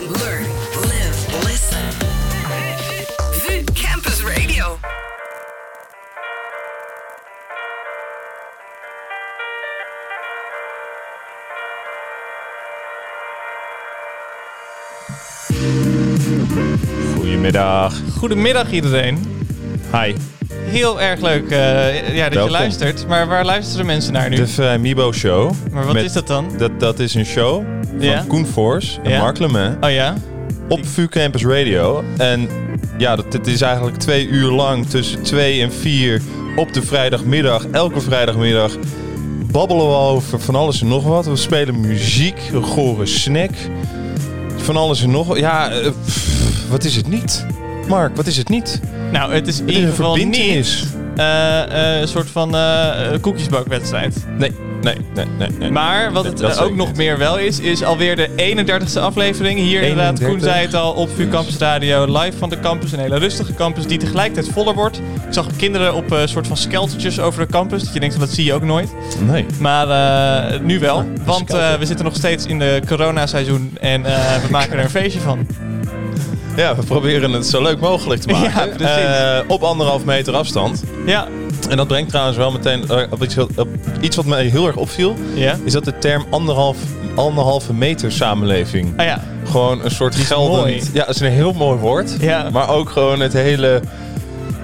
Learn, live, listen. VU Campus Radio. Goedemiddag. Goedemiddag iedereen. Hi. Heel erg leuk eh, ja, dat Welkom. je luistert. Maar waar luisteren mensen naar nu? De Vrijmibo Show. maar wat Met- is dat dan? Dat, dat is een show van Ja. Koen Fors en Ja. Mark Oh ja? op VU Campus Radio. En ja, dat, het is eigenlijk twee uur lang tussen twee en vier op de vrijdagmiddag. Elke vrijdagmiddag babbelen we over van alles en nog wat. We spelen muziek, een gore snack. Van alles en nog wat. Ja, eh, pff, wat is het niet? Mark, wat is het niet? Nou, het is in ieder geval niet eh, eh, een soort van eh, eh, koekjesbakwedstrijd. Nee, nee, nee, nee. nee. Maar wat het eh, ook nog meer wel is, is alweer de 31ste aflevering. Hier inderdaad, Koen 31. zei het al, op VU Campus Radio, live van de campus. Een hele rustige campus die tegelijkertijd voller wordt. Ik zag kinderen op een soort van skeltertjes over de campus. Dat je denkt, dat zie je ook nooit. nee. Maar eh, nu wel, want eh, we zitten nog steeds in de coronaseizoen en eh, we maken er een feestje van. Ja, we proberen het zo leuk mogelijk te maken. Ja. Eh, op anderhalf meter afstand. Ja, En dat brengt trouwens wel meteen eh, op iets, wat- op iets wat mij heel erg opviel. ja. Is dat de term anderhalf, anderhalve meter samenleving. Ah ja, Gewoon een soort geldend... mooi. Ja, het is een heel mooi woord. ja. Maar ook gewoon het hele...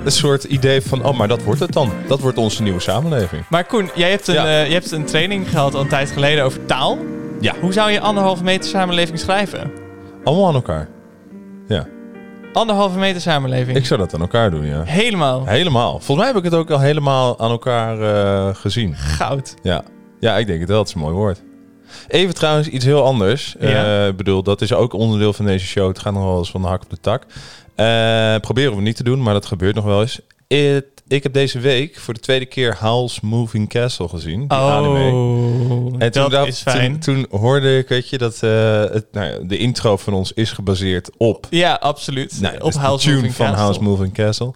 Een soort idee van, oh, maar dat wordt het dan. Dat wordt onze nieuwe samenleving. Maar Koen, jij hebt, een, Ja. eh, je hebt een training gehad al een tijd geleden over taal. Ja. Hoe zou je anderhalve meter samenleving schrijven? Allemaal aan elkaar. Ja, Anderhalve meter samenleving. ik zou dat aan elkaar doen, ja. Helemaal. Helemaal. Volgens mij heb ik het ook al helemaal aan elkaar eh, gezien. Goud. Ja. ja, ik denk het wel. Het is een mooi woord. Even trouwens iets heel anders. Ja. Eh, bedoel, dat is ook onderdeel van deze show. Het gaat nog wel eens van de hak op de tak. Eh, proberen we niet te doen, maar dat gebeurt nog wel eens. Het- ik heb deze week voor de tweede keer Howl's Moving Castle gezien. Die anime. Oh, En toen, dat is fijn. Toen, toen hoorde ik, weet je, dat eh, het, nou de intro van ons is gebaseerd op ja, absoluut. nou, Op dus tune Moving van Castle. House Moving Castle.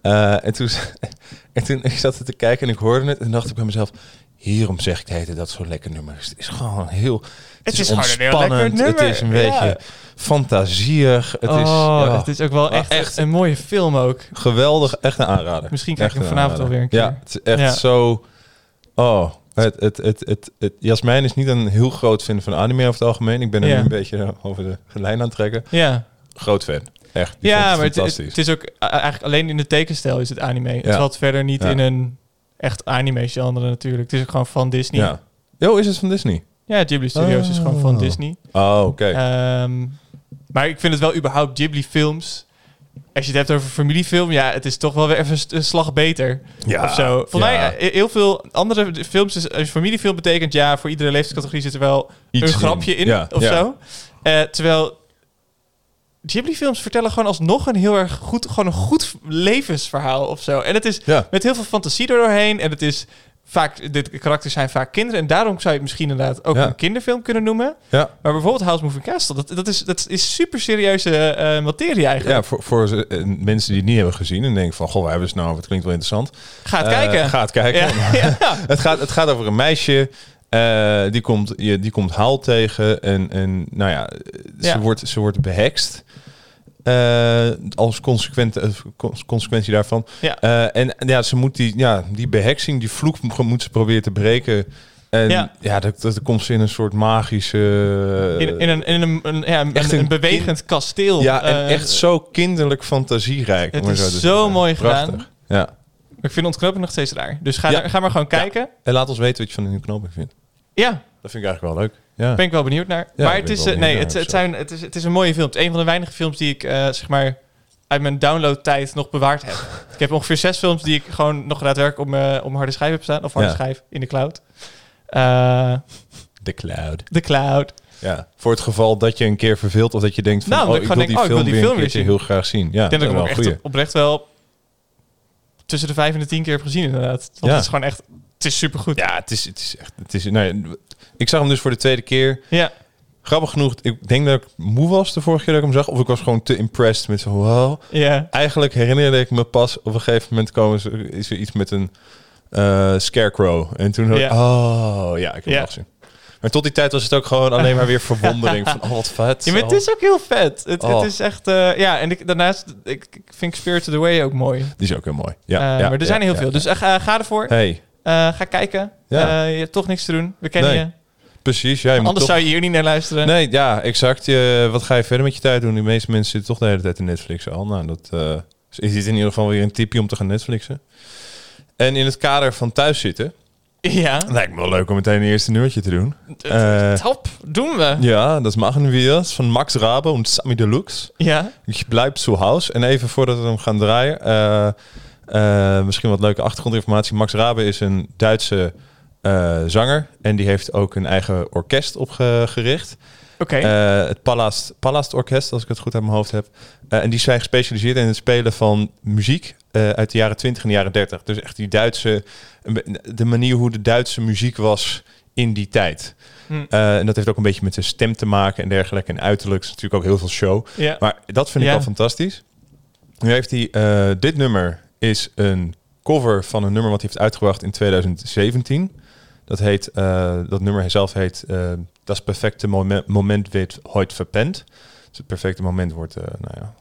Eh, en, toen, en toen ik zat te kijken en ik hoorde het en dacht ik bij mezelf... Hierom zeg ik de hele tijd dat zo'n lekker nummer is. Het is gewoon heel... Het, is gewoon een nummer, Het is een ja. beetje fantasierig. Het oh, is ja, het is ook wel echt, echt- een mooie film ook. geweldig. Echt een aanrader. Misschien kijk ik hem vanavond alweer een keer. Ja, het is echt Ja. zo... Oh, het, het, het, het, het, Jasmijn is niet een heel groot fan van anime over het algemeen. Ik ben er Ja. nu een beetje over de lijn aan het trekken. Ja, Groot fan. Echt. ja het maar het, het, fantastisch. het is ook eh, eigenlijk alleen in de tekenstijl is het anime. Het Ja. valt verder niet Ja. in een echt anime-genre natuurlijk. Het is ook gewoon van Disney. Ja. Jo, is het van Disney? Ja, Ghibli Studios is gewoon van Oh. Disney. Oh, oké. Ehm, maar ik vind het wel überhaupt Ghibli-films. Als je het hebt over familiefilm, ja, het is toch wel weer even een slag beter. ja. of zo. Volgens ja. mij, eh, heel veel andere films, is, als je familiefilm betekent, ja, voor iedere leeftijdscategorie zit er wel Iets een grapje in, Ja, of ja. zo. Eh, terwijl Ghibli-films vertellen gewoon alsnog een heel erg goed, gewoon een goed levensverhaal of zo. En het is Ja. met heel veel fantasie er doorheen. En het is vaak, de karakters zijn vaak kinderen. En daarom zou je het misschien inderdaad ook Ja. een kinderfilm kunnen noemen. Ja. Maar bijvoorbeeld House Moving Castle, dat, dat, is, dat is super serieuze eh, materie eigenlijk. Ja, voor, voor eh, mensen die het niet hebben gezien en denken van, goh, waar hebben ze het nou? Het klinkt wel interessant. Ga het Eh, kijken. Ga het kijken. Ja, het, gaat, het gaat over een meisje. die, komt, je, die komt haal tegen. En, en nou ja, ze, Ja. Wordt, ze wordt behekst. Eh, als consequent, eh, cons- consequentie daarvan. Ja. Eh, en ja, ze moet die, ja, die beheksing, die vloek mo- moet ze proberen te breken. En Ja. ja, dat, dat komt ze in een soort magische... In, in, een, in een, een, ja, een, Echt een, een bewegend kasteel. ja, en echt zo kinderlijk fantasierijk. het is zo mooi Prachtig. gedaan. Ja. Ik vind ontknoping nog steeds raar. Dus ga, Ja. ga maar gewoon kijken. En laat ons weten wat je van de nieuwe knoping vindt. Ja, Dat vind ik eigenlijk wel leuk. Ja. ben ik wel benieuwd naar. Ja, maar het is, eh, nee, het, het, zijn, het, is, het is een mooie film. Het is een van de weinige films die ik eh, zeg maar uit mijn downloadtijd nog bewaard heb. ik heb ongeveer zes films die ik gewoon nog daadwerkelijk op mijn, op mijn harde schijf heb staan. Of harde Ja. schijf in de cloud. Eh, The Cloud. de cloud. Ja. Voor het geval dat je een keer verveelt of dat je denkt van... Nou, oh, dat ik ik wil die oh, film ik wil die weer film heel graag zien. Ja, ik denk dat ik hem echt oprecht wel tussen de vijf en de tien keer heb gezien inderdaad. Want Ja. het is gewoon echt... Het is supergoed. Ja, het is, het is echt... Het is, nou ja, ik zag hem dus voor de tweede keer. Ja. Grappig genoeg, ik denk dat ik moe was de vorige keer dat ik hem zag. Of ik was gewoon te impressed met zo, wow. Ja. Eigenlijk herinnerde ik me pas op een gegeven moment komen ze, is er iets met een eh, scarecrow. En toen Ja. oh ja, ik heb Ja. hem gezien. Maar tot die tijd was het ook gewoon alleen maar weer verwondering van, oh wat vet. Ja, maar het Oh. is ook heel vet. Het, Oh. het is echt... eh, ja, en ik, daarnaast... Ik, ik vind Spirited Away ook mooi. Die is ook heel mooi. Ja, Eh, ja, maar er zijn er heel veel. Dus ga, ervoor. Hey, ga kijken. Ja. Eh, je hebt toch niks te doen. We kennen Nee. je. precies. Ja, je Anders toch- zou je hier niet naar luisteren. Nee, ja, exact. Je, wat ga je verder met je tijd doen? De meeste mensen zitten toch de hele tijd in Netflix al. Nou, dat eh, is dit in ieder geval weer een tipje om te gaan Netflixen. En in het kader van thuis zitten, Ja. lijkt me wel leuk om meteen een eerste nummertje te doen. Eh, Top. Doen we. ja, dat. Dat is van Max Rabe en Sammy Deluxe. Ja. Ik blijf zu Haus. En even voordat we hem gaan draaien, eh, eh, misschien wat leuke achtergrondinformatie. Max Rabe is een Duitse eh, zanger en die heeft ook een eigen orkest opgericht. Oké. Eh, het Palast, Palast Orkest, als ik het goed uit mijn hoofd heb. En die zijn gespecialiseerd in het spelen van muziek uit de jaren 20 en de jaren 30. Dus echt die Duitse, de manier hoe de Duitse muziek was in die tijd. Hm. En dat heeft ook een beetje met zijn stem te maken en dergelijke. En uiterlijk is natuurlijk ook heel veel show. ja. Maar dat vind ik Ja. al fantastisch. Nu heeft hij, dit nummer is een cover van een nummer wat hij heeft uitgebracht in 2017. Dat heet, eh, dat nummer zelf heet eh Das perfecte moment, moment wird heute. Dus het perfecte moment wordt, eh, nou ja,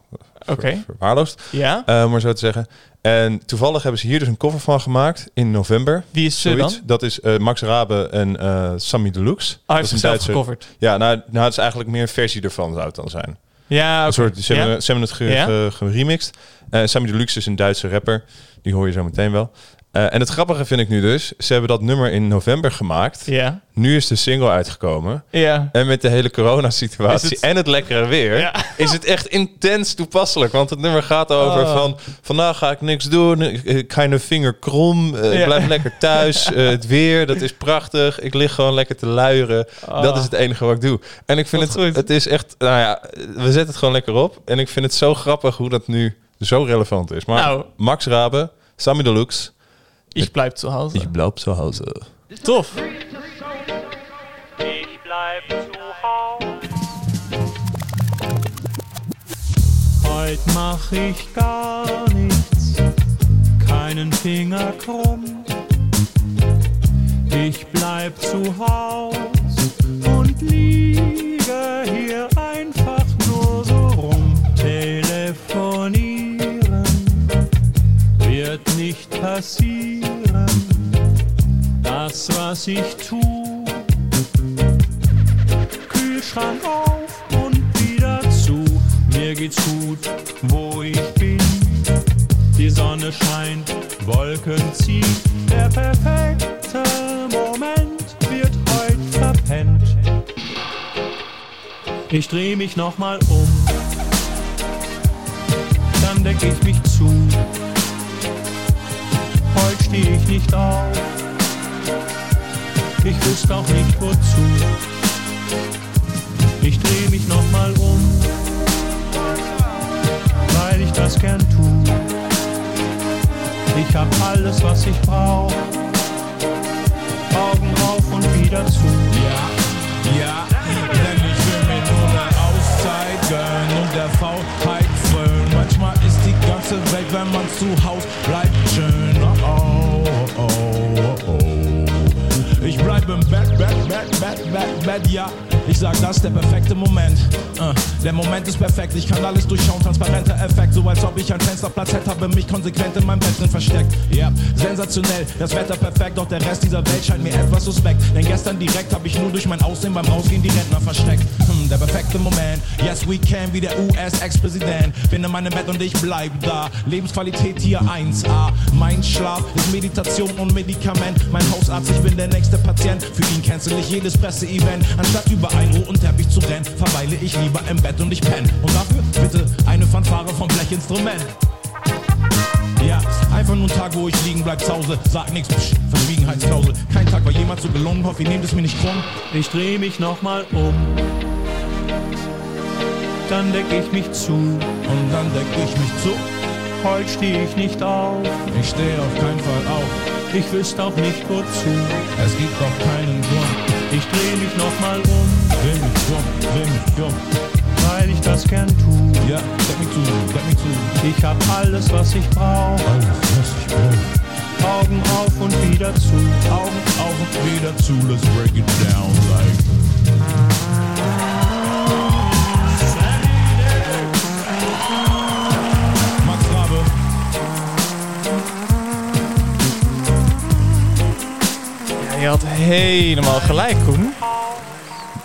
ver- verwaarloosd, ja. om maar zo te zeggen. En toevallig hebben ze hier dus een cover van gemaakt in november. Wie is ze dan? Dat is Max Rabe en Sammy Deluxe. Oh, hij heeft zichzelf gecoverd. Ja, nou, nou, het is eigenlijk meer een versie ervan zou het dan zijn. Ja. Een soort, ze, Ja? hebben, ze hebben het ge- Ja? ge- geremixed. Eh Sammy Deluxe is een Duitse rapper. Die hoor je zo meteen wel. Eh, en het grappige vind ik nu dus, ze hebben dat nummer in november gemaakt. Ja. Nu is de single uitgekomen. Ja. En met de hele coronasituatie het- en het lekkere weer, Ja. is het echt intens toepasselijk. Want het nummer gaat over Oh. van, vandaag ga ik niks doen, ik keine vinger krom, eh, ik blijf lekker thuis. eh, het weer, dat is prachtig. Ik lig gewoon lekker te luieren. Oh. Dat is het enige wat ik doe. En ik vind het, goed. het is echt, nou ja, we zetten het gewoon lekker op. En ik vind het zo grappig hoe dat nu zo relevant is. Maar Nou. Max Rabe, Sammy Deluxe, Ik blijf zu Hause. ik blijf zu Hause. Tof. Ich bleib zu Hause. Heut mach ich gar nichts, keinen Finger krumm. Ich bleib zu Haus Ich dreh mich nochmal um, dann deck ich mich zu. Heut steh ich nicht auf, ich wüsste auch nicht wozu. Ich dreh mich nochmal um, weil ich das gern tu. Ich hab alles, was ich brauch. Augen auf und wieder zu. Ja, ja, Gönnen und der Faulheit frönen. Manchmal ist die ganze Welt, wenn man zu Haus bleibt, schön. Oh, oh, oh, oh. Ich bleib im Bett, Bett, Bett, Bett, Bett, Bett, ja. Ich sag, das ist der perfekte Moment. Äh, der Moment ist perfekt, ich kann alles durchschauen, transparenter Effekt. So als ob ich ein Fensterplatz hätte, habe mich konsequent in meinem Bett drin versteckt. Ja, sensationell, das Wetter perfekt, doch der Rest dieser Welt scheint mir etwas suspekt. Denn gestern direkt habe ich nur durch mein Aussehen beim Rausgehen die Rentner versteckt. Der perfekte Moment, yes we can, wie der US-Ex-Präsident. Bin in meinem Bett und ich bleib da. Lebensqualität hier 1A. Mein Schlaf ist Meditation und Medikament. Mein Hausarzt, ich bin der nächste Patient. Für ihn cancel ich jedes Presseevent. Anstatt über einen roten Teppich zu rennen, verweile ich lieber im Bett und ich penne. Und dafür bitte eine Fanfare vom Blechinstrument. Ja, einfach nur ein Tag, wo ich liegen bleib zu Hause. Sag nichts, psch, Verschwiegenheitsklausel. Kein Tag war jemals so gelungen, hoffe, ihr nehmt es mir nicht krumm. Ich dreh mich nochmal um, dann deck ich mich zu. Und dann deck ich mich zu. Heut steh ich nicht auf, Ich stehe auf keinen Fall auf. ich wüsste auch nicht wozu. Es gibt doch keinen Grund. Ich dreh mich nochmal um, Dreh mich dumm, dreh mich dumm. weil ich das gern tu. Ja, deck mich zu, deck mich zu. Ich hab alles, was ich brauch. Alles, was ich brauch. Augen auf und wieder zu. Augen auf und wieder zu. Let's break it down like helemaal gelijk, Koen.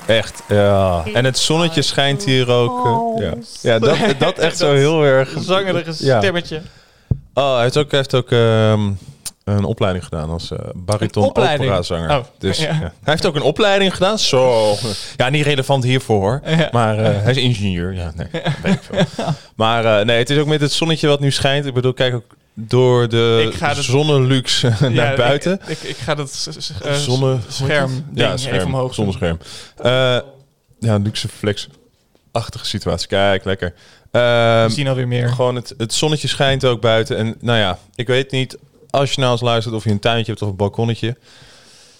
Echt, ja. En het zonnetje schijnt hier ook. eh, ja, ja dat, dat echt zo heel erg. Zangerige Ja. stemmetje. Oh, hij heeft ook, hij heeft ook ehm, een opleiding gedaan als eh bariton opleiding? operazanger. Oh, dus, ja. ja. Hij heeft ook een opleiding gedaan. Zo. Ja, niet relevant hiervoor. Ja. Maar eh, hij is ingenieur. Ja, nee, weet ik veel. Maar nee, het is ook met het zonnetje wat nu schijnt. Ik bedoel, kijk ook door de zonnelux naar Ja, buiten. Ik, ik, ik ga dat s- s- eh, ja, scherm, even omhoog. Zonnescherm. Eh ja, luxe flex-achtige situatie. Kijk, lekker. Ehm, We zien alweer meer. gewoon het, het zonnetje schijnt ook buiten. En nou ja, ik weet niet als je nou eens luistert of je een tuintje hebt of een balkonnetje.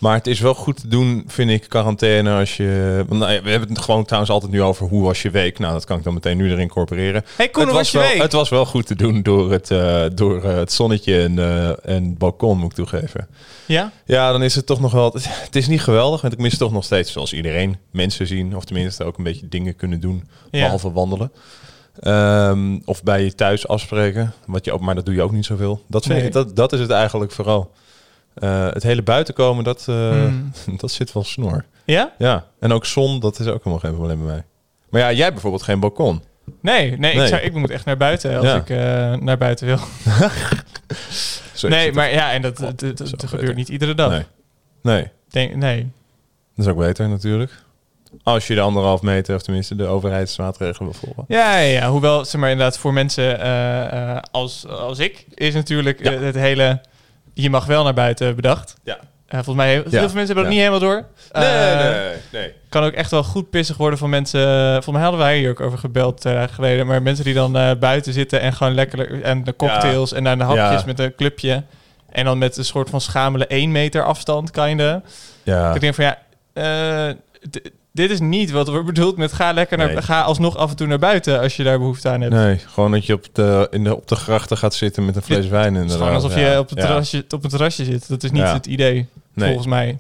Maar het is wel goed te doen, vind ik, quarantaine als je... Want, nou ja, we hebben het gewoon trouwens altijd nu over hoe was je week. Nou, dat kan ik dan meteen nu erin incorporeren. Hey Koen, het, was wel, week? het was wel goed te doen door het, eh, door eh, het zonnetje en, eh, en het balkon, moet ik toegeven. Ja? Ja, dan is het toch nog wel... Het is niet geweldig, want ik mis toch nog steeds, zoals iedereen, mensen zien. Of tenminste ook een beetje dingen kunnen doen, Ja. behalve wandelen. Ehm, of bij je thuis afspreken, wat je ook, maar dat doe je ook niet zoveel. Dat, vind Nee. ik, dat, dat is het eigenlijk vooral. Eh, het hele buiten komen, dat, eh, Hmm. dat zit wel snor. Ja? Ja, en ook zon, dat is ook helemaal geen probleem bij mij. Maar ja, jij hebt bijvoorbeeld geen balkon. Nee, nee, Nee. Ik, zou, ik moet echt naar buiten als Ja. ik eh, naar buiten wil. Nee, maar ja, en dat, Oh, dat, dat- dat gebeurt beter. niet iedere dag. Nee. Nee, Denk, nee. dat is ook beter natuurlijk. Als je de anderhalf meter, of tenminste de overheidsmaatregelen wil volgen. Ja, ja, ja, hoewel, zeg maar inderdaad, voor mensen als, als ik is natuurlijk Ja. het hele... Je mag wel naar buiten bedacht. Ja. Eh, volgens mij, heel veel mensen hebben dat niet helemaal door. Nee, Eh, nee, nee. kan ook echt wel goed pissig worden van mensen. Volgens mij hadden wij hier ook over gebeld twee dagen geleden. Maar mensen die dan eh, buiten zitten en gewoon lekker en de cocktails en dan de hapjes met een clubje. En dan met een soort van schamele 1 meter afstand, kinda. Ja. Ik denk van ja, eh, d- dit is niet wat we bedoeld met ga lekker naar, Nee. ga alsnog af en toe naar buiten als je daar behoefte aan hebt. Nee, gewoon dat je op de, in de, op de grachten gaat zitten met een fles wijn. Het is gewoon alsof Ja. je op, het Ja. terrasje, op een terrasje zit. Dat is niet Ja. het idee, Nee. volgens mij.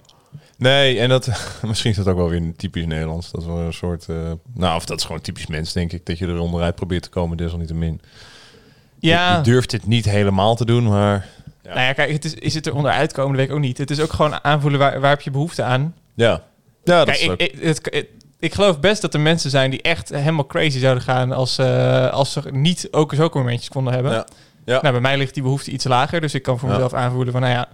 Nee, en dat misschien is dat ook wel weer typisch Nederlands. Dat is wel een soort. eh, nou, of dat is gewoon typisch mens, denk ik. Dat je er onderuit probeert te komen, desalniettemin. Ja, Je, durft dit niet helemaal te doen, maar. Ja. nou ja, kijk, het is, is het er onderuit komen, dat weet ik ook niet. Het is ook gewoon aanvoelen waar, waar heb je behoefte aan. Ja. Ja, dat Kijk, is ik, ook. ik, het, het- ik geloof best dat er mensen zijn die echt helemaal crazy zouden gaan als, eh, als ze niet ook zulke momentjes konden hebben. Ja. Ja. Nou, bij mij ligt die behoefte iets lager, dus ik kan voor Ja. mezelf aanvoelen van, nou ja,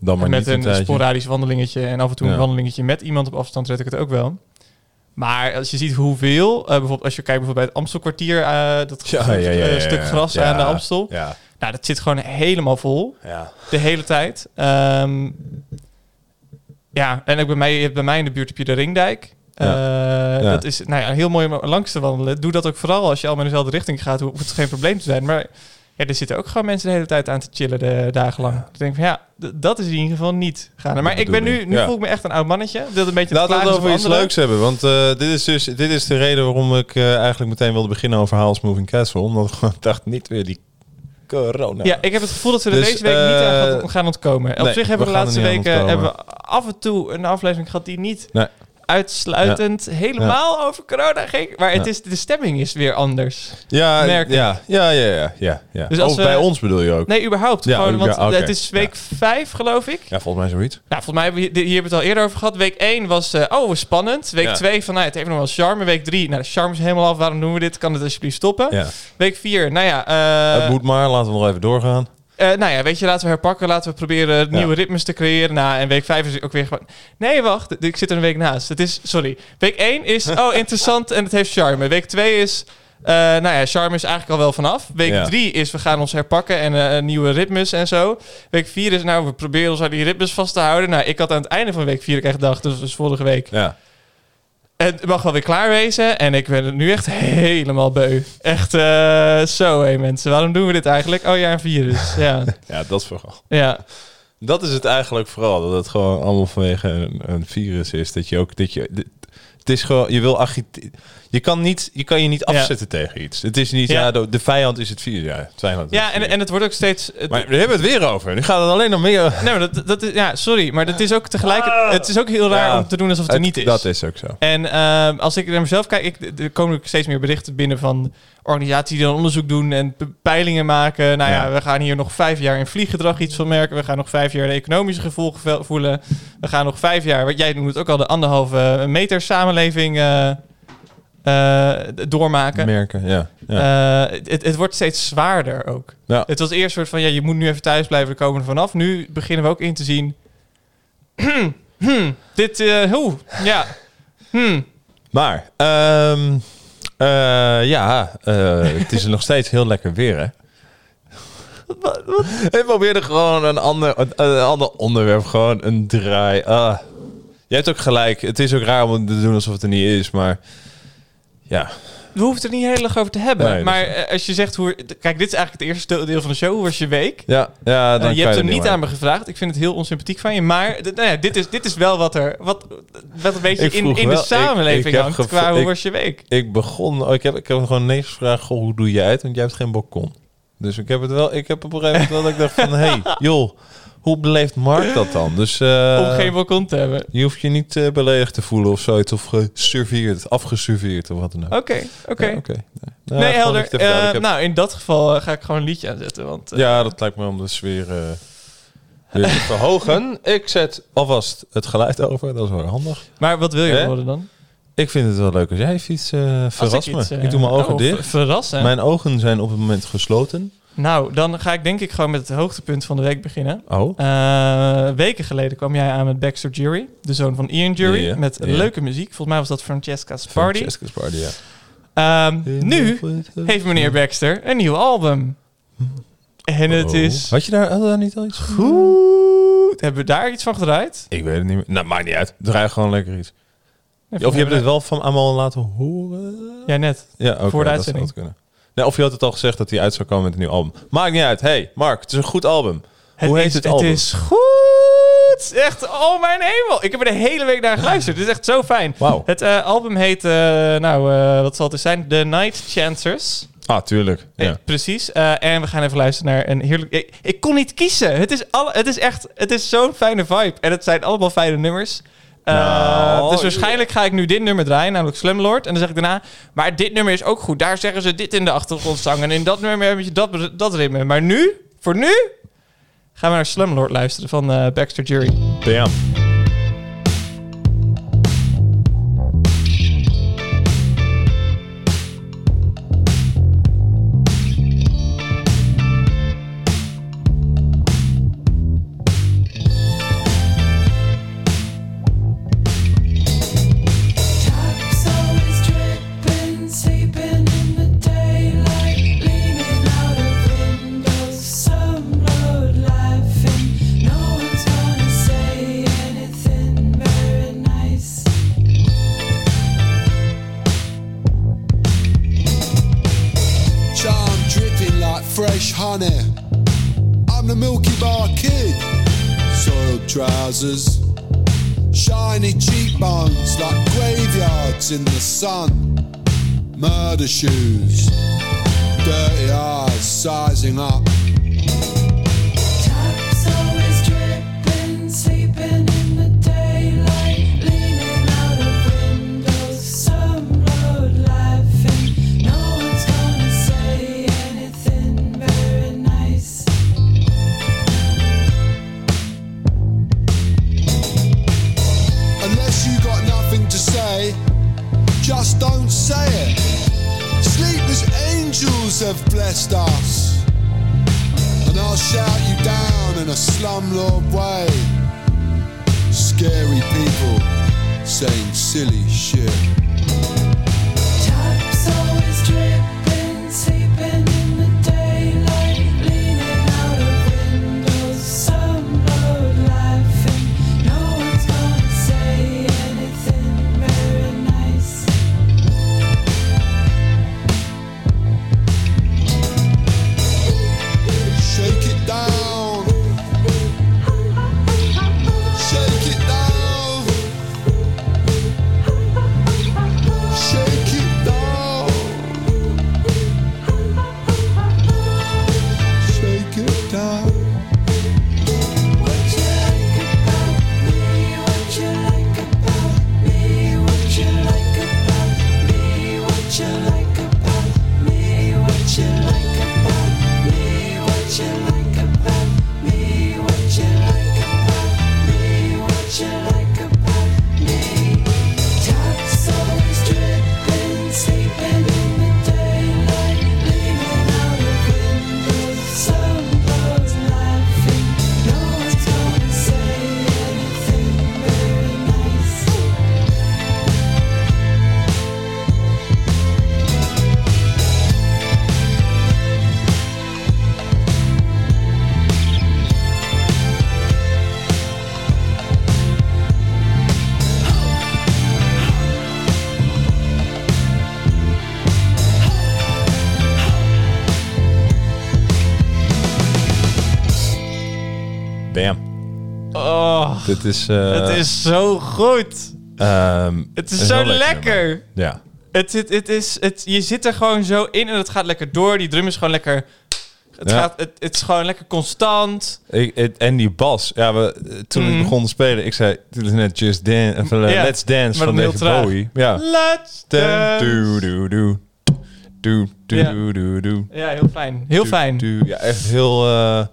Dan maar met niet een een sporadisch wandelingetje en af en toe een wandelingetje met iemand op afstand red ik het ook wel. Maar als je ziet hoeveel, eh, bijvoorbeeld als je kijkt bijvoorbeeld bij het Amstelkwartier, eh dat stuk gras Ja. aan de Amstel, Ja. nou dat zit gewoon helemaal vol. Ja. De hele tijd. Ehm, ja, en ook bij mij, bij mij in de buurt heb je de Ringdijk. Eh, Ja. Dat is nou ja, heel mooi om langs te wandelen. Doe dat ook vooral als je allemaal in dezelfde richting gaat. Hoeft het geen probleem te zijn. Maar ja, er zitten ook gewoon mensen de hele tijd aan te chillen de dagen lang. Ik denk van ja, dat is in ieder geval niet gaan. Maar ik ben nu, nu ja. voel ik me echt een oud mannetje. Dat een beetje Laten we het over iets leuks hebben. Want eh, dit is dus dit is de reden waarom ik eh, eigenlijk meteen wilde beginnen over House Moving Castle. Omdat ik dacht, niet weer die corona. Ja, ik heb het gevoel dat we er Dus, deze week niet eh, aan gaan- ontkomen. Op nee, zich hebben we de laatste weken hebben we af en toe een aflevering gehad die niet Nee. Uitsluitend helemaal over corona ging. Maar het Ja. is, de stemming is weer anders. Ja, ja, ja, ja, ja, ja, ja. Dus als we- bij ons bedoel je ook? Nee, überhaupt. Ja, Gewoon, want ja, het is week vijf, geloof ik. Ja, volgens mij zoiets. Nou, volgens mij hebben we hier, hebben we het al eerder over gehad. Week 1 was, eh, oh, spannend. Week Ja. 2 van, nou, het heeft nog wel charme. Week 3, nou, de charme is helemaal af. Waarom doen we dit? Kan het alsjeblieft stoppen? Ja. Week 4, nou ja... eh, het moet maar, laten we nog even doorgaan. Eh, nou ja, weet je, laten we herpakken. Laten we proberen nieuwe ritmes te creëren. Nou, en week 5 is ook weer gewoon... Nee, wacht. Ik zit er een week naast. Het is... Sorry. Week 1 is... Oh, interessant en het heeft charme. Week 2 is... eh, nou ja, charme is eigenlijk al wel vanaf. Week Ja. 3 is we gaan ons herpakken en eh, nieuwe ritmes en zo. Week 4 is nou, we proberen ons aan die ritmes vast te houden. Nou, ik had aan het einde van week 4 echt gedacht, dus, dus vorige week... Ja. Het mag wel weer klaar wezen. En ik ben het nu echt helemaal beu. Echt eh, zo, hé mensen. Waarom doen we dit eigenlijk? Oh ja, een virus. Ja, ja, dat is vooral. ja. Dat is het eigenlijk vooral. Dat het gewoon allemaal vanwege een, een virus is. Dat je ook... Dat je, dit- Het is gewoon, je wil agite- Je kan, niet, je kan je niet Ja. afzetten tegen iets. Het is niet, ja, Ja. de, de vijand is het virus. Ja, het vijand Ja, en, en het wordt ook steeds... het- Maar we hebben het weer over. Nu gaat het alleen nog meer... nee, maar dat, dat is, ja, sorry, maar dat is ook tegelijk... Het is ook heel raar Ja. om te doen alsof het er niet is. Dat is ook zo. En ehm, als ik naar mezelf kijk, ik, er komen ook steeds meer berichten binnen van organisaties die dan onderzoek doen en pe- peilingen maken. Nou ja, we gaan hier nog vijf jaar in vlieggedrag iets van merken. We gaan nog vijf jaar de economische gevolgen voelen. We gaan nog vijf jaar, wat jij noemt het ook al, de anderhalve meter samenleving eh, eh, doormaken. Merken, ja. ja. Eh, het, het wordt steeds zwaarder ook. Ja. Het was eerst soort van, ja, je moet nu even thuis blijven, komen er vanaf. Nu beginnen we ook in te zien... hmm, dit, eh, hoe, ja, hmm. Maar, ehm, eh, ja, het is nog steeds heel lekker weer, hè? Ik probeerde gewoon een ander, een, een ander onderwerp, gewoon een draai. Ah. Je hebt ook gelijk. Het is ook raar om te doen alsof het er niet is, maar ja. We hoeven het er niet heel erg over te hebben. Nee, maar is eh, als je zegt hoe. Kijk, dit is eigenlijk het eerste deel van de show. Hoe was je week? Ja, ja dan Eh, je kan hebt het niet aan me gevraagd. Ik vind het heel onsympathiek van je. Maar nou ja, dit, is, dit is wel wat er. Wat, wat een beetje in, in de wel- samenleving ik hangt. Qua hoe ik- was je week? Ik begon, oh, ik heb, ik heb gewoon ineens gevraagd, goh, hoe doe jij het? Want jij hebt geen balkon. Dus ik heb het wel, ik heb op een gegeven moment wel dat ik dacht van, hey, joh, hoe beleeft Mark dat dan? Dus eh, Om geen balkon te hebben. je hoeft je niet eh, beledigd te voelen of zoiets, of geserveerd, afgeserveerd of wat dan ook. Oké, oké. Ja. Nou, Nee, helder. Eh, Ik heb- Nou, in dat geval ga ik gewoon een liedje aanzetten. Want, Ja, dat lijkt me om de sfeer weer te verhogen. Ik zet alvast het geluid over, dat is wel handig. Maar wat wil je worden dan? Ik vind het wel leuk als jij even iets Als verrast me. iets, eh, ik doe mijn ogen oh, dicht. ver- Verrassen. Mijn ogen zijn op het moment gesloten. Nou, dan ga ik denk ik gewoon met het hoogtepunt van de week beginnen. Oh. Eh, weken geleden kwam jij aan met Baxter Jury, de zoon van Ian Jury, met leuke muziek. Volgens mij was dat Francesca's Party. Francesca's Party, ja. Ehm, nu heeft meneer Baxter een nieuw album. En het Oh. is Had je daar, had daar niet al iets van? goed. Hebben we daar iets van gedraaid? Ik weet het niet meer. Nou, maakt niet uit. Draai gewoon lekker iets. Of je hebt het wel van allemaal laten horen? Ja, net. Ja, oké. Voor de dat uitzending. zou het kunnen. Nee, of je had het al gezegd dat hij uit zou komen met een nieuw album. Maakt niet uit. Hey, Mark, het is een goed album. Hoe heet is, het album? Het is goed. Echt, oh mijn hemel. Ik heb er de hele week naar geluisterd. Het is echt zo fijn. Wauw. Het eh, album heet, eh, nou, eh, wat zal het dus zijn? The Night Chancers. Ah, tuurlijk. Eh, Ja. precies. En we gaan even luisteren naar een heerlijk... Ik, ik kon niet kiezen. Het is, alle, het is echt... Het is zo'n fijne vibe. En het zijn allemaal fijne nummers. Eh, Nou, dus waarschijnlijk ga ik nu dit nummer draaien, namelijk Slumlord. En dan zeg ik daarna... Maar dit nummer is ook goed. Daar zeggen ze dit in de achtergrondzang. En in dat nummer heb je dat, dat ritme. Maar nu, voor nu... gaan we naar Slumlord luisteren van eh, Baxter Jury. Damn. Trousers, shiny cheekbones like graveyards in the sun. Murder shoes, dirty eyes sizing up. Silly dit is... eh, het is zo goed. ehm, Het is zo lekker. Ja. Het, het, het is, het, je zit er gewoon zo in en het gaat lekker door. Die drum is gewoon lekker... Het, Ja. gaat, het, het is gewoon lekker constant. Ik, het- en die bas. Ja, we, toen Mhm. ik begon te spelen, ik zei, dit is net Just Dance, of, eh, Ja, Let's Dance van David. Bowie. Ja. Let's dance. doe, doe. Doe, doe, Ja. doe, doe. Ja, heel fijn. Heel fijn. Ja, echt heel... eh,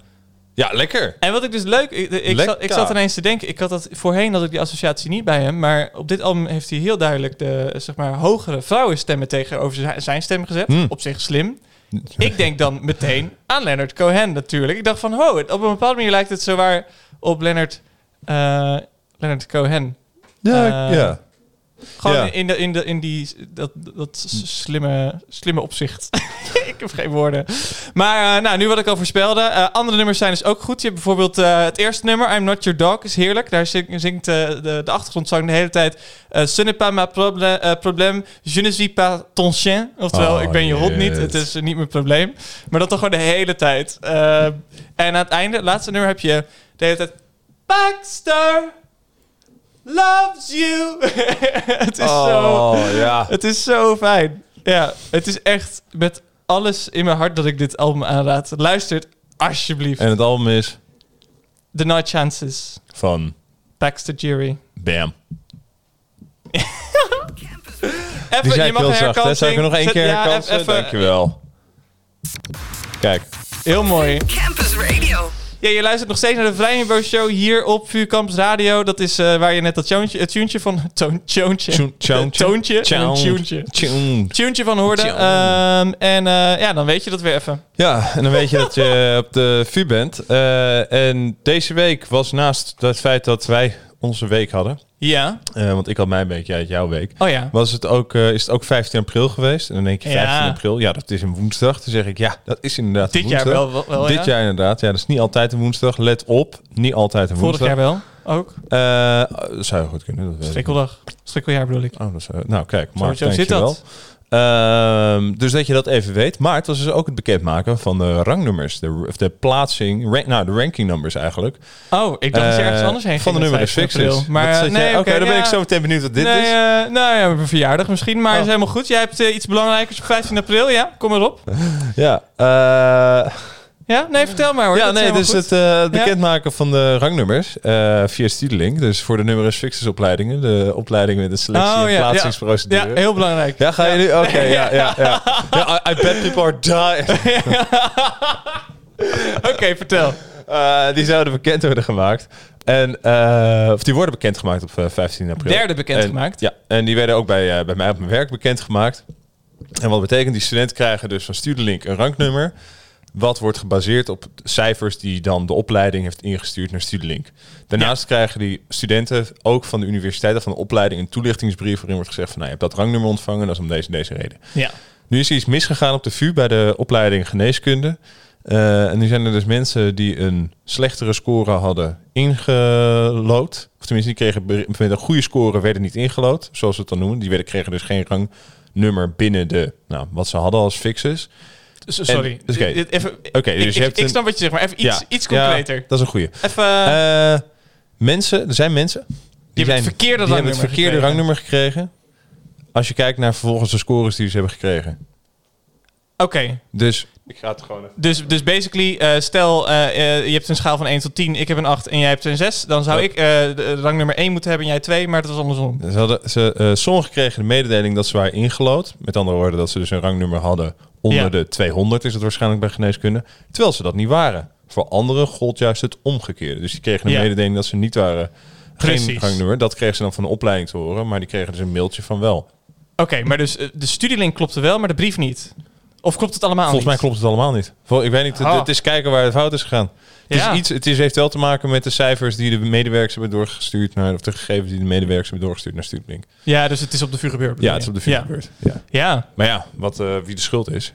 ja, lekker. En wat ik dus leuk... Ik, ik, zat, ik zat ineens te denken... Ik had dat voorheen had ik die associatie niet bij hem. Maar op dit album heeft hij heel duidelijk de zeg maar, hogere vrouwenstemmen tegenover zijn- stem gezet. Hmm. Op zich slim. Ik denk dan meteen aan Leonard Cohen natuurlijk. Ik dacht van, ho, op een bepaalde manier lijkt het zowaar op Leonard, eh Leonard Cohen. Ja, Eh, ja. Gewoon Ja. in, de, in, de, in die, dat, dat slimme, slimme opzicht. ik heb geen woorden. Maar eh, nou, nu wat ik al voorspelde. eh, andere nummers zijn dus ook goed. Je hebt bijvoorbeeld eh, het eerste nummer, I'm Not Your Dog, is heerlijk. Daar zing- zingt de, de achtergrondzang de hele tijd... eh Ce n'est pas ma proble- eh, probleem, je ne suis pas ton chien. Oftewel, Oh, ik ben je hond niet, het is niet mijn probleem. Maar dat toch gewoon de hele tijd. En aan het einde, het laatste nummer, heb je de hele tijd... Baxter loves you. het is zo... Oh, ja. Het is zo fijn. Ja, het is echt met alles in mijn hart dat ik dit album aanraad. Luister het alsjeblieft. En het album is The Night Chances. van Baxter Jury. Bam. Even, Die je mag zacht, hè? Zou ik er nog één keer ja, herkansen? Dankjewel. Kijk. Heel mooi. Campus Radio. Ja, je luistert nog steeds naar de Vrijniveau Show hier op VU Campus Radio. Dat is eh, waar je net dat toontje, het tuentje van... Toon, toontje. Toontje van hoorde. Ehm, en eh, ja, dan weet je dat weer even. Ja, en dan weet je dat je op de VU bent. Eh, en deze week was naast het feit dat wij onze week hadden... Ja. eh, want ik had mijn week, jij had jouw week... Oh ja. Was het ook, eh, is het ook 15 april geweest? En dan denk je Ja. 15 april, ja, dat is een woensdag. Dan zeg ik, ja, dat is inderdaad Dit jaar wel, wel, wel Dit ja. jaar inderdaad. Ja, dat is niet altijd een woensdag. Let op, niet altijd een Vorig woensdag. jaar wel, ook. Dat zou heel goed kunnen. Dat. Strikkeldag. Strikkeljaar bedoel ik. Oh, dat zou, nou, kijk, maar zo zit dat. Ehm, dus dat je dat even weet. Maar het was dus ook het bekendmaken van de rangnummers. De, of de plaatsing, rank, nou, de ranking numbers eigenlijk. Oh, ik dacht dat je Eh, ergens anders heen Van de nummer is 15 fixes. april. Maar eh, nee, Oké, dan ben ja. ik zo meteen benieuwd wat dit nee, is. eh, nou ja, mijn verjaardag misschien, maar Oh. is helemaal goed. Jij hebt eh, iets belangrijkers op 15 april, ja? Kom erop. Ja, eh, Ja? Nee, vertel maar hoor. ja Dat nee, dus goed. het eh, bekendmaken van de rangnummers eh, via Studielink. Dus voor de nummer is fixes opleidingen. De opleidingen met de selectie Oh, en ja, plaatsingsprocedure. Ja, heel belangrijk. Ja, ga je nu? Oké, ja, ja, ja. ja I, I bet people are dying. Oké, vertel. Eh, die zouden bekend worden gemaakt. En, of die worden bekendgemaakt op eh, 15 april. Derde bekendgemaakt. En, ja, en die werden ook bij, bij mij op mijn werk bekendgemaakt. En wat betekent, die studenten krijgen dus van Studielink een ranknummer. Wat wordt gebaseerd op cijfers die dan de opleiding heeft ingestuurd naar Studielink. Daarnaast krijgen die studenten ook van de universiteit of van de opleiding een toelichtingsbrief waarin wordt gezegd van nou, je hebt dat rangnummer ontvangen, dat is om deze deze reden. Ja. Nu is er iets misgegaan op de VU bij de opleiding geneeskunde. Eh, en nu zijn er dus mensen die een slechtere score hadden ingelood. Of tenminste, die kregen met een goede score werden niet ingelood, zoals we het dan noemen. Die werden, kregen dus geen rangnummer binnen de, nou, wat ze hadden als fixes. Sorry. dus oké. Oké, ik, dus je ik, hebt ik een- snap wat je zegt, maar even iets, Ja, iets ja, concreter. dat is een goede. Even... Eh, mensen, er zijn mensen die, hebben zijn, het verkeerde die hebben het rangnummer verkeerde gekregen. rangnummer gekregen. Als je kijkt naar vervolgens de scores die ze hebben gekregen. Oké. Dus ik ga het gewoon even. Dus, dus basically, eh, stel eh, eh, je hebt een schaal van 1 tot 10, ik heb een 8 en jij hebt een 6. Dan zou Ja. ik eh, de rangnummer 1 moeten hebben en jij 2, maar dat was andersom. Ze hadden, ze, eh, sommigen kregen de mededeling dat ze waren ingelood. Met andere woorden, dat ze dus een rangnummer hadden onder Ja. de 200, is het waarschijnlijk bij geneeskunde. Terwijl ze dat niet waren. Voor anderen gold juist het omgekeerde. Dus die kregen een Ja. mededeling dat ze niet waren. Geen Precies. rangnummer. Dat kregen ze dan van de opleiding te horen. Maar die kregen dus een mailtje van wel. Oké, maar dus eh, de studielink klopte wel, maar de brief niet. Of klopt het allemaal Volgens mij niet? klopt het allemaal niet. Vol- Ik weet niet, het, Ah. het is kijken waar het fout is gegaan. Het, Ja. is iets, het is, heeft wel te maken met de cijfers die de medewerkers hebben doorgestuurd naar, of de gegevens die de medewerkers hebben doorgestuurd naar Studielink. Ja, dus het is op de vuur gebeurd. Ja, het is op de Ja. gebeurd. Ja. Ja, Maar ja, wat, eh, wie de schuld is,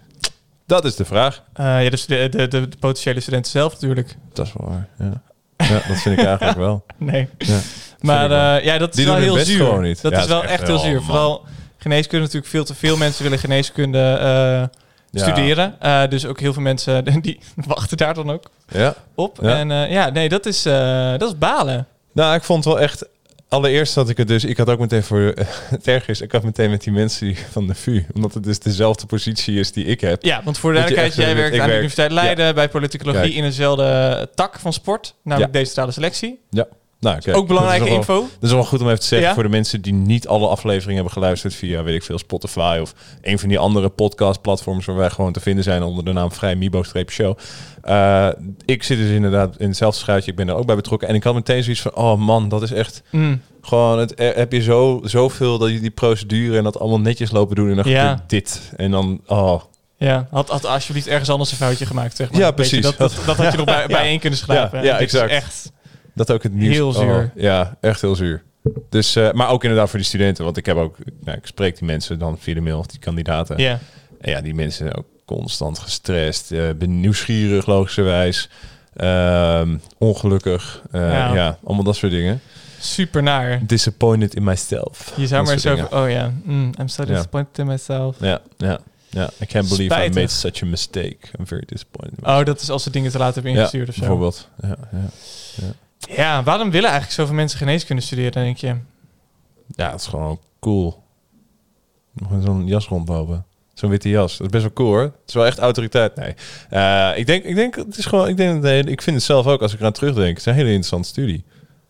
dat is de vraag. Eh, ja dus de, de, de, de potentiële studenten zelf natuurlijk. Dat is wel waar, ja. Ja, dat vind ik eigenlijk wel. Nee. Ja, Maar eh, ja, dat is Die wel heel zuur. gewoon niet. Dat Ja, is wel echt heel zuur. man. Vooral geneeskunde natuurlijk veel te veel mensen willen geneeskunde eh, Ja. studeren. Eh, dus ook heel veel mensen die wachten daar dan ook Ja, op. Ja. En eh, ja, nee, dat is, eh, dat is balen. Nou, ik vond wel echt... Allereerst had ik het dus... Ik had ook meteen voor... het erg is, ik had meteen met die mensen van de VU. Omdat het dus dezelfde positie is die ik heb. Ja, want voor de Dat duidelijkheid, jij werkt aan de Universiteit Leiden bij politicologie Kijk. in dezelfde tak van sport, namelijk decentrale selectie. Ja. Nou, Ook belangrijke dat wel- info. Dat is wel goed om even te zeggen Ja? voor de mensen die niet alle afleveringen hebben geluisterd via, weet ik veel, Spotify of een van die andere podcastplatforms waar wij gewoon te vinden zijn onder de naam Vrij Mibo-show. Eh, ik zit dus inderdaad in hetzelfde schuitje. Ik ben er ook bij betrokken. En ik had meteen zoiets van, oh man, dat is echt Mm. gewoon, het, eh, heb je zo, zoveel dat je die procedure en dat allemaal netjes lopen doen en dan Ja. gebeurt dit. En dan, oh. Ja, had, had alsjeblieft ergens anders een foutje gemaakt, zeg maar. Ja, precies. Dat, dat, dat had je nog bij, Ja. bijeen kunnen schrijven. Ja, ja, Dit is exact. echt... Dat ook het nieuws. Heel zuur. Oh, ja, echt heel zuur. Dus, eh, maar ook inderdaad voor die studenten. Want ik heb ook, nou, ik spreek die mensen dan via de mail, of die kandidaten. Ja. En ja, die mensen zijn ook constant gestrest, ben nieuwsgierig logischerwijs, ehm, ongelukkig. eh, Ja. ja. allemaal dat soort dingen. Super naar. Disappointed in myself. Je zou maar zo... Oh ja, mm, I'm so disappointed in myself. Ja, ja, ja. I can't believe I made such a mistake. I'm very disappointed. in Oh, dat is als ze dingen te laat hebben Ja, ingestuurd of zo. bijvoorbeeld. Ja, ja. Ja, waarom willen eigenlijk zoveel mensen geneeskunde studeren, denk je? ja, het is gewoon cool. Nog in zo'n jas rondlopen. Zo'n witte jas. Dat is best wel cool hoor. Het is wel echt autoriteit. Nee. Eh, ik denk, ik denk, het is gewoon, ik denk, nee, ik vind het zelf ook als ik eraan terugdenk. Het is een hele interessante studie.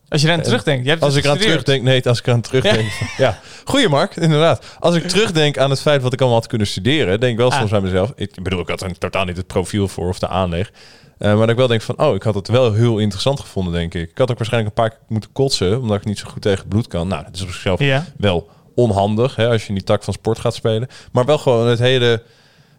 Als je eraan En terugdenkt. Hebt Als dus ik eraan terugdenk, nee, als ik eraan terugdenk. Ja, goeie Mark, inderdaad. Als ik terugdenk aan het feit wat ik allemaal had kunnen studeren, denk ik wel Ah. soms bij mezelf. Ik bedoel, ik had er totaal niet het profiel voor of de aanleg. Eh, maar dat ik wel denk van, oh, ik had het wel heel interessant gevonden, denk ik. Ik had ook waarschijnlijk een paar keer moeten kotsen, omdat ik niet zo goed tegen bloed kan. Nou, dat is op zichzelf Ja. wel onhandig, hè, als je in die tak van sport gaat spelen. Maar wel gewoon het hele,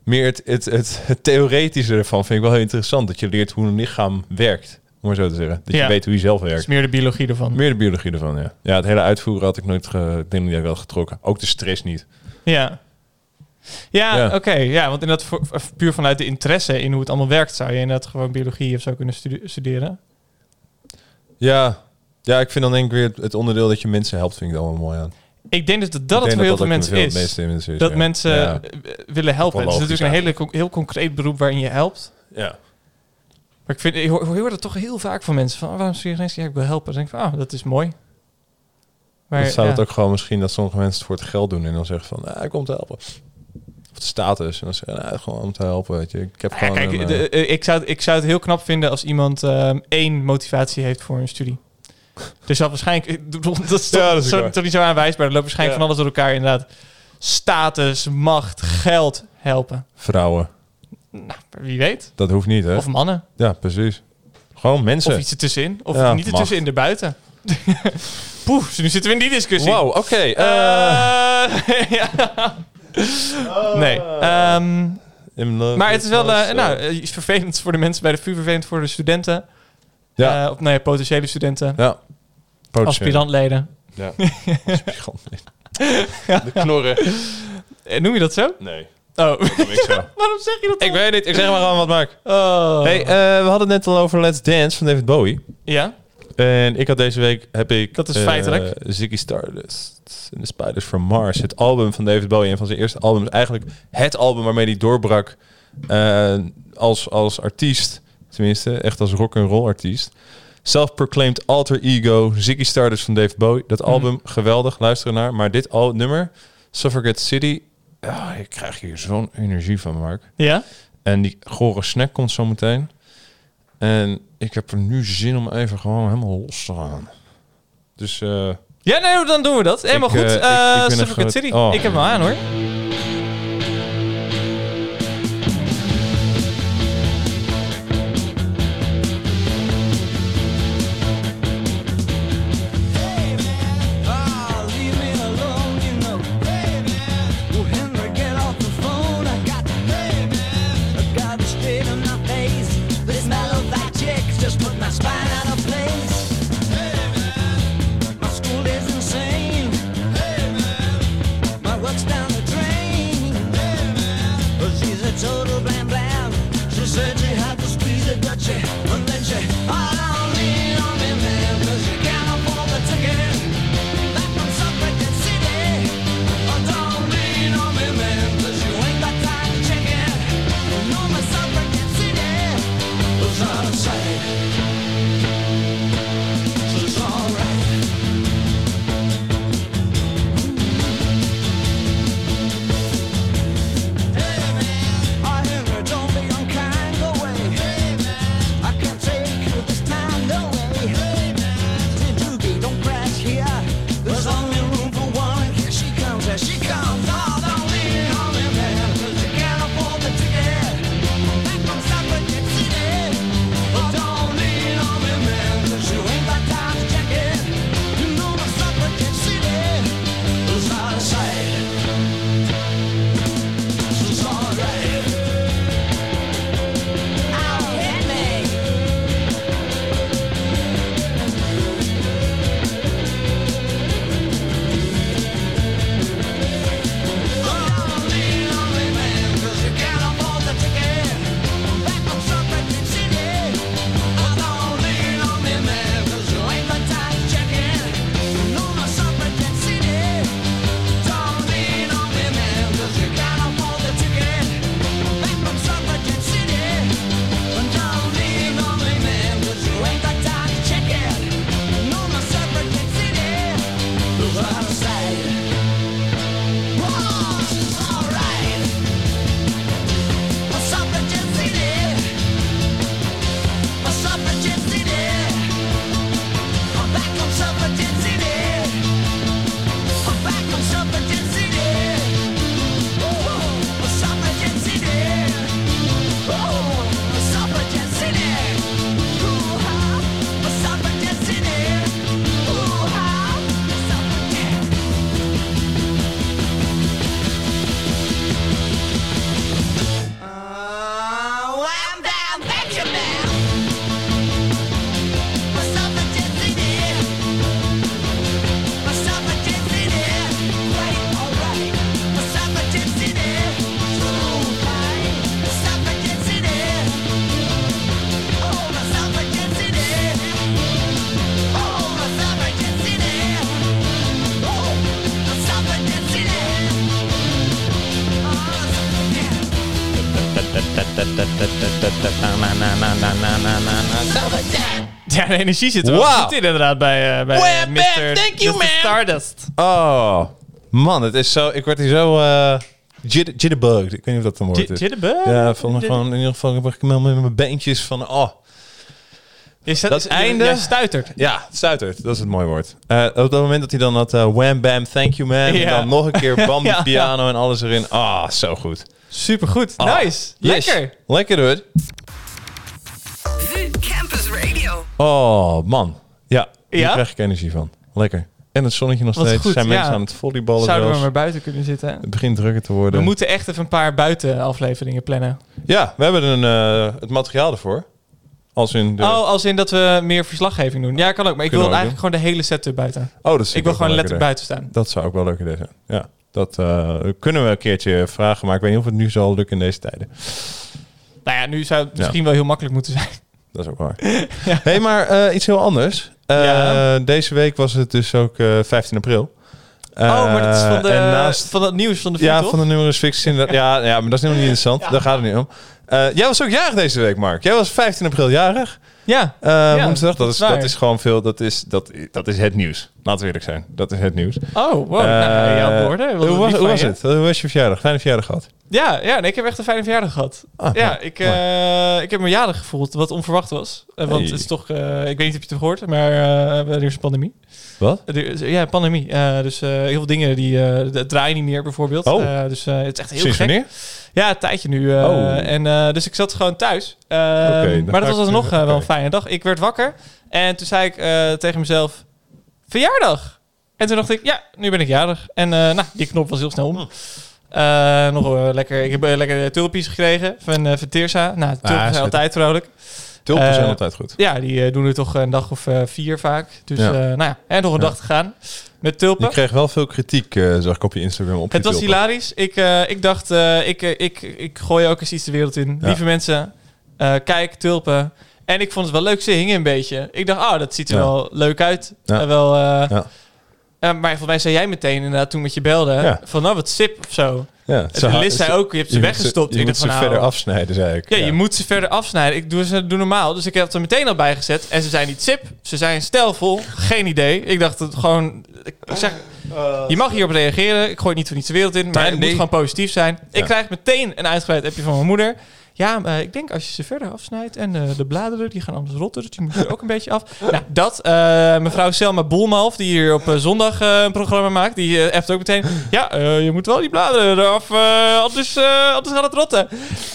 meer het, het, het, het theoretische ervan vind ik wel heel interessant. Dat je leert hoe een lichaam werkt, om maar zo te zeggen. Dat Ja. je weet hoe je zelf werkt. meer de biologie ervan. Meer de biologie ervan, ja. Ja, het hele uitvoeren had ik nooit, ge, ik denk niet dat ik wel getrokken. Ook de stress niet. Ja. Ja, Ja. oké. Ja, want inderdaad, voor, voor- puur vanuit de interesse in hoe het allemaal werkt, zou je inderdaad gewoon biologie of zo kunnen stude- studeren. Ja. ja, ik vind dan denk ik weer het, onderdeel dat je mensen helpt, vind ik allemaal mooi aan. Ik denk dat Ik dat het voor heel veel mensen is. dat ja. mensen Ja. eh, willen helpen. Het is natuurlijk een hele, heel concreet beroep waarin je helpt. Ja. Maar ik, vind, ik hoor, ik hoor dat toch heel vaak van mensen. Van, oh, waarom studeer je geneeskunde? Ja, ik wil helpen. Dan denk ik van, ah, dat is mooi. Maar, Dan zou ja. het ook gewoon misschien dat sommige mensen het voor het geld doen en dan zeggen van, ah, ik kom te helpen. Of de status. En dan zeggen, nou, gewoon om te helpen, weet je. Ik heb Ja, gewoon kijk, een, eh, de- eh, ik, zou, het- ik zou het heel knap vinden als iemand ehm, één motivatie heeft voor een studie. Dus dat waarschijnlijk... bedoel, Dat is toch, Ja, dat is zo, toch niet zo aanwijsbaar. Er loopt waarschijnlijk Ja. van alles door elkaar inderdaad. Status, macht, geld, helpen. vrouwen. Nou, wie weet. Dat hoeft niet, hè? Of mannen. ja, precies. Gewoon mensen. Of iets ertussenin. Of Ja, niet ertussenin, erbuiten. Poeh, nu zitten we in die discussie. Wauw, oké. eh, Eh, ja. Nee. ehm, maar het is wel eh, nou, eh, iets vervelends voor de mensen bij de VU, vervelend voor de studenten. ja, Eh, of nee, potentiële studenten. ja. Aspirantleden. Ja. Aspirant. De knorren. Noem je dat zo? Nee, Oh, zo. waarom zeg je dat ik weet niet, ik zeg maar gewoon wat Mark. Oh. Hey, eh, we hadden het net al over Let's Dance van David Bowie. Ja? En ik had deze week, heb ik... Dat is eh, feitelijk. Ziggy Stardust en The Spiders from Mars. Het album van David Bowie. Een van zijn eerste albums. Eigenlijk het album waarmee hij doorbrak eh, als, als artiest. Tenminste, echt als rock and roll artiest. Self-proclaimed alter ego. Ziggy Stardust van David Bowie. Dat Mhm. album, geweldig. Luister ernaar. Maar dit al nummer, Suffragette City... Ja, ik krijg hier zo'n energie van, Mark. Ja? En die gore snack komt zo meteen. En ik heb er nu zin om even gewoon helemaal los te gaan. Dus eh, Ja, nee, dan doen we dat. Helemaal Ik, goed. eh, ik- Eh ik City. oh. Ik heb hem aan, hoor. Ja, de energie zit er goed in inderdaad bij, eh bij Wham, Mr. thank you, Mr. Stardust. Oh, man, het is zo... Ik word hier zo... eh jit- jitterbugged. Ik weet niet of dat een woord is. Jitterbug? Ja, van, gewoon in ieder geval heb ik met mijn beentjes van... Oh, Je staat, Dat einde- Jij stuitert. Ja, stuitert. Dat is het mooie woord. Eh, op het moment dat hij dan had eh, wham bam, thank you man. En Ja. dan nog een keer bam, Ja, ja. piano en alles erin. Ah, zo goed. Supergoed. Ah, nice. yes. Lekker. Lekker hoor. Oh, man. Ja, hier Ja? krijg ik energie van. Lekker. En het zonnetje nog Wat steeds. goed, zijn mensen ja. aan het volleyballen Zouden we zelfs. maar buiten kunnen zitten. Het begint drukker te worden. We moeten echt even een paar buitenafleveringen plannen. Ja, we hebben een, eh, het materiaal ervoor. Als in de... Oh, als in dat we meer verslaggeving doen. Ja, kan ook. Maar ik wil Kunnen we ook eigenlijk gewoon de hele setup buiten. oh, dat zie Ik wil ook wel gewoon lekker letterlijk buiten staan. Dat zou ook wel leuk idee zijn. Ja, dat eh, kunnen we een keertje vragen. Maar ik weet niet of het nu zal lukken in deze tijden. Nou ja, nu zou het misschien wel heel makkelijk moeten zijn. Dat is ook waar. hey, maar eh, iets heel anders. Eh, Ja. Deze week was het dus ook eh 15 april. oh, maar dat is van, de, en naast, van het nieuws van de ja, Vue, van de numerus inderdaad. Ja, ja, maar dat is helemaal niet interessant. Daar gaat het niet om. Jij was ook jarig deze week, Mark. Jij was 15 april jarig. Ja. Eh, Ja, woensdag. Dat is, waar. dat is gewoon veel. Dat is, dat, dat is het nieuws. Laten we eerlijk zijn. Dat is het nieuws. Oh, wow. Eh, nou, jouw woorden. Hoe was, hoe het? Hoe was je verjaardag? Fijne verjaardag gehad. Ja, ja nee, ik heb echt een fijne verjaardag gehad. Ah, ja, ik, eh, ik heb me jarig gevoeld, wat onverwacht was. Eh, want Hey. het is toch, eh, ik weet niet of je het gehoord, maar eh, er is een pandemie. Wat? Er ja, pandemie. Eh, dus eh, heel veel dingen die eh, draaien niet meer bijvoorbeeld. Oh. Eh, dus eh, het is echt heel Sinds gek. wanneer? Ja, een tijdje nu. eh, Oh. en, eh, dus ik zat gewoon thuis. Eh, dan maar dat was ik- alsnog eh, wel een fijne dag. Ik werd wakker en toen zei ik eh, tegen mezelf, verjaardag. En toen dacht ik, ja, nu ben ik jarig. En eh, nou, die knop was heel snel om. Nog lekker. Ik heb lekker tulpjes gekregen van, van Teersa. Nou, tulpen zijn schitterend. altijd vrolijk. Tulpen zijn altijd goed. Ja, die doen er toch een dag of vier vaak. Dus Ja. nou ja, en nog een Ja. dag te gaan met tulpen. Je kreeg wel veel kritiek, zag ik op je Instagram. Op Het was tulpen. hilarisch. Ik, ik dacht, ik, ik, ik gooi ook eens iets de wereld in. Ja. Lieve mensen, eh, kijk, tulpen. En ik vond het wel leuk. Ze hingen een beetje. Ik dacht, oh, dat ziet er Ja. wel leuk uit. Ja. Eh, wel, eh, Ja. maar volgens mij zei jij meteen inderdaad toen met je belde... Van nou, wat sip of zo. Ja, En Liz zei ook, je hebt ze moet weggestopt. Je Ik moet ze van, nou, verder afsnijden, zei ik. Ja, je moet ze verder afsnijden. Ik doe ze doe normaal. Dus ik heb het er meteen al bij gezet. En ze zijn niet sip. Ze zijn stijlvol. Geen idee. Ik dacht het gewoon... Ik zeg, je mag hierop reageren. Ik gooi niet voor niets de wereld in. Maar Nee, het moet gewoon positief zijn. Ik krijg meteen een uitgebreid appje van mijn moeder. Ja, maar ik denk als je ze verder afsnijdt en eh, de bladeren die gaan anders rotten, dus die moeten er ook een beetje af. Nou, dat. eh, mevrouw Selma Boelmalf, die hier op eh, zondag eh, een programma maakt, die eh efft ook meteen. Ja, eh, je moet wel die bladeren eraf, eh, anders, eh, anders gaat het rotten.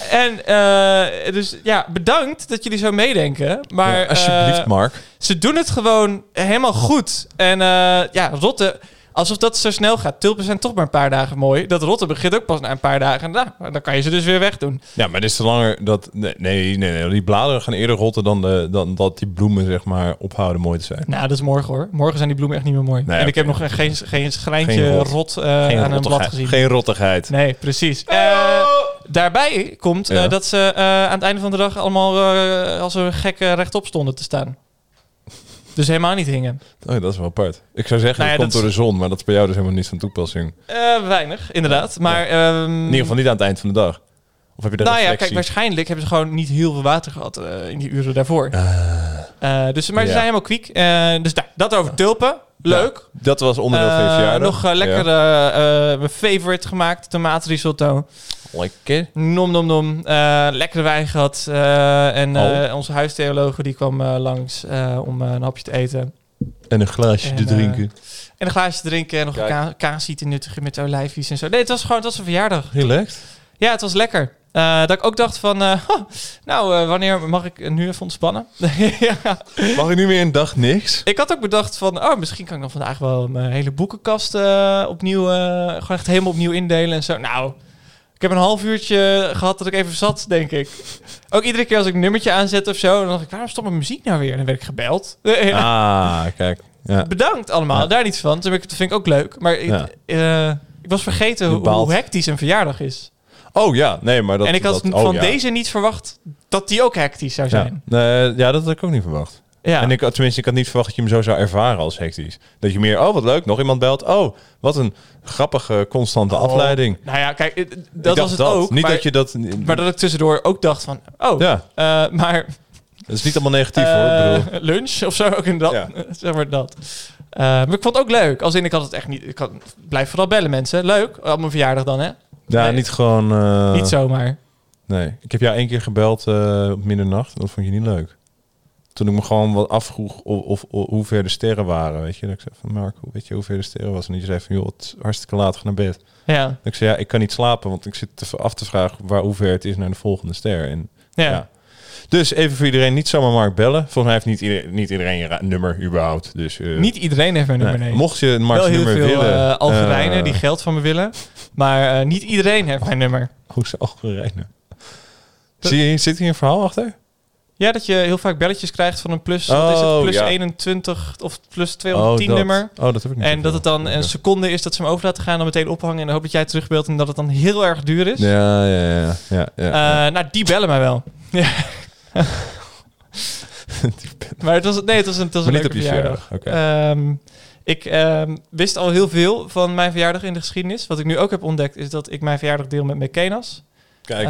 En eh, dus ja, bedankt dat jullie zo meedenken. Maar Ja, alsjeblieft, eh, Mark. ze doen het gewoon helemaal goed. En eh, ja, rotten, alsof dat zo snel gaat. Tulpen zijn toch maar een paar dagen mooi. Dat rotten begint ook pas na een paar dagen. Nou, dan kan je ze dus weer wegdoen. Ja, maar dit is te langer dat... Nee, nee, nee, nee, die bladeren gaan eerder rotten dan, de, dan dat die bloemen, zeg maar, ophouden mooi te zijn. Nou, dat is morgen hoor. Morgen zijn die bloemen echt niet meer mooi. Nee, en ik heb nog geen, geen schrijntje Geen rot. rot, eh, aan een blad gezien. Geen rottigheid. Nee, precies. Eh, daarbij komt eh, dat ze aan het einde van de dag allemaal als een gekke rechtop stonden te staan. Dus helemaal niet hingen. Oh, dat is wel apart. Ik zou zeggen, Nou ja, het komt door de zon, maar dat is bij jou dus helemaal niet van toepassing. Eh, weinig, inderdaad. Maar, ehm, In ieder geval niet aan het eind van de dag. Of heb je daar nou ja, kijk, waarschijnlijk hebben ze gewoon niet heel veel water gehad eh, in die uren daarvoor. Eh, dus, maar ze ja. zijn helemaal kwiek. Eh, dus nou, dat over tulpen. Leuk. Dat was onderdeel van je verjaardag. nog lekker mijn favorite gemaakt, tomatenrisotto. Lekker. Nom nom nom. Eh, lekkere wijn gehad. Eh, en Oh. onze huistheologe die kwam langs om een hapje te eten. En een glaasje En, te drinken. En een glaasje te drinken en nog Kijk. een ka kaasje te nuttigen met olijfjes en zo. Nee, het was gewoon het was een verjaardag. Relaxed. Ja, het was lekker. Eh, dat ik ook dacht van, eh, huh, nou, eh, wanneer mag ik nu even ontspannen? ja. Mag ik nu weer een dag niks? Ik had ook bedacht van, oh, misschien kan ik dan vandaag wel mijn hele boekenkast opnieuw, gewoon echt helemaal opnieuw indelen en zo. Nou, ik heb een half uurtje gehad dat ik even zat, denk ik. Ook iedere keer als ik een nummertje aanzet of zo, dan dacht ik, waarom stopt mijn muziek nou weer? En dan werd ik gebeld. Ja. Ah, kijk. Ja. Bedankt allemaal, daar niets van. Dat vind ik ook leuk. Maar ik, ik was vergeten hoe hectisch een verjaardag is. Oh ja, nee, maar dat... en ik had dat, oh, van ja. deze niet verwacht dat die ook hectisch zou Ja. zijn. Nee, ja, dat had ik ook niet verwacht. Ja. En ik, had- tenminste, ik had niet verwacht dat je hem zo zou ervaren als hectisch. Dat je meer, oh wat leuk, nog iemand belt. Oh, wat een grappige, constante afleiding. Nou ja, kijk, eh, dat was het ook. Niet maar, dat je dat... maar dat ik tussendoor ook dacht van, oh, Ja, eh, maar dat is niet allemaal negatief hoor. Ik bedoel, eh, lunch of zo, ook inderdaad. Ja. zeg maar dat. Eh, maar ik vond het ook leuk. Als in, ik had het echt niet... Ik had, blijf vooral bellen, mensen. Leuk. Op mijn verjaardag dan, hè? Ja, nee. niet gewoon... eh, niet zomaar. Nee, ik heb jou één keer gebeld eh, op middernacht. en Dat vond je niet leuk. Toen ik me gewoon wat afvroeg of, of, of hoe ver de sterren waren, weet je. Dat ik zei van, Mark, weet je hoe ver de sterren was? En die zei van, joh, het is hartstikke laat, ga naar bed. Ja. En ik zei, ja, ik kan niet slapen, want ik zit te, af te vragen waar, hoe ver het is naar de volgende ster. En, Ja. ja. Dus even voor iedereen, niet zomaar Mark bellen. Volgens mij heeft niet iedereen, niet iedereen je nummer überhaupt. Dus, eh, Niet iedereen heeft mijn nummer, nee. Mocht je Mark's Wel heel nummer veel willen... eh, Algerijnen die geld van me willen. Maar niet iedereen heeft mijn nummer. Hoezo Algerijnen? Zie je, zit hier een verhaal achter? Ja, dat je heel vaak belletjes krijgt van een plus, wat is het, Oh, plus ja. 21 of plus 210 dat. nummer. Oh, dat heb ik niet. En dat het dan een seconde is dat ze hem over laten gaan, dan meteen ophangen en dan hoop dat jij terugbelt en dat het dan heel erg duur is. Ja, ja, ja. ja, ja. Nou, die bellen mij wel. Maar het was, nee, het was een, het was een leuke op je verjaardag. Ehm, ik ehm, wist al heel veel van mijn verjaardag in de geschiedenis. Wat ik nu ook heb ontdekt is dat ik mijn verjaardag deel met McKenas. Kijk,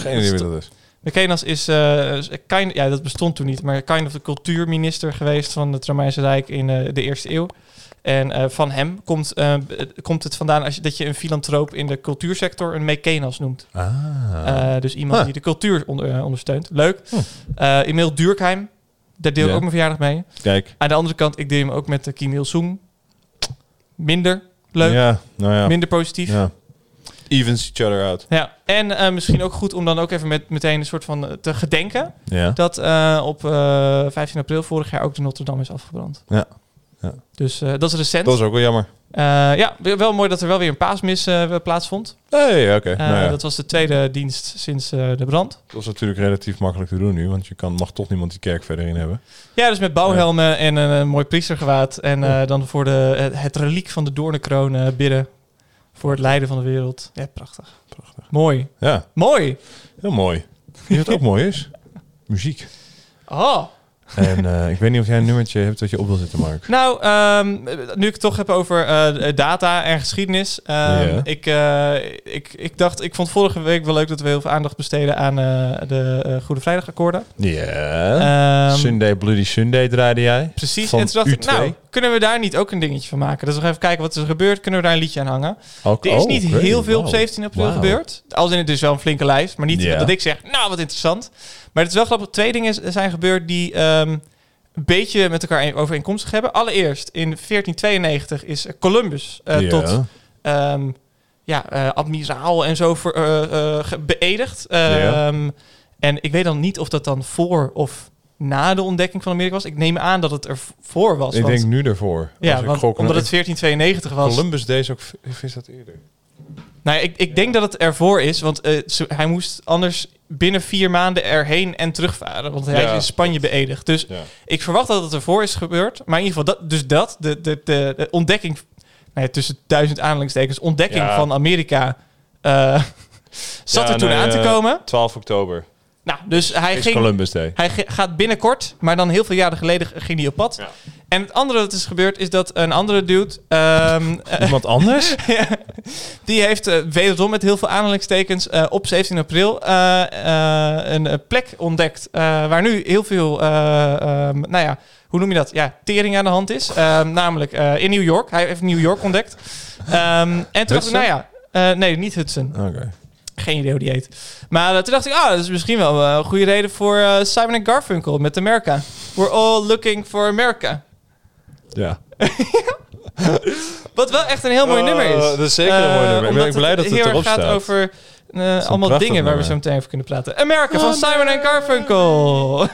geen idee wie dat is. McKenas is eh, kind, ja, dat bestond toen niet, maar kind of de cultuurminister geweest van het Romeinse Rijk in eh, de eerste eeuw. En eh, van hem komt, eh, komt het vandaan als je, dat je een filantroop in de cultuursector een Mecenas noemt. Ah. Eh, dus iemand Huh. die de cultuur onder- ondersteunt. Leuk. Hm. Eh Emil Durkheim, daar deel ik Ja. ook mijn verjaardag mee. Kijk. Aan de andere kant, ik deel hem ook met uh, Kim Il-sung. Minder leuk, Ja, nou ja. minder positief. Ja. ja. Evens each other out. En eh, misschien ook goed om dan ook even met, meteen een soort van te gedenken Ja. dat eh, op eh 15 april vorig jaar ook de Notre Dame is afgebrand. Ja. Ja. Dus eh, dat is recent. Dat is ook wel jammer. Eh, ja, wel mooi dat er wel weer een paasmis eh, plaatsvond. Nee, oké. Nou ja. Dat was de tweede dienst sinds de brand. Dat was natuurlijk relatief makkelijk te doen nu, want je kan, mag toch niemand die kerk verder in hebben. Ja, dus met bouwhelmen en een, mooi priestergewaad. En dan voor de, het, het reliek van de doornenkroon bidden. Voor het lijden van de wereld. Ja, prachtig. Prachtig. Mooi. Ja, Mooi. heel mooi. Weet je wat ook mooi is? Muziek. Oh. En eh, ik weet niet of jij een nummertje hebt dat je op wil zetten, Mark. Nou, ehm, nu ik het toch heb over eh, data en geschiedenis. ehm, ik, eh, ik, ik dacht, ik vond vorige week wel leuk dat we heel veel aandacht besteden aan de Goede Vrijdagakkoorden. Ja. Ehm, Sunday Bloody Sunday draaide jij. Precies. En toen dacht ik, U2. nou, kunnen we daar niet ook een dingetje van maken? Dus we gaan even kijken wat er gebeurt. Kunnen we daar een liedje aan hangen? Ook, Er is oh, niet heel veel op wauw. 17 april gebeurd. Als in het is wel een flinke lijst, maar niet Ja. dat ik zeg, nou wat interessant. Maar het is wel grappig. Twee dingen zijn gebeurd die ehm, een beetje met elkaar een- overeenkomstig hebben. Allereerst in 1492 is Columbus eh, Ja. tot ehm, ja, eh, admiraal en zo voor, eh, beëdigd. Ehm, En ik weet dan niet of dat dan voor of na de ontdekking van Amerika was. Ik neem aan dat het ervoor was. Ik want- denk nu ervoor. ja, want, omdat het 1492 was. Columbus deze ook... Of is dat eerder? Nou, ik, ik denk dat het ervoor is, want eh, hij moest anders binnen vier maanden erheen en terugvaren. Want hij Ja. is in Spanje beëdigd. Dus Ja. ik verwacht dat het ervoor is gebeurd. Maar in ieder geval, dat, dus dat, de, de, de, de ontdekking, nou ja, tussen duizend aanhalingstekens, ontdekking van Amerika, eh, zat er toen nee, aan te eh, komen. 12 oktober Nou, dus hij is ging... Columbus Day. Hij gaat binnenkort, maar dan heel veel jaren geleden ging hij op pad. Ja. En het andere dat is gebeurd is dat een andere dude... ehm, eh, Iemand anders? ja, die heeft eh, wederom met heel veel aanhalingstekens eh, op 17 april eh, eh, een plek ontdekt. eh, waar nu heel veel, eh, ehm, nou ja, hoe noem je dat? Ja, tering aan de hand is. Ehm, namelijk eh, in New York. Hij heeft New York ontdekt. Ehm, en toen dacht ik, Hudson? nou ja, eh, nee, niet Hudson. Oké. Geen idee hoe die heet. Maar eh, toen dacht ik, ah, dat is misschien wel eh, een goede reden voor eh, Simon en Garfunkel met America. We're all looking for America. Ja. Wat wel echt een heel mooi Oh, nummer is. dat is zeker een mooi nummer. Ik ben blij dat het erg erop gaat staat. over eh, allemaal dingen waar we zo meteen over kunnen praten. America van Simon en Garfunkel.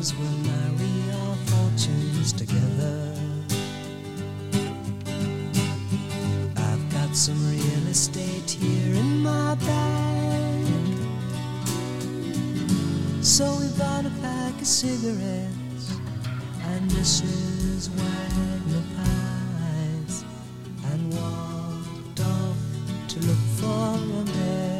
we'll marry our fortunes together. I've got some real estate here in my bag. So we bought a pack of cigarettes and Mrs. Wagner pies and walked off to look for America.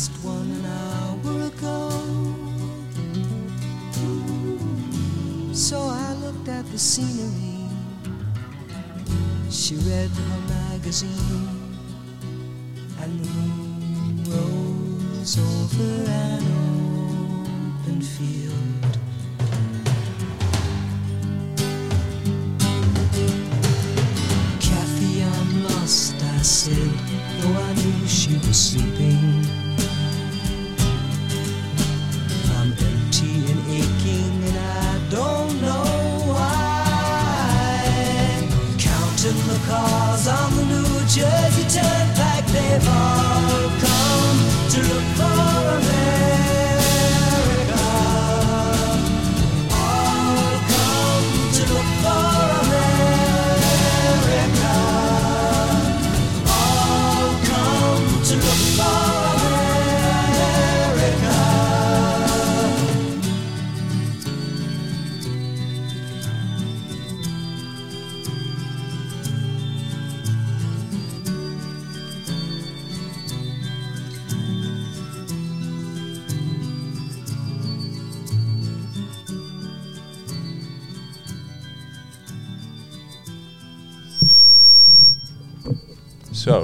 last one hour ago. So I looked at the scenery. She read her magazine, and the moon rose over an open field.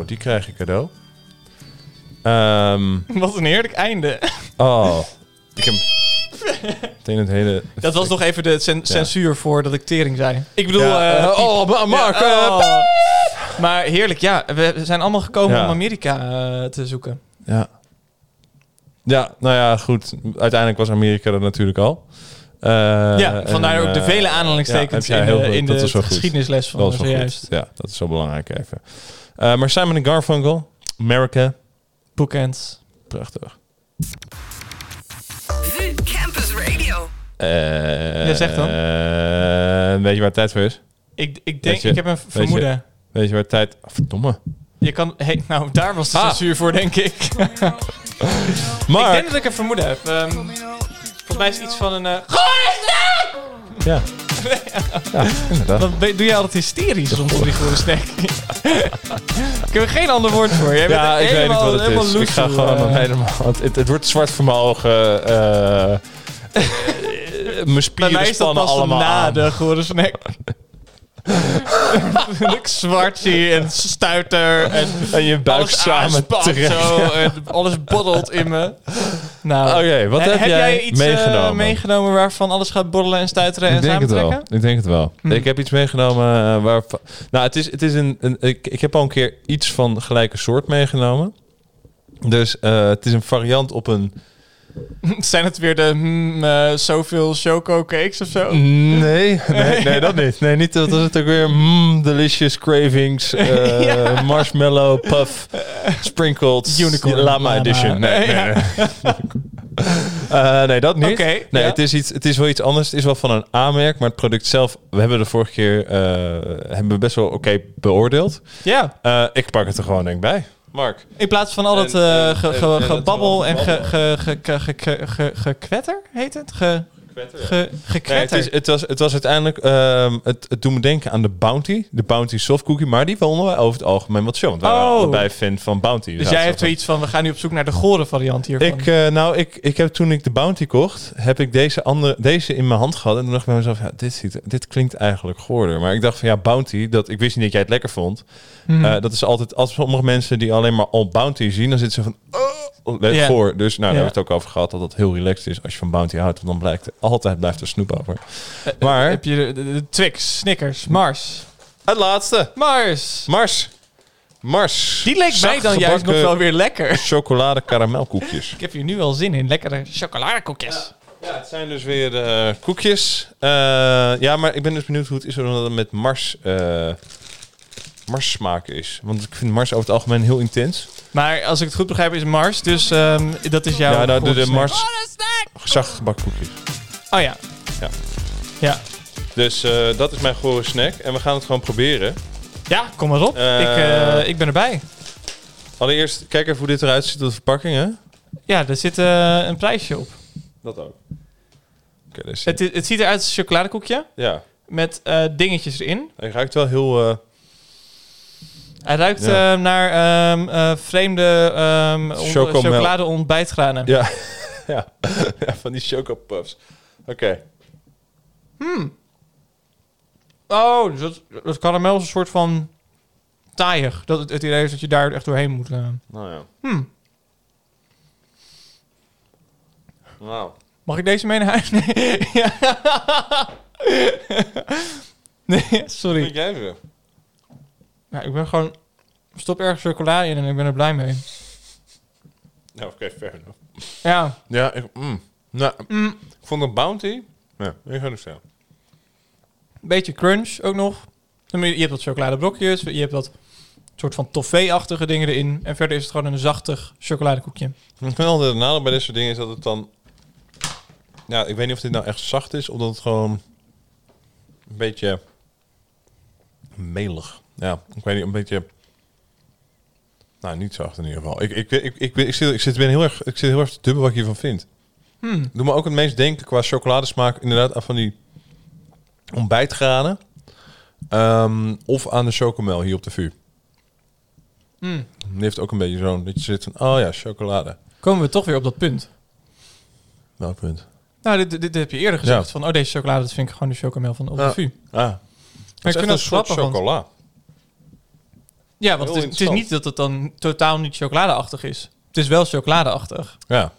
Die krijg ik cadeau. Ehm, Wat een heerlijk einde. oh, ik heb meteen het hele... Dat was nog even de cen- censuur voor dat ik tering zei. Ik bedoel... Ja, eh, eh, oh, Ma- Mark, Ja, eh, oh. Maar heerlijk, ja. We zijn allemaal gekomen om Amerika te zoeken. Ja. Ja, nou ja, goed. Uiteindelijk was Amerika er natuurlijk al. Ja, vandaar en, ook de vele aanhalingstekens in de, in de geschiedenisles van zojuist. Ja, dat is zo belangrijk even. Eh, maar Simon Garfunkel, America, Bookends. prachtig. Campus Radio. Eh Ja, zeg dan. eh, weet je waar het tijd voor is? Ik, ik Weet denk, je- ik heb een vermoeden. Weet je waar het tijd... Oh, verdomme. Je kan, hey, nou, daar was de Ah. censuur voor, denk ik. Mark! Ik denk dat ik een vermoeden heb. Ehm, volgens mij is het iets van een... eh Ja. Ja, inderdaad. ben- doe je altijd hysterisch soms op die goede snack? ik heb er geen ander woord voor. Jij bent Ja, ik weet niet wat het helemaal is. Ik ga gewoon dan helemaal... Want het, het wordt zwart voor mijn ogen. eh, mijn spieren spannen allemaal na aan. de gore snack. ik zwart zie en stuiter en En je buik samen zo en alles bottelt in me. Nou, Oké, wat he- heb jij iets eh, meegenomen? meegenomen waarvan alles gaat borrelen en stuiteren en Ik denk het wel. Ik denk het wel. Hm. Ik heb iets meegenomen eh, waar... Nou, het is, het is een, een... ik, ik heb al een keer iets van gelijke soort meegenomen. Dus eh, het is een variant op een... Zijn het weer de hmm, eh, zoveel choco cakes of zo? Nee, nee, nee, dat niet. Nee, niet. Dat was het ook weer. Mm, delicious cravings. eh, Ja. Marshmallow, puff, sprinkled. Unicorn Lama Lama. edition. Nee, nee, nee. Eh, nee, dat niet. Oké, nee, ja. het, is iets, het is wel iets anders. Het is wel van een A-merk, maar het product zelf... We hebben de vorige keer hebben we best wel oké beoordeld. Ja, ik pak het er gewoon denk ik bij. Mark. in plaats van al dat eh, gebabbel en ge- gebabbel. ge- ge- ge- ge- ge- ge- gekwetter, het? Nee, is, het, was, het was uiteindelijk... ehm, het, het doet me denken aan de Bounty. De Bounty soft cookie. Maar die vonden wij over het algemeen wat show. Want wij waren Oh. allebei fan van Bounty. dus jij hebt zoiets van, we gaan nu op zoek naar de gore variant hiervan. Ik, eh, nou, ik, ik heb toen ik de Bounty kocht, heb ik deze, andere, deze in mijn hand gehad. En toen dacht ik bij mezelf, ja, dit, ziet, dit klinkt eigenlijk goorder. Maar ik dacht van, ja, Bounty, dat, ik wist niet dat jij het lekker vond. Mhm. Eh, dat is altijd, als sommige mensen die alleen maar al Bounty zien, dan zitten ze van, oh, let voor. Dus nou, daar hebben we het ook over gehad, dat dat heel relaxed is als je van Bounty houdt. Want dan blijkt, altijd blijft er snoep over. Maar, Heb je de, de, de Twix, Snickers, Mars. het laatste. Mars! Mars. Mars. Die leek mij dan juist nog wel weer lekker. Chocolade karamelkoekjes. Ik heb hier nu al zin in. Lekkere chocoladekoekjes. Ja, het zijn dus weer eh, koekjes. Eh, ja, maar ik ben dus benieuwd hoe het is omdat het met Mars, eh Mars smaak is. Want ik vind Mars over het algemeen heel intens. Maar als ik het goed begrijp is Mars, dus ehm, dat is jouw... ja, nou, de, de. Mars zacht gebakken koekjes. Oh ja. Ja. Ja. Dus eh, dat is mijn gore snack. En we gaan het gewoon proberen. Ja, kom maar op. Eh. ik, eh, ik ben erbij. Allereerst, kijk even hoe dit eruit ziet op de verpakking, hè? Ja, er zit een prijsje op. Dat ook. Oké, dus, Het, het ziet eruit als een chocoladekoekje ja, met dingetjes erin. hij ruikt wel heel... Hij ruikt Ja. eh, naar ehm, eh, vreemde um, Chocomel. chocolade ontbijtgranen. ja. ja. ja, van die chocopuffs. Oké. Oh, dus dat, dat karamel is een soort van taaiig. Dat het, het idee is dat je daar echt doorheen moet. eh. Nou ja. Hmm. Nou. Mag ik deze mee naar huis? Nee. Ja. nee, sorry. Vind jij ze? Ja, ik ben gewoon... Stop ergens chocola in en ik ben er blij mee. Nou, oké, fair enough. Ja. Ja, ik, mm. Nou, Mm. ik vond een bounty. Ja, ik ga zeggen. Beetje crunch ook nog. Je hebt wat chocoladebrokjes. Je hebt wat soort van toffee-achtige dingen erin. En verder is het gewoon een zachtig chocoladekoekje. Altijd het nadeel bij dit soort dingen is dat het dan... Ja, ik weet niet of dit nou echt zacht is, of dat het gewoon een beetje melig. Ja, ik weet niet, een beetje... Nou, niet zacht in ieder geval. Ik, ik, ik, ik, zit, ik, zit, ben heel erg, ik zit heel erg te dubbel wat ik hiervan vind. Hmm. Doe me ook het meest denken qua chocoladesmaak inderdaad aan van die ontbijtgranen. Ehm, of aan de chocomel hier op de vuur. Hmm. Die heeft ook een beetje zo'n, dat je zit van, oh ja, chocolade. Komen we toch weer op dat punt. Welk punt? Nou, dit, dit, dit heb je eerder gezegd. Ja. Van, oh, deze chocolade, dat vind ik gewoon de chocomel van op Ja. de VU. Ah, Maar ik vind dat soort want- chocola. Ja, want het is, het is niet dat het dan totaal niet chocoladeachtig is. Het is wel chocoladeachtig, Ja.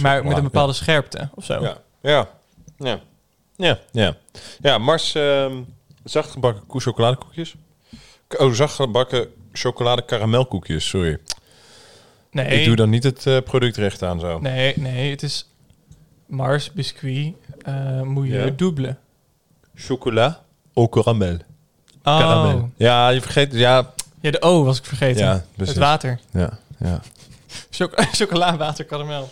Maar met een bepaalde scherpte of zo. Ja. Ja. Ja. Ja. Ja. Ja, Mars ehm zachtgebakken koe chocoladekoekjes. Oh, zachtgebakken chocolade karamelkoekjes, sorry. Nee, Ik doe dan niet het eh, product recht aan zo. nee, nee, het is Mars biscuit uh, mouilleux Ja. double. Chocola au caramel. Oh. Caramel. Ja, je vergeet... Ja, Ja, de O was ik vergeten. ja het water. Ja, ja. Choc chocola, water, karamel.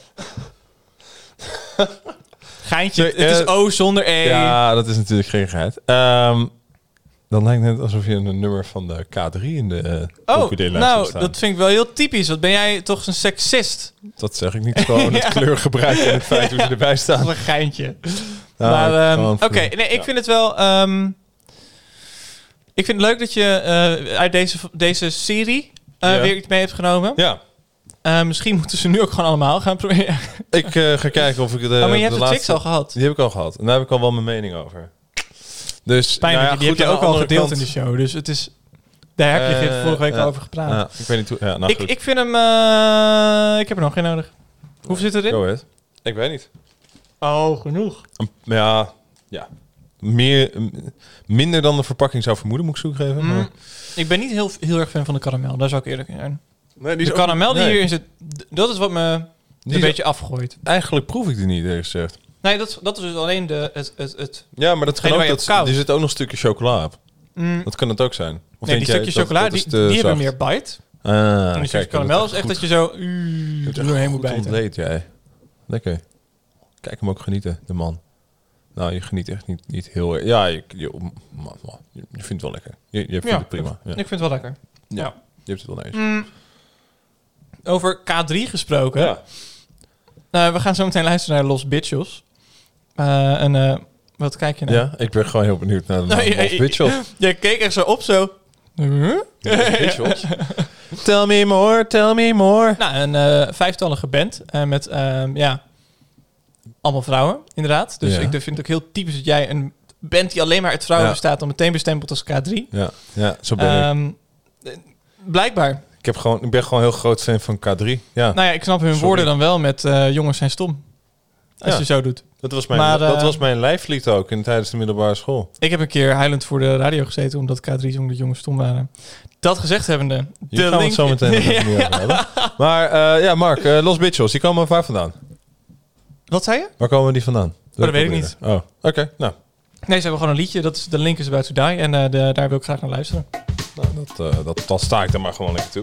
Geintje, het is eh, O zonder E. Ja, dat is natuurlijk gekkigheid. Ehm dan lijkt het net alsof je een nummer van de K3 in de uh, Oh, nou, dat vind ik wel heel typisch. Wat ben jij toch een seksist? Dat zeg ik niet gewoon het kleurgebruik en het feit hoe ze erbij Dat staan. is een geintje. Nou, maar, ehm, oké, nee, ik ja. vind het wel... ehm, ik vind het leuk dat je eh, uit deze, deze serie Ja. weer iets mee hebt genomen. Ja, Eh, misschien moeten ze nu ook gewoon allemaal gaan proberen. ik eh, ga kijken of ik de, oh, maar je hebt de laatste... al gehad. Die heb ik al gehad. En daar heb ik al wel mijn mening over. Dus, Pijnlijk, nou ja, die goed, heb je ook al gedeeld kant- in de show. Dus het is... Daar heb je Eh, vorige week al over gepraat. Ik weet niet hoe... Ja, nou ik, goed. ik vind hem... ik heb er nog geen nodig. Hoeveel zit erin? Go ahead. Ik weet niet. Oh, genoeg. Ja, ja. Meer, minder dan de verpakking zou vermoeden, moet ik zo geven. Mm, Maar... ik ben niet heel, heel erg fan van de karamel. Daar zou ik eerlijk in zijn. Nee, De karamel die nee. hierin zit, dat is wat me Die een is- beetje afgooit. Eigenlijk proef ik die niet, eerlijk gezegd. Nee, dat, dat is dus alleen de, het, het, het Ja, maar dat kan ook, dat, er zit ook nog een stukje chocola op. Mm, Dat kan het ook zijn. Of nee, denk die stukjes dat- chocola, dat die, is die hebben meer bite. Ah, en die kijk, stukjes karamel is echt dat je zo uh, Je er doorheen moet bijten. ontleed, jij. Lekker. Kijk hem ook genieten, de man. Nou, je geniet echt niet, niet heel erg. Ja, je, je, man, man, je, vindt het wel lekker. Je, je vindt Ja, het prima. Ja. Ik vind het wel lekker. Ja. Je hebt het wel eens. Mm, over K3 gesproken. Ja. Nou, we gaan zo meteen luisteren naar Los Bitchos. Eh, een, eh, wat kijk je nou? Ja, ik ben gewoon heel benieuwd naar de naam Nee, Los Mitchell. Je keek echt zo op zo. Huh? Tell me more, tell me more. Nou, een eh, vijftallige band met, ehm, ja, allemaal vrouwen, inderdaad. Dus Ja. ik vind het ook heel typisch dat jij een band die alleen maar uit vrouwen Ja. bestaat, dan meteen bestempeld als K3. Ja, ja zo ben ik. Ehm, eh, blijkbaar. Ik, heb gewoon, ik ben gewoon heel groot fan van K3. Ja, Nou ja, ik snap hun Sorry. woorden dan wel met eh, jongens zijn stom. Als Ja. je zo doet. dat was mijn, maar, dat eh, was mijn lijflied ook in, tijdens de middelbare school. Ik heb een keer huilend voor de radio gezeten omdat K3 zong dat jongens stom waren. Dat gezegd hebbende. Hier gaan we het zo meteen hebben. Maar eh, ja, Mark, Los Mitchells, die komen waar vandaan? Wat zei je? Waar komen die vandaan? dat weet ik niet. Oh, oké. Nou, Nee, ze hebben gewoon een liedje. Dat is de link is about to die. En de, daar wil ik graag naar luisteren. Dat, eh, dat, dat sta ik er maar gewoon lekker toe.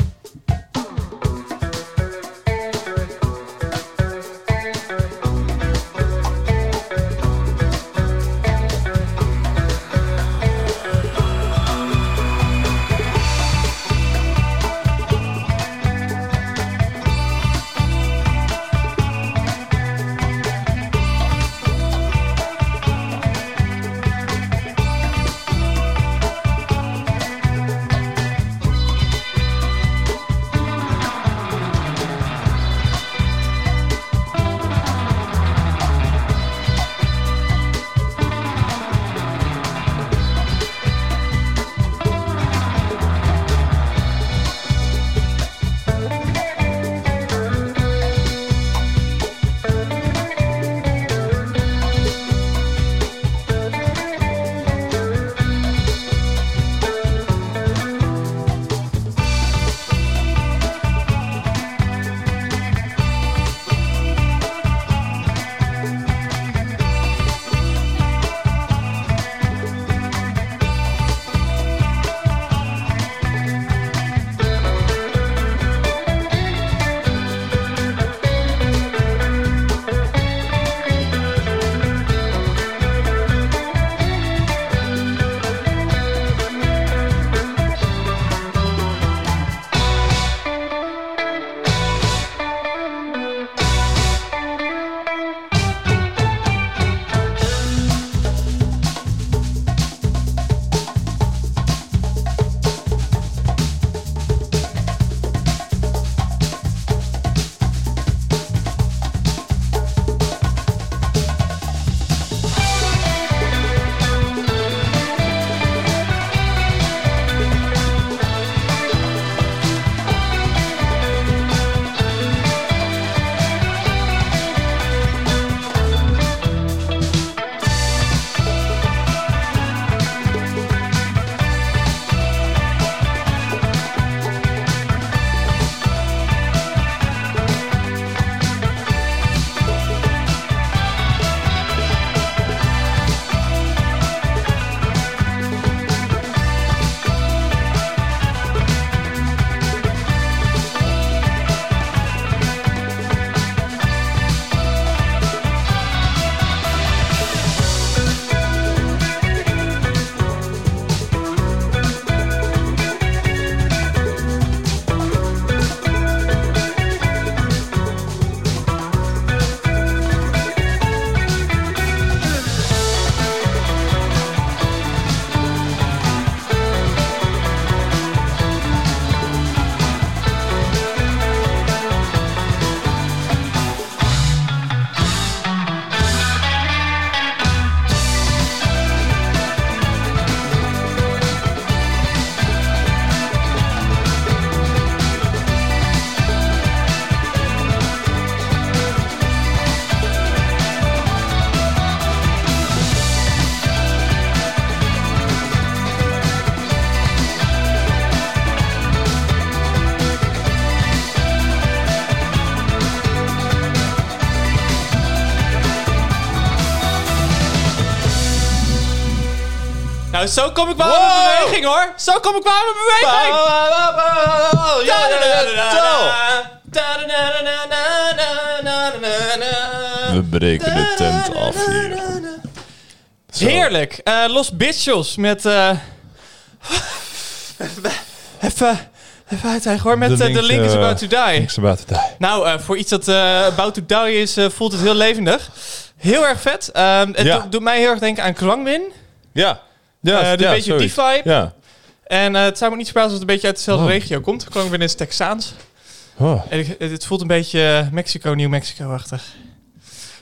Nou, zo kom ik wel aan mijn beweging, hoor. Zo kom ik wel aan mijn beweging. We breken de tent af hier. Zo. Heerlijk. Eh, Los Bitchels met... eh even, even hoor. Met De eh, The link, is About to Die. Niks about to die. Nou, eh, voor iets dat About to Die is, eh, voelt het heel levendig. Heel erg vet. Ehm, het Ja. doet mij heel erg denken aan Krangwin. Ja. Ja, Eh, dus een beetje die zoiets. vibe. Ja. En eh, het zou me niet verbazen als het een beetje uit dezelfde Oh. regio komt. Krangwin is Texaans. Oh. En het, het voelt een beetje eh, Mexico, Nieuw Mexico-achtig.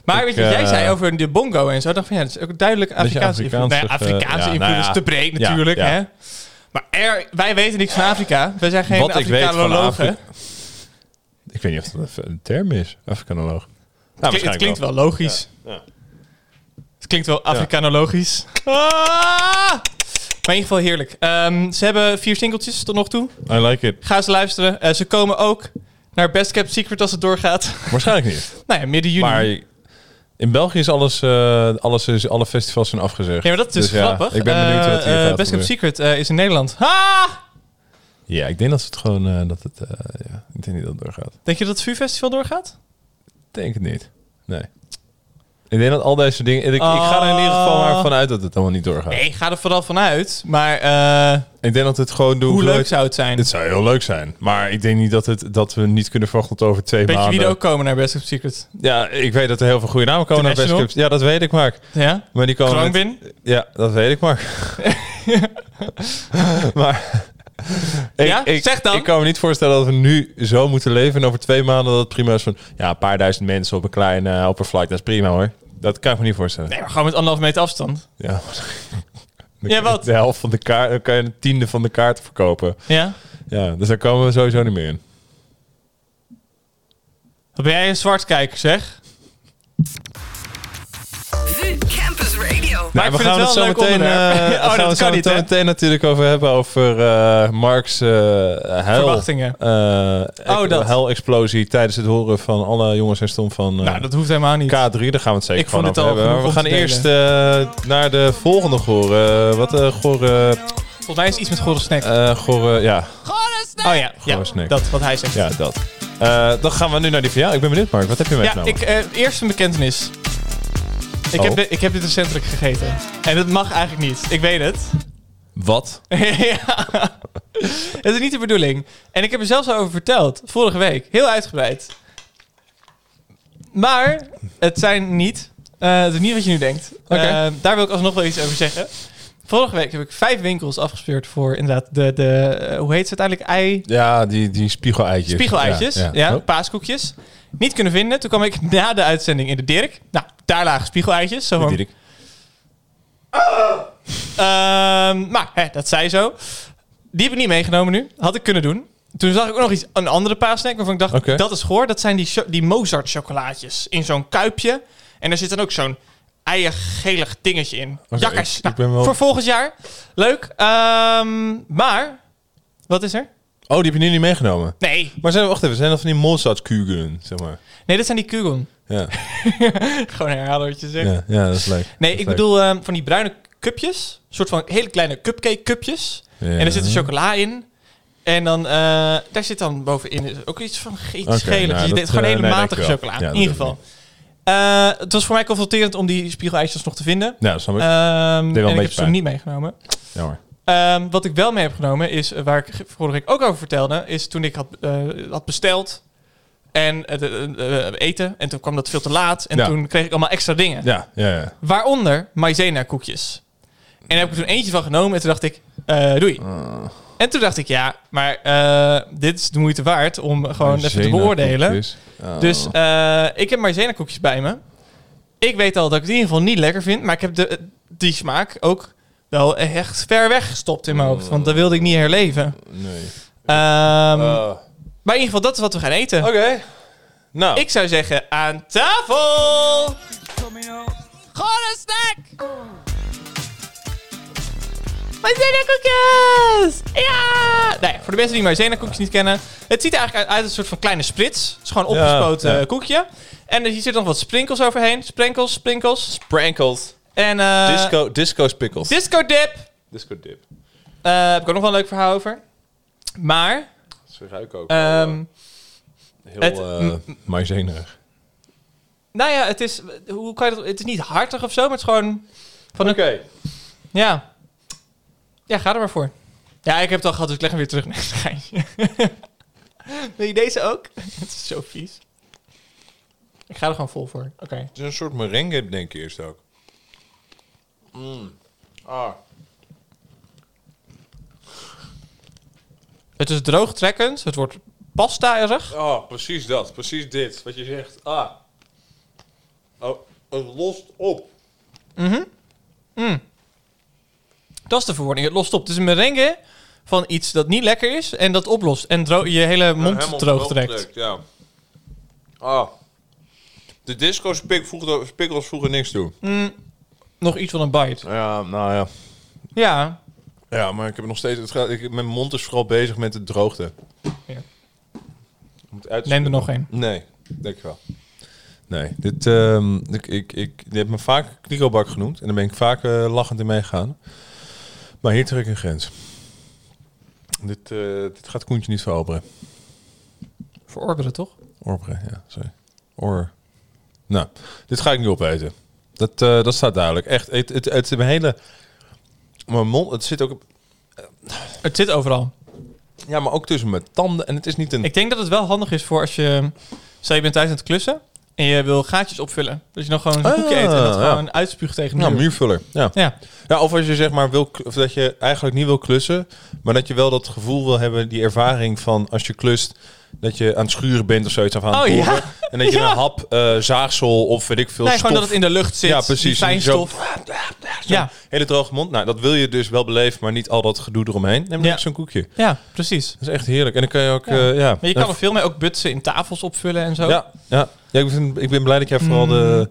Maar Ik, weet je jij eh, zei over de bongo en zo? Dacht van ja, dat is ook duidelijk Afrikaanse invloed. Eh, Afrikaanse ja, invloed is te breed natuurlijk, ja. hè? Maar er, wij weten niks van Afrika. Wij zijn geen Wat ik weet van Afrikanologen. Afrika... Ik weet niet of dat een term is. Afrikanoloog. Nou, Klinkt- het klinkt wel logisch. Ja. Het klinkt wel Afrikanologisch. Ah! Maar in ieder geval heerlijk. Ehm, ze hebben vier singeltjes tot nog toe. I like it. Ga eens luisteren. Eh, ze komen ook naar Best Kept Secret als het doorgaat. Waarschijnlijk niet. nou ja, midden juni. Maar in België is alles, eh, alles is, alle festivals zijn afgezegd. ja, maar dat is dus Dus ja, grappig. ik ben benieuwd wat hier Eh, gaat Best Kept. Secret is in Nederland. Ha! Ja, ik denk dat het gewoon dat het. ja, ik denk niet dat het doorgaat. Denk je dat het vuurfestival doorgaat? Denk het niet. Nee. Ik denk dat al deze dingen. Ik, ik ga er in ieder geval maar vanuit dat het allemaal niet doorgaat. Nee, ga er vooral vanuit. Maar eh, Ik denk dat het gewoon hoe leuk zou het zijn? Het zou heel leuk zijn. Maar ik denk niet dat, het, dat we niet kunnen verwachten tot over twee Weet je maanden. wie er ook komen naar Best Kept Secret? Ja, ik weet dat er heel veel goede namen komen naar Best? Cups. Ja, dat weet ik, Mark. Ja? Maar die komen. met-? Ja, dat weet ik, Mark. maar. ik, Ja? ik, Zeg dan. Ik kan me niet voorstellen dat we nu zo moeten leven. En over twee maanden dat het prima is van. Ja, een paar duizend mensen op een klein uh, oppervlak. Dat is prima hoor. Dat kan ik me niet voorstellen. Nee, maar gewoon met anderhalf meter afstand. Ja. Ja, wat? De helft van de kaart. Dan kan je een tiende van de kaart verkopen. Ja? Ja, dus daar komen we sowieso niet meer in. Wat ben jij een zwartkijker, zeg? Maar ik we vind gaan het zo een leuk meteen, Oh, gaan we zo hè? meteen natuurlijk over hebben over eh, Mark's eh huil. Verwachtingen. eh, Oh, dat. huilexplosie tijdens het horen van alle jongens en stom van eh, nou, dat hoeft helemaal niet. K3. Daar gaan we het zeker Ik het over al hebben. Maar we gaan eerst eh, naar de volgende gore. Eh, wat eh gore, Volgens mij is het iets met gore snack. eh gore, ja, oh ja, ja snack. dat wat hij zegt. ja, dat. Eh, dan gaan we nu naar die van jou. Ik ben benieuwd, Mark. Wat heb je Ja, meegenomen? ik, eh, eerst een bekentenis. Ik, Oh. heb de, ik heb dit recentelijk gegeten. En dat mag eigenlijk niet. Ik weet het. Wat? ja. Het is niet de bedoeling. En ik heb er zelfs al over verteld. Vorige week. Heel uitgebreid. Maar het zijn niet... eh, het is niet wat je nu denkt. Eh, daar wil ik alsnog wel iets over zeggen. Vorige week heb ik vijf winkels afgespeurd voor inderdaad de... de eh, hoe heet ze uiteindelijk? Ei... Ja, die, die spiegeleitjes. Spiegeleitjes, ja, ja. Oh. paaskoekjes. Niet kunnen vinden. Toen kwam ik na de uitzending in de Dirk. Nou, daar lagen spiegeleitjes. Zo van. Ehm, maar hè, dat zei zo. Die heb ik niet meegenomen nu. Had ik kunnen doen. Toen zag ik ook nog iets, een andere paasnack waarvan ik dacht, Oké. dat is goor. Dat zijn die, cho- die Mozart chocolaatjes in zo'n kuipje. En daar zit dan ook zo'n eiergelig dingetje in. Oké, Jakkers. ik- Nou, ik ben wel- Voor volgend jaar. Leuk. Ehm, maar, wat is er? Oh, die heb je nu niet meegenomen. Nee, Maar zijn, wacht even, zijn dat van die Mozartkugeln, zeg maar? nee, dat zijn die kugeln. Ja, Gewoon herhalen wat je zegt. ja, ja dat is leuk. Nee, ik leuk. bedoel ehm, van die bruine cupjes. Een soort van hele kleine cupcake cupjes. Ja. En er zit chocola in. En dan, eh, daar zit dan bovenin ook iets van iets Oké, schelig. nou, dat, gewoon eh, hele nee, matige chocola. Ja, in ieder geval. Eh, het was voor mij confronterend om die spiegeleitjes nog te vinden. Ja, dat snap ik. Een en ik heb ze niet meegenomen. Jammer. Ehm, wat ik wel mee heb genomen is, eh, waar ik ge- vorige week ook over vertelde, is toen ik had, eh, had besteld en eh, eten. En toen kwam dat veel te laat. En Ja. toen kreeg ik allemaal extra dingen. Ja, ja, ja. Waaronder maizena koekjes. En daar heb ik er toen eentje van genomen en toen dacht ik, doei. Ah. En toen dacht ik, ja, maar dit is de moeite waard om gewoon even te beoordelen. Oh. Dus ik heb maizena koekjes bij me. Ik weet al dat ik het in ieder geval niet lekker vind, maar ik heb de, die smaak ook wel echt ver weg gestopt in mijn hoofd. Want dat wilde ik niet herleven. Nee. Ehm, Oh. Maar in ieder geval, dat is wat we gaan eten. Oké. Nou, Ik zou zeggen, aan tafel! Gewoon een snack! Maizena koekjes! Ja! Ja, voor de mensen die Maizena koekjes niet kennen. Het ziet er eigenlijk uit als een soort van kleine sprits. Het is gewoon Ja, opgespoten ja. koekje. En er zitten nog wat sprinkles overheen. Sprinkles, sprinkles. sprankled. En eh disco, disco spickles. disco dip. disco dip. Eh heb ik ook nog wel een leuk verhaal over. Maar, Ze ruiken ook ehm, heel het- maïzenerig. nou ja, het is, hoe kan je dat, het is niet hartig of zo, maar het is gewoon van Oké. ja. Ja, ga er maar voor. Ja, ik heb het al gehad, dus ik leg hem weer terug. Nee. Wil je deze ook? Het is zo vies. Ik ga er gewoon vol voor. Oké. Het is een soort merengue, denk ik eerst ook. Mm. Ah. Het is droogtrekkend. Het wordt pasta-erig. Oh, precies dat. Precies dit. Wat je zegt. Ah. Oh, het lost op. Dat is de verwoording. Het lost op. Het is een merengue van iets dat niet lekker is en dat oplost. En je hele mond Helemaal droog trekt. Ja. Ah. De disco spik voegde, vroeger niks toe. Nog iets van een bite. Ja, nou ja. Ja. Ja, maar ik heb nog steeds... Het gaat, ik, mijn mond is vooral bezig met de droogte. Ja. Uit te Neem er nog een. Nee, denk ik wel. Nee, dit, ehm ik, ik, ik, je hebt me vaak knikkelbak genoemd. En daar ben ik vaak eh, lachend in meegegaan. Maar hier trek ik een grens. Dit, eh, dit gaat Koentje niet veroveren. Verorberen, toch? Orberen, ja, sorry. Oor. Nou, dit ga ik niet opeten. Dat, eh, dat staat duidelijk. Echt, het, het, het, hele... Mijn mond, het zit ook... Het zit overal. Ja, maar ook tussen mijn tanden. En het is niet een... Ik denk dat het wel handig is voor als je... Stel je bent thuis aan het klussen en je wil gaatjes opvullen. Dat je nog gewoon een Ah, koekje eet en dat ja. gewoon uitspuugt tegen de muur. muurvuller. Ja. Ja. ja, of als je zeg maar wil... Of dat je eigenlijk niet wil klussen. Maar dat je wel dat gevoel wil hebben, die ervaring van als je klust... Dat je aan het schuren bent of zoiets. Of aan het Oh, ja. En dat je Ja. een hap eh, zaagsel of weet ik veel Nee, stof... gewoon dat het in de lucht zit. Ja, precies. Fijnstof. Zo- Ja, Hele droge mond. Nou, dat wil je dus wel beleven, maar niet al dat gedoe eromheen. Neem ja. zo'n koekje. ja, precies. Dat is echt heerlijk. En dan kan je ook... Ja. Ja. Maar je kan er veel mee ook butsen in tafels opvullen en zo. Ja, ja. ja ik, vind, ik ben blij dat jij vooral de...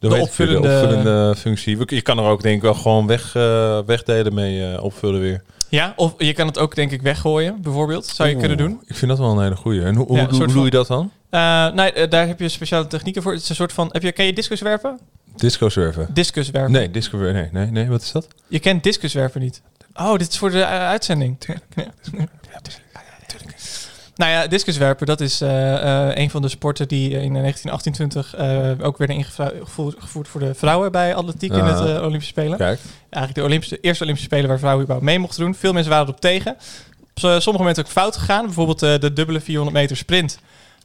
Opvullende- de opvullende functie. Je kan er ook denk ik wel gewoon weg, eh, wegdelen mee eh, opvullen weer. Ja, of je kan het ook denk ik weggooien, bijvoorbeeld. Zou je kunnen doen. Ik vind dat wel een hele goeie. En hoe, hoe, Ja, een hoe soort doe je dat dan? Eh, nee, eh, daar heb je speciale technieken voor. Het is een soort van... Heb je, ken je discuswerpen? Disco surfen. Discuswerpen. Nee, disco nee, nee, nee, wat is dat? Je kent discuswerpen niet. Oh, dit is voor de eh, uitzending. Ja. Nou ja, discuswerpen, dat is eh, eh, een van de sporten die in 1928 eh, ook werden ingevoerd gevoerd voor de vrouwen bij atletiek in Ah. het eh, Olympische Spelen. Kijk. Eigenlijk de Olympische, eerste Olympische Spelen waar vrouwen überhaupt mee mochten doen. Veel mensen waren erop tegen. Op sommige momenten ook fout gegaan. Bijvoorbeeld de dubbele 400 meter sprint.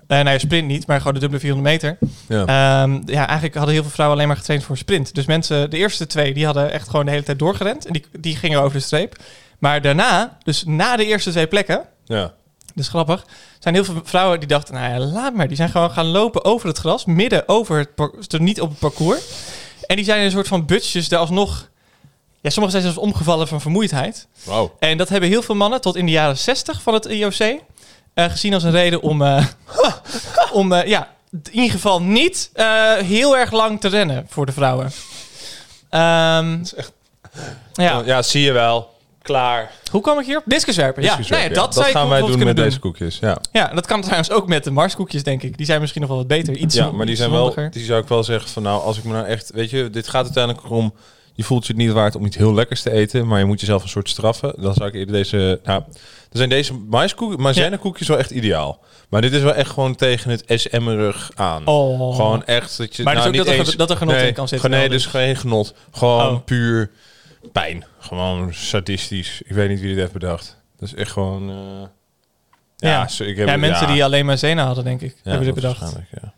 Eh nou ja, sprint niet, maar gewoon de dubbele 400 meter. Ja. Ehm, ja, eigenlijk hadden heel veel vrouwen alleen maar getraind voor sprint. Dus mensen, de eerste twee, die hadden echt gewoon de hele tijd doorgerend. En die, die gingen over de streep. Maar daarna, dus na de eerste twee plekken, ja. Dus grappig, zijn heel veel vrouwen die dachten, nou ja, laat maar. Die zijn gewoon gaan lopen over het gras, midden over het parcours, niet op het parcours. En die zijn een soort van butsjes daar alsnog... Ja, sommigen zijn zelfs omgevallen van vermoeidheid. Wauw. En dat hebben heel veel mannen tot in de jaren 60 van het IOC eh, gezien als een reden om, eh, om eh, ja, in ieder geval niet heel erg lang te rennen voor de vrouwen. Ehm, ja. ja, zie je wel. Klaar. Hoe kwam ik hier op? Discuswerpen. Ja, Discuswerpen, nou ja, dat, zou gaan wij doen met deze koekjes. Ja. Ja, dat kan trouwens ook met de Marskoekjes, denk ik. Die zijn misschien nog wel wat beter. Iets Ja, maar die zijn wel. Die zou ik wel zeggen van nou, als ik me nou echt, weet je, dit gaat uiteindelijk om. Je voelt je het niet waard om iets heel lekkers te eten, maar je moet jezelf een soort straffen. Dan zou ik eerder deze. Nou, dan zijn deze maiskoekjes, maïzena-koekjes wel echt ideaal. Maar dit is wel echt gewoon tegen het SM-rug aan. Oh. Gewoon echt dat je. Maar dus nou, ook niet dat er- eens, dat er genot nee, in kan zitten Nee, dus dus. geen genot. Gewoon Oh. puur pijn. Gewoon sadistisch. Ik weet niet wie dit heeft bedacht. Dat is echt gewoon. eh, ja, ik heb Ja, mensen ja. die alleen maar zena hadden, denk ik. Ja, hebben dit bedacht. ja.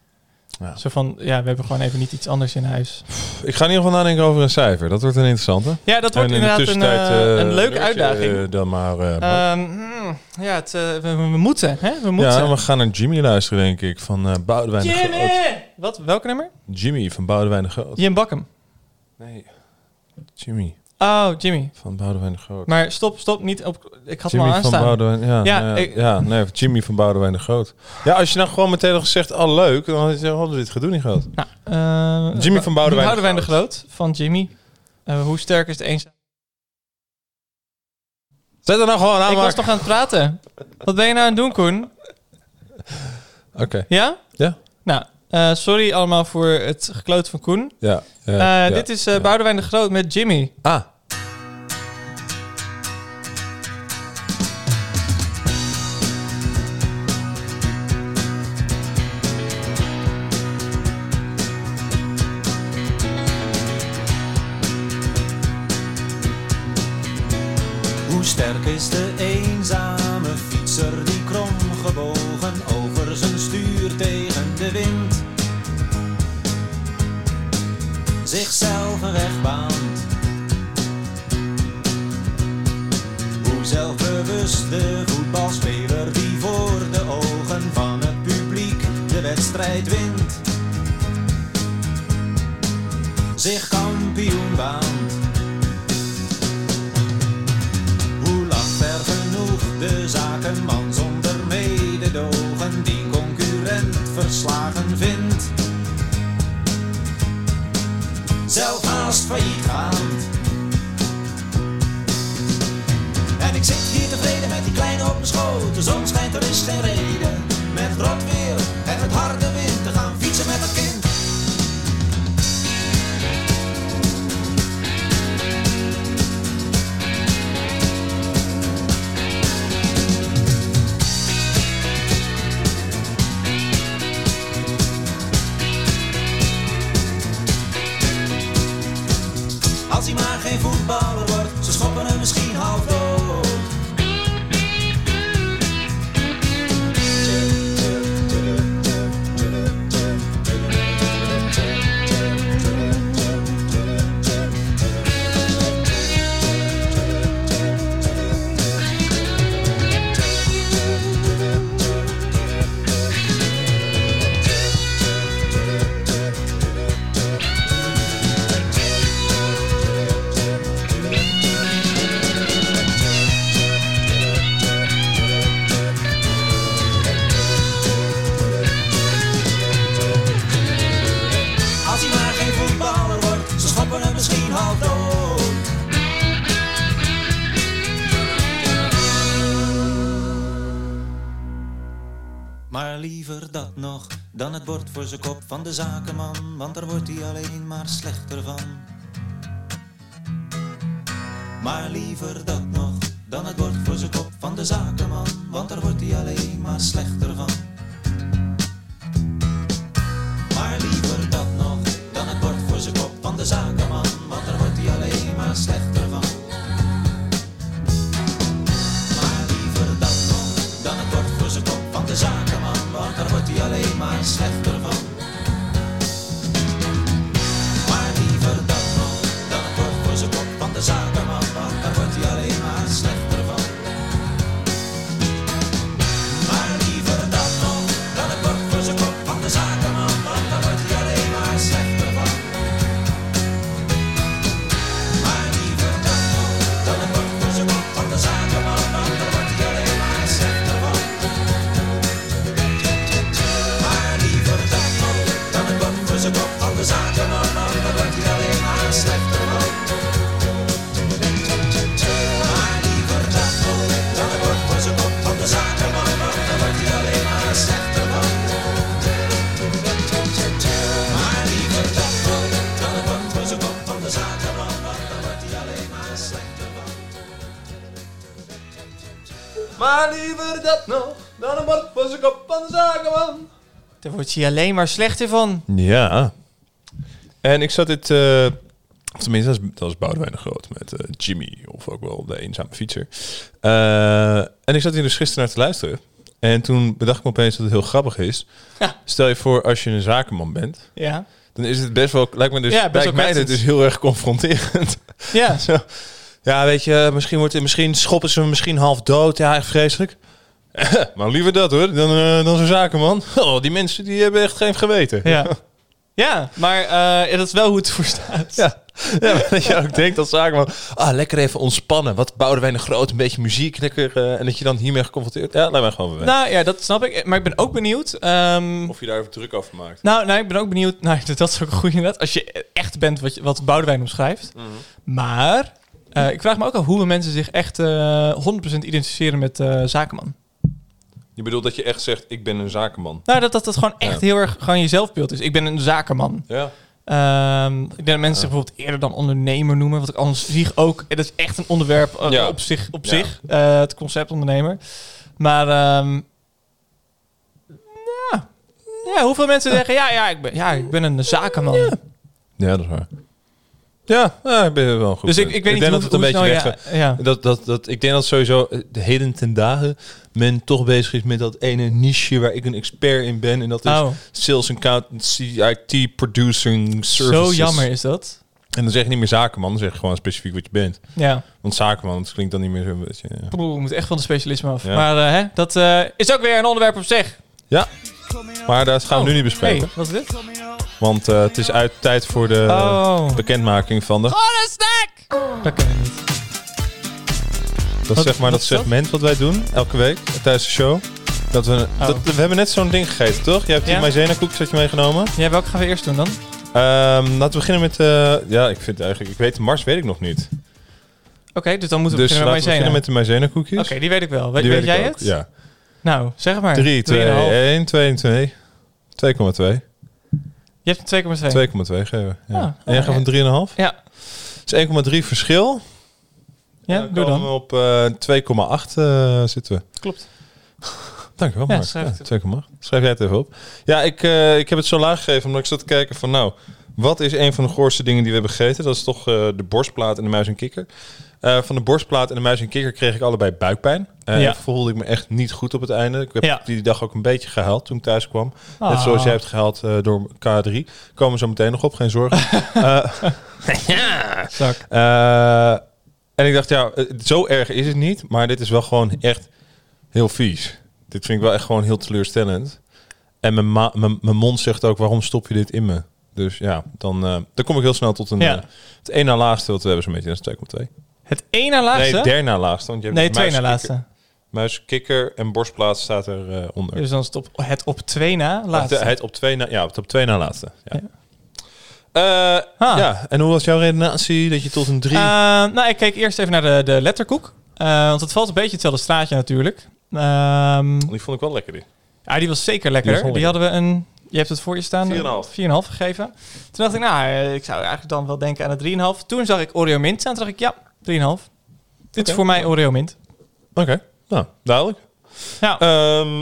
Zo van, ja, we hebben gewoon even niet iets anders in huis. Ik ga in ieder geval nadenken over een cijfer. Dat wordt een interessante. Ja, dat wordt En in inderdaad een, eh, eh, een leuke leuk, uitdaging. dan maar. eh, maar- Ehm, hmm, ja, het, we, moeten, hè? We moeten. ja, we gaan naar Jimmy luisteren, denk ik. Van Boudewijn de Groot. Jimmy! Wat? Welke nummer? Jimmy van Boudewijn de Groot. Jim Bakken. Nee. Jimmy Oh, Jimmy. van Boudewijn de Groot. Maar stop, stop, niet op... Ik had hem al Jimmy van aanstaan. Boudewijn, ja, Ja, ja, ik- ja, nee, Jimmy van Boudewijn de Groot. Ja, als je nou gewoon meteen had gezegd, oh leuk, dan had je hadden we dit gedoe niet gehad. Nou, eh, Jimmy van Boudewijn de Boudewijn de Groot. Groot van Jimmy. Eh, hoe sterk is de eenzaam? Zet er nou gewoon aan, Ik was toch aan het praten. Wat ben je nou aan het doen, Koen? Oké, Ja? ja, Nou, eh, sorry allemaal voor het gekloot van Koen. ja. ja, Eh, ja. Dit is eh. Boudewijn de Groot met Jimmy. Ah, dan het bord voor zijn kop van de zakenman, want daar wordt hij alleen maar slechter van. Maar liever dat dat nog dan een bord voor zijn kop van de zakenman. Daar wordt hij alleen maar slechter van. Ja. En ik zat dit... eh, of tenminste, dat is, dat is Boudewijn de Groot met eh, Jimmy. Of ook wel de eenzame fietser. Eh, en ik zat hier dus gisteren naar te luisteren. En toen bedacht ik me opeens dat het heel grappig is. Ja. Stel je voor, als je een zakenman bent... Ja. dan is het best wel... Lijkt me dus, Ja, best lijkt wel mij dit kwetsend. dus heel erg confronterend. Ja. Zo. Ja, weet je, misschien, wordt het, misschien schoppen ze hem misschien half dood. Ja, echt vreselijk. maar liever dat hoor, dan, eh, dan zo'n zakenman. Oh, die mensen die hebben echt geen geweten. Ja. Ja, maar eh, dat is wel hoe het voor staat. Ja. ja, maar dat je ook denkt als zakenman, ah, lekker even ontspannen. Wat bouwden wij een groot, een beetje muziek, lekker. eh, en dat je dan hiermee geconfronteerd. Ja, laat mij gewoon weer. Nou ja, dat snap ik. Maar ik ben ook benieuwd. ehm, Of je daar even druk over maakt. nou, nou, ik ben ook benieuwd. Nou, dat is ook een goede inderdaad. Als je echt bent wat, je- wat Boudewijn omschrijft. Mhm. Maar eh, ik vraag me ook af hoe mensen zich echt eh 100% identificeren met zakenman. Je bedoelt dat je echt zegt, ik ben een zakenman. Nou, dat dat, dat gewoon echt Ja. heel erg gewoon je zelfbeeld is. Ik ben een zakenman. Ja. Ehm, ik denk dat mensen zich bijvoorbeeld eerder dan ondernemer noemen. Wat ik anders zie ook. En dat is echt een onderwerp eh, op zich. Op zich eh, het concept ondernemer. Maar ehm, ja. ja, hoeveel mensen zeggen... Ja, ja, ik ben, ja, ik ben een zakenman. Ja, dat is waar. Ja, ja, ik ben wel goed. Dus ik, ik weet niet denk hoe, dat het een beetje weg. ja. Dat, dat, dat, ik denk dat sowieso eh, de heden ten dagen men toch bezig is met dat ene niche waar ik een expert in ben. En dat is Oh, sales accountancy, IT producing services. zo jammer is dat. En dan zeg je niet meer zakenman, dan zeg je gewoon specifiek wat je bent. Ja, Want zakenman, dat klinkt dan niet meer zo beetje... Ja. Moeten echt van de specialisme af. Ja. Maar eh, hè, dat eh, is ook weer een onderwerp op zich. Maar dat gaan we nu niet bespreken. Hey, wat is dit? Want eh, het is uit tijd voor de oh. bekendmaking van de... Dat ken ik niet. Dat is zeg maar dat dat? segment wat wij doen elke week tijdens de show. Dat we, dat, we hebben net zo'n ding gegeten, toch? Jij hebt die Ja. maizena koekjes meegenomen. Ja, welke gaan we eerst doen dan? Ehm, laten we beginnen met... eh, ja, ik vind eigenlijk... Ik weet Mars weet ik nog niet. Oké, dus dan moeten we Dus beginnen laten met we beginnen Maizena. met de maizena koekjes. Oké, die weet ik wel. Weet, Die weet weet ik jij ook, het? Ja. Nou, zeg maar. 3, 2, 3,5. 1, 2 en 2. 2,2. Je hebt een 2,2. 2,2 geven. Ja. Ah, en jij gaat van 3,5? Ja. Is 1,3 verschil. Ja, dan doe dan. we op eh 2,8 eh, zitten we. Klopt. Dankjewel, Ja, Mark. schrijf Ja, het 2,8. Schrijf jij het even op. Ja, ik, eh, ik heb het zo laag gegeven omdat ik zat te kijken van... Nou, wat is een van de goorste dingen die we hebben gegeten? Dat is toch de borstplaat en de muis en kikker. Eh, van de borstplaat en de muis en kikker kreeg ik allebei buikpijn. Ja. Voelde ik me echt niet goed op het einde. Ik heb Ja. die dag ook een beetje gehuild toen ik thuis kwam. Net Ah. zoals jij hebt gehaald eh, door K3. Komen we zo meteen nog op, geen zorgen. Ja. Zak. En ik dacht, ja, zo erg is het niet. Maar dit is wel gewoon echt heel vies. Dit vind ik wel echt gewoon heel teleurstellend. En mijn, ma- mijn, mijn mond zegt ook, waarom stop je dit in me? Dus ja, dan, dan kom ik heel snel tot een... Ja. het één na laagste wat we hebben zo'n beetje, dat is 2,2. Het één na laagste? Nee, derde na laagste. Want je hebt nee, twee na laatste. Muis, kikker en borstplaat staat er eh, onder. Dus dan is het op, het op twee na laatste. Het, het op twee na, ja, het op twee na laatste. Ja. Ja. Eh, Ah. ja, en hoe was jouw redenatie dat je tot een drie... Eh, nou, ik keek eerst even naar de, de letterkoek. Eh, want het valt een beetje hetzelfde straatje natuurlijk. Ehm, die vond ik wel lekker, die. ja, die was zeker lekker. Die hadden we een... Je hebt het voor je staan. 4,5. 4,5 gegeven. Toen dacht ik, nou, eh, ik zou eigenlijk dan wel denken aan een 3,5. Toen zag ik Oreo Mint staan. Toen dacht ik, ja, 3,5. Dit is voor mij Oreo Mint. Oké, nou, duidelijk. Ja, Ehm,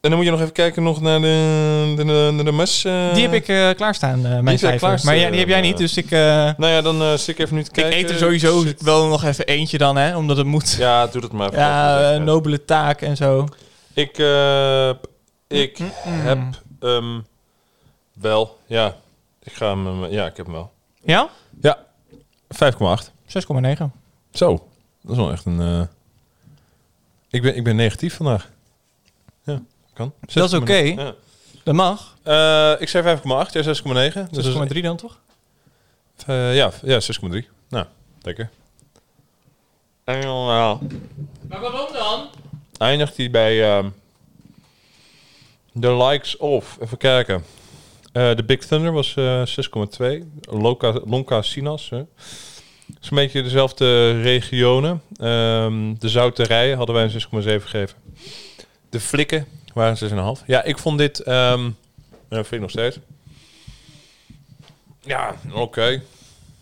en dan moet je nog even kijken nog naar de, de, de, de, mes. eh. die heb ik eh, klaarstaan, eh, mijn cijfer. klaarstaan, Maar ja, die heb jij niet, dus ik... Nou ja, dan uh, zit ik even nu te ik kijken. eet er sowieso Shit. wel nog even eentje dan, hè, omdat het moet. Ja, doe dat maar even. Ja, nobele taak en zo. Ik, ik Mm. heb hem wel, ja. Ik ga hem, ja, ik heb hem wel. Ja? 5,8. 6,9. Zo, dat is wel echt een... eh, Ik, ben, ik ben negatief vandaag. Ja, kan. Dat is oké. 6,9. Ja. Dat mag. Eh, ik zei 5,8, jij 6,9. Dus 6,3 dan toch? Eh, ja, ja 6,3. Nou, lekker. Maar waarom dan? eindigt hij bij ehm, de likes of. Even kijken. Eh, de Big Thunder was eh 6,2. Loka, Lonka Sinas. Hè. is een beetje dezelfde regionen. Ehm, de Zouterij hadden wij een 6,7 gegeven. De Flikken waren 6,5. Ja, ik vond dit... ja, vind ik nog steeds. Ja, oké.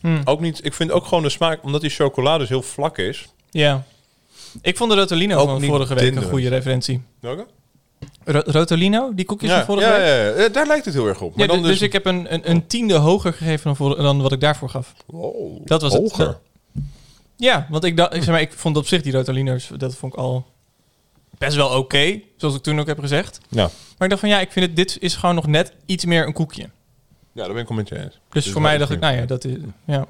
Hm. Ook niet, ik vind ook gewoon de smaak, omdat die chocolade dus heel vlak is. Ja. Ik vond de Rotolino Ook van vorige week een goede referentie. Welke? Ro- Rotolino, die koekjes Ja, van vorige ja, week? ja, ja, ja, daar lijkt het heel erg op. Maar Ja, dan dus, dus ik heb een, een, een tiende hoger gegeven dan, voor, dan wat ik daarvoor gaf. Wow, Dat was het. hoger. Ja, want ik, dacht, ik, zeg maar, ik vond op zich die Rotolino's, dat vond ik al best wel oké, zoals ik toen ook heb gezegd. Ja. Maar ik dacht van ja, ik vind het, dit is gewoon nog net iets meer een koekje. Ja, daar ben ik wel met je eens. Dus Dus voor mij dacht ik, nou ja, dat is, ja.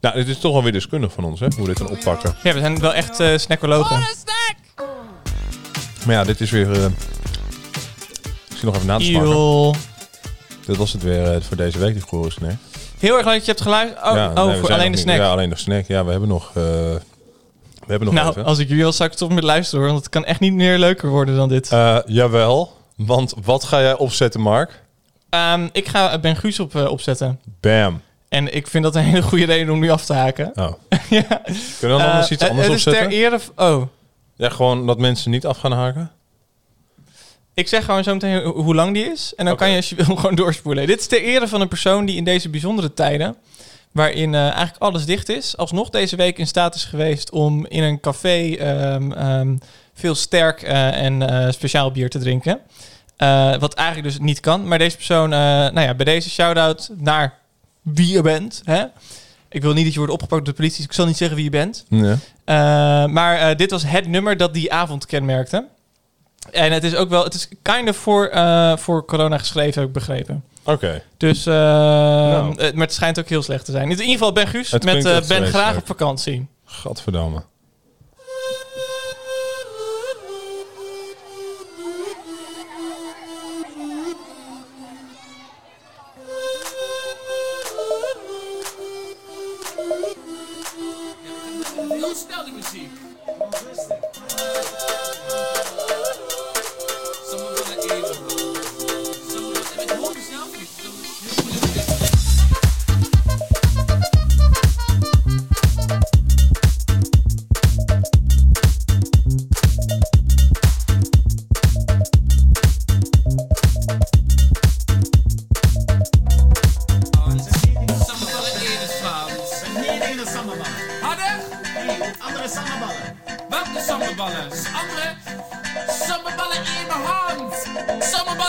Nou, dit is toch wel weer deskundig van ons, hè? Hoe we dit dan oppakken. Ja, we zijn wel echt eh snackologen. Maar ja, dit is weer... eh misschien nog even na te smaken. Dat was het weer eh, voor deze week, die gore snack. Heel erg leuk dat je hebt geluisterd. Oh, ja, oh nee, voor alleen nog de niet- snack. Ja, alleen de snack. Ja, we hebben nog... eh, we hebben nog nou, even. als ik jullie al zou ik stoppen met luisteren hoor, want het kan echt niet meer leuker worden dan dit. Jawel, want wat ga jij opzetten, Mark? Ehm, ik ga Ben Guus op, opzetten. Bam. En ik vind dat een hele goede reden om nu af te haken. Oh. ja. Kunnen we dan anders iets anders het is opzetten? ter ere... Oh, Ja, gewoon dat mensen niet af gaan haken? ik zeg gewoon zo meteen ho- hoe lang die is. En dan kan je als je wil gewoon doorspoelen. Dit is ter ere van een persoon die in deze bijzondere tijden... waarin eh, eigenlijk alles dicht is... alsnog deze week in staat is geweest om in een café... ehm, ehm, veel sterk eh, en eh, speciaal bier te drinken. Wat eigenlijk dus niet kan. Maar deze persoon, nou ja, bij deze shout-out naar wie je bent. Hè? Ik wil niet dat je wordt opgepakt door de politie, dus ik zal niet zeggen wie je bent. Eh, maar eh, dit was het nummer dat die avond kenmerkte. En het is ook wel, het is kind of voor, eh, voor corona geschreven, heb ik begrepen. Oké. Dus, eh, maar het schijnt ook heel slecht te zijn. In ieder geval Ben Guus Het met Ben graag op vakantie. Gadverdamme.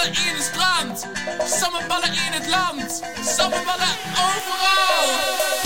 Sammerballen in het strand. Sammerballen in het land. Sammerballen overal.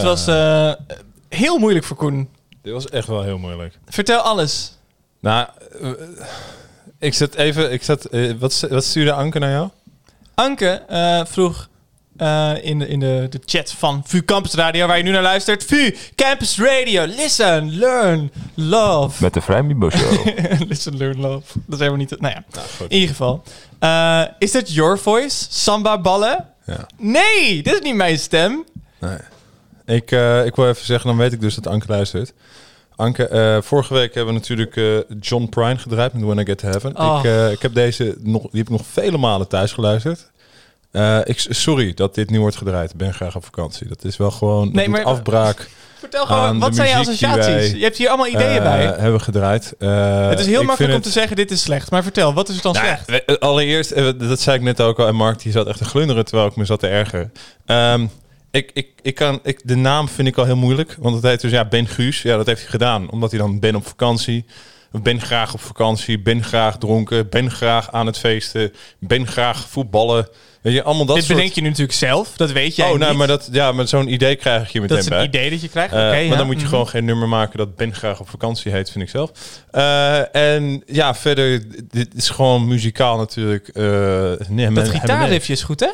Dit was eh, heel moeilijk voor Koen. Dit was echt wel heel moeilijk. Vertel alles. Nou, eh, ik zet even... Ik zet, eh, wat, wat stuurde Anke naar jou? Anke eh, vroeg eh, in, de, in de, de chat van VU Campus Radio, waar je nu naar luistert. VU Campus Radio, listen, learn, love. Met de Vrijmibo Show. listen, learn, love. Dat is helemaal niet... Nou ja, goed. in ieder geval. Eh, is dat your voice? Samba ballen? Ja. Nee, dit is niet mijn stem. Nee. Ik, eh, ik wil even zeggen, dan weet ik dus dat Anke luistert. Anke, eh, vorige week hebben we natuurlijk eh, John Prine gedraaid met When I Get to Heaven. Oh. Ik, ik heb deze nog, die heb ik nog vele malen thuis geluisterd. Ik, sorry dat dit nu wordt gedraaid. Ik ben graag op vakantie. Dat is wel gewoon Nee, maar- afbraak. Vertel gewoon, wat zijn je associaties? wij, je hebt hier allemaal ideeën eh, bij. Hebben we gedraaid. Het is heel makkelijk om te zeggen, dit is slecht. Maar vertel, wat is het dan nou, slecht? allereerst, dat zei ik net ook al, en Mark die zat echt te glunderen terwijl ik me zat te ergeren. Ehm, ik, ik, ik kan, ik, de naam vind ik al heel moeilijk, want het heet dus ja, Ben Guus. Ja, dat heeft hij gedaan, omdat hij dan Ben op vakantie. Ben graag op vakantie, ben graag dronken, ben graag aan het feesten, ben graag voetballen. Weet je, allemaal dat Dit soort... bedenk je nu natuurlijk zelf. Dat weet jij oh, nou, niet. maar, dat, ja, maar zo'n idee krijg je meteen dat is een bij. idee dat je krijgt. Eh, maar ja. dan moet je Mhm. gewoon geen nummer maken dat Ben graag op vakantie heet, vind ik zelf. Eh, en ja, verder, dit is gewoon muzikaal natuurlijk. eh nee, Dat gitaarriffje is goed, hè?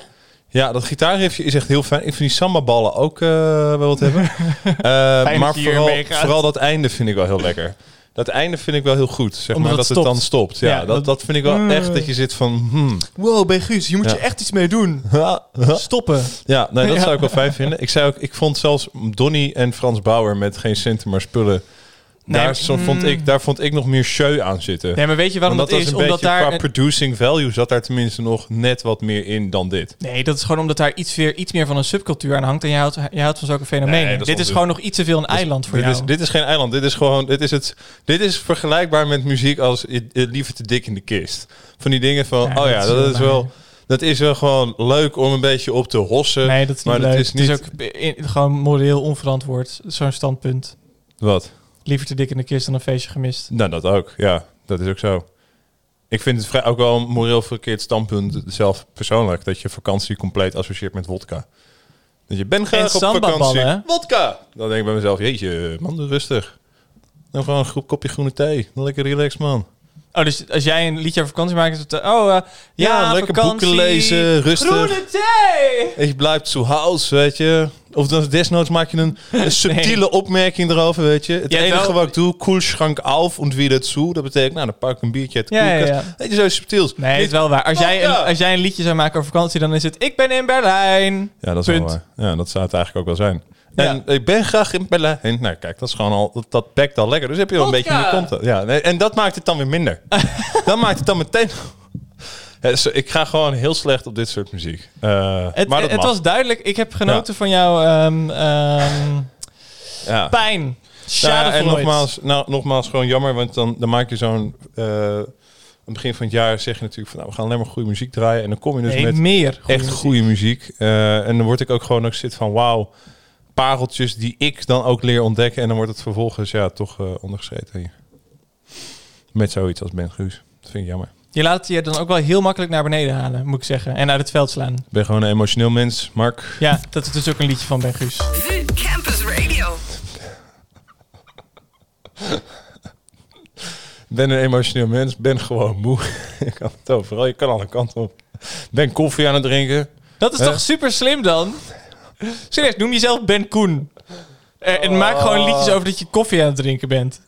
Ja, dat gitaarriffje is echt heel fijn. Ik vind die samba-ballen ook eh, wel wat hebben. Eh, maar je vooral, dat einde vind ik wel heel lekker. Dat einde vind ik wel heel goed. Zeg Omdat maar het dat het dan stopt. Ja, Ja, dat, dat- vind ik wel echt dat je zit van... Hmm, Wow, Ben Guus, hier moet Ja. je echt iets mee doen. Stoppen. Ja, nee, dat Ja. zou ik wel fijn vinden. Ik, zei ook, ik vond zelfs Donny en Frans Bauer met geen centen maar spullen. Nee, daar, zo vond mm. ik, daar vond ik nog meer show aan zitten. Nee, maar weet je waarom dat, was is? een Omdat beetje daar... qua een- producing value zat daar tenminste nog net wat meer in dan dit. Nee, dat is gewoon omdat daar iets, weer, iets meer van een subcultuur aan hangt. En je houdt, je houdt van zulke fenomenen. Nee, dat is dit is gewoon nog iets te veel een eiland voor dit jou. Is, dit is geen eiland. Dit is gewoon. Dit is, het, dit is vergelijkbaar met muziek als Liever te dik in de kist. Van die dingen van. Ja, oh ja, dat is dat wel is wel. Dat is wel gewoon leuk om een beetje op te hossen. nee, dat is niet maar leuk. dat is niet. Het is ook in- gewoon moreel onverantwoord. Zo'n standpunt. Wat? Liever te dik in de kist dan een feestje gemist. Nou, dat ook. Ja, dat is ook zo. Ik vind het vrij, ook wel een moreel verkeerd standpunt zelf persoonlijk. Dat je vakantie compleet associeert met wodka. Dat je bent graag op vakantie. Wodka! Dan denk ik bij mezelf, jeetje, man, doe rustig. Dan gewoon een groep kopje groene thee. Dan lekker relaxed, man. Oh, dus als jij een liedje over vakantie maakt, is het... eh, Oh, eh, ja, Ja, lekker vakantie, boeken lezen, rustig. Groene thee! En je blijft zo house, weet je. Of dan desnoods maak je een, een subtiele opmerking erover, weet je. Het Ja, enige wel- wat ik doe, koelschrank af en weer toe. Dat betekent, nou, dan pak ik een biertje uit de Ja, ja, ja. Weet je, zo subtiel. Nee, het is wel waar. Als jij, een, als jij een liedje zou maken over vakantie, dan is het... Ik ben in Berlijn. Ja, dat is Punt. wel waar. Ja, dat zou het eigenlijk ook wel zijn. Ja. En ik ben graag in Berlijn. Nou, kijk, dat is gewoon al, dat, dat bekt al lekker. Dus heb je wel een Vodka! beetje meer content. Ja, nee, en dat maakt het dan weer minder. dan maakt het dan meteen... Dus ik ga gewoon heel slecht op dit soort muziek. Eh, Het, maar dat het mag. was duidelijk. Ik heb genoten van jouw ehm, ehm, ja. pijn. Nou en nogmaals, nou, nogmaals gewoon jammer, want dan, dan maak je zo'n... eh, aan het begin van het jaar zeg je natuurlijk van... Nou, we gaan alleen maar goede muziek draaien. En dan kom je dus Nee, met meer. goede echt muziek. goede muziek. Eh, en dan word ik ook gewoon ook zit van... Wauw, pareltjes die ik dan ook leer ontdekken. En dan wordt het vervolgens ja, toch eh ondergeschreven hier. Met zoiets als Ben Guus. Dat vind ik jammer. Je laat het je dan ook wel heel makkelijk naar beneden halen, moet ik zeggen. En uit het veld slaan. Ik ben gewoon een emotioneel mens, Mark. Ja, dat is dus ook een liedje van Ben Guus. Campus Radio. ben een emotioneel mens, ben gewoon moe. ik kan het overal, je kan alle kanten op. Ben koffie aan het drinken. Dat is toch super slim dan? Serieus, noem jezelf Ben Koen. Eh, en maak gewoon liedjes over dat je koffie aan het drinken bent.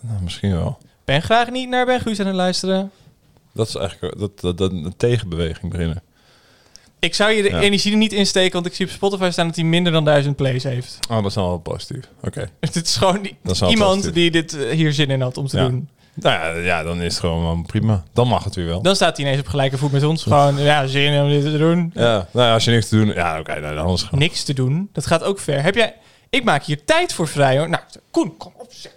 Nou, misschien wel. Ben graag niet naar Ben Guus aan het luisteren. Dat is eigenlijk dat, dat, dat een tegenbeweging beginnen. Ik zou je de Ja. energie er niet insteken, want ik zie op Spotify staan dat hij minder dan duizend plays heeft. Oh, dat is dan wel positief. Oké. Het is gewoon die- Dat is wel iemand positief. die dit eh, hier zin in had om te Ja. doen. Nou ja, ja, dan is het gewoon prima. Dan mag het weer wel. Dan staat hij ineens op gelijke voet met ons. Gewoon, ja, zin in om dit te doen. Ja, nou ja, als je niks te doen... Ja, oké, nou, dan is het gewoon... Niks te doen. Dat gaat ook ver. Heb jij... Ik maak hier tijd voor vrij hoor. Nou, Koen, kom op. zeg.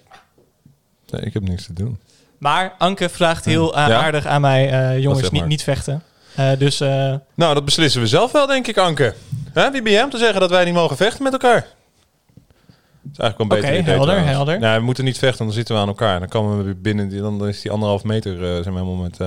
Nee, ik heb niks te doen. Maar Anke vraagt heel Ja? aardig aan mij, eh, jongens, niet, niet vechten. Eh, dus eh, Nou, dat beslissen we zelf wel, denk ik, Anke. Hè? Wie ben jij om te zeggen dat wij niet mogen vechten met elkaar? Dat is eigenlijk wel een Oké, beter idee helder, trouwens. helder. Nou, we moeten niet vechten, dan zitten we aan elkaar. Dan komen we weer binnen, die- dan is die anderhalf meter zijn we helemaal met...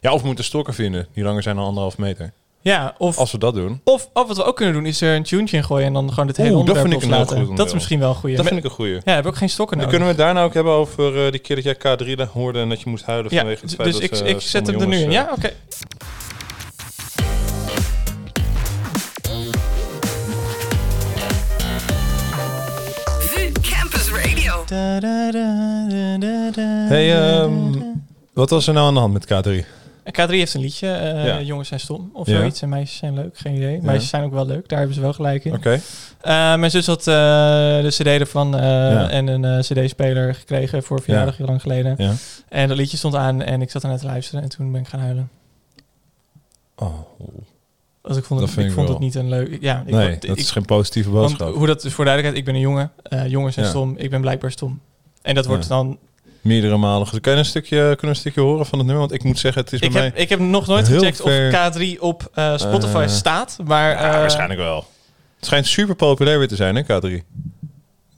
Ja, of we moeten stokken vinden. Die langer zijn dan anderhalf meter. Ja, of, Als we dat doen. of, of wat we ook kunnen doen is er een tune in gooien en dan gewoon dit hele Oeh, dat onderwerp vind ik een heel loslaten. goed Dat is onderdeel. misschien wel een goeie. Dat vind ik een goeie. Ja, we hebben ook geen stokken Dan nodig. kunnen we het daarna ook hebben over eh, die keer dat jij K3 hoorde en dat je moest huilen ja, vanwege het feit dus dat ik, eh, ik zet hem er nu in. Ja, oké. VU Campus Radio. eh, Hey, ehm, wat was er nou aan de hand met K3? K3 heeft een liedje. eh, Ja. Jongens zijn stom of Ja. zoiets. En meisjes zijn leuk. Geen idee. Meisjes zijn ook wel leuk. Daar hebben ze wel gelijk in. Oké. Eh, mijn zus had eh, de cd ervan en een cd-speler gekregen voor verjaardag heel lang geleden. En dat liedje stond aan en ik zat er net te luisteren en toen ben ik gaan huilen. Oh. Ik vond Dat het, ik ik vond het niet een leuk... Ja, ik, Nee, ik- dat is geen positieve boodschap. hoe dat voor duidelijkheid, ik ben een jongen. Jongens zijn stom, ik ben blijkbaar stom. En dat wordt dan... Meerdere malen. Kun je, een stukje, kunnen we een stukje horen van het nummer? Want ik moet zeggen, het is Ik bij heb, mij... ik heb nog nooit gecheckt ver- of K3 op eh, Spotify Eh, staat, maar... Ja, eh, waarschijnlijk wel. Het schijnt super populair weer te zijn, hè, K3?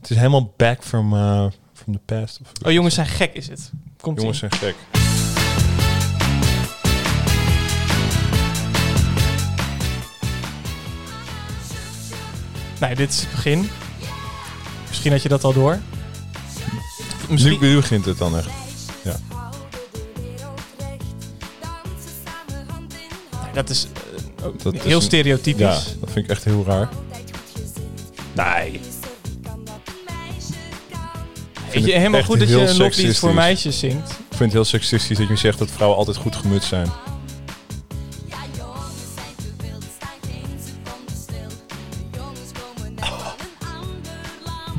Het is helemaal back from, from the past. Of, Oh, jongens zijn gek is het. Komt jongens zijn gek. Nee, dit is het begin. Misschien had je dat al door. Nu, Misschien, nu begint het dan echt. Ja. Dat is eh, ook Dat is heel een- stereotypisch. ja, dat vind ik echt heel raar. Nee. Weet je, helemaal goed dat je een loflied voor meisjes zingt. Ik vind het heel seksistisch dat je zegt dat vrouwen altijd goed gemutst zijn.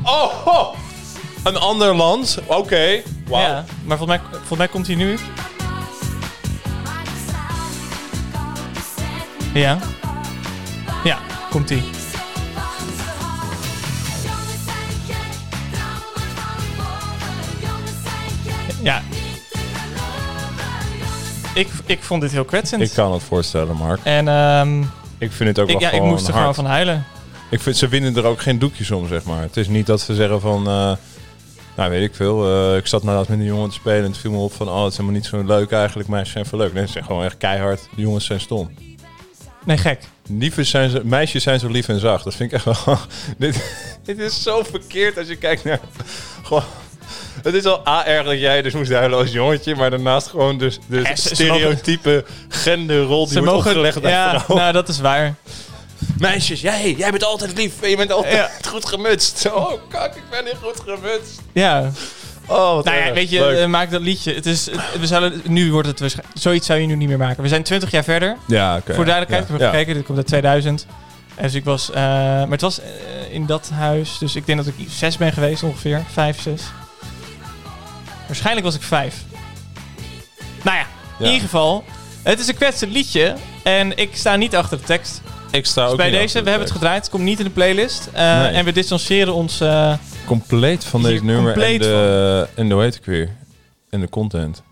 Oh, oh. Een ander land? Oké. Wauw. Ja, maar volgens mij, volgens mij komt hij nu. Ja. Ja, komt hij. Ja. Ik, ik vond dit heel kwetsend. Ik kan het voorstellen, Mark. En ehm, Ik vind het ook ik, wel ja, ik moest er gewoon van huilen. Ik vind, ze winnen er ook geen doekjes om, zeg maar. Het is niet dat ze zeggen van... eh, nou, weet ik veel. eh, ik zat naast met een jongen te spelen en het viel me op van... Oh, het is helemaal niet zo leuk eigenlijk. Meisjes zijn veel leuk. Nee, ze zijn gewoon echt keihard. De jongens zijn stom. Nee, gek. Liefjes zijn zo, meisjes zijn zo lief en zacht. Dat vind ik echt wel... dit, dit is zo verkeerd als je kijkt naar... Gewoon, het is al A erg dat jij dus moest huilen als jongetje... maar daarnaast gewoon dus de Ja, ze- ze stereotype genderrol die Ze wordt mogen... opgelegd Ja, nou, dat is waar. Meisjes, jij, jij bent altijd lief en je bent altijd Ja. goed gemutst. Oh, kak, ik ben niet goed gemutst. Ja. Oh, wat Nou ja, weet je, Leuk. eh, maak dat liedje. Het is, het- we zouden, nu wordt het waarschijnlijk... Zoiets zou je nu niet meer maken. We zijn 20 jaar verder. ja, oké. Voor duidelijkheid, ja. ik heb gekeken. Dit komt uit 2000. En dus ik was... eh, maar het was eh, in dat huis. Dus ik denk dat ik zes ben geweest ongeveer. Vijf, zes. Waarschijnlijk was ik vijf. Nou ja, in ieder geval. Het is een kwetsend liedje. En ik sta niet achter de tekst. Ik sta ook Dus bij deze, we hebben het gedraaid. Het komt niet in de playlist. Eh, Nee. En we distancieren ons... eh, Compleet van deze nummer en de, en de, heet ik weer? En de content.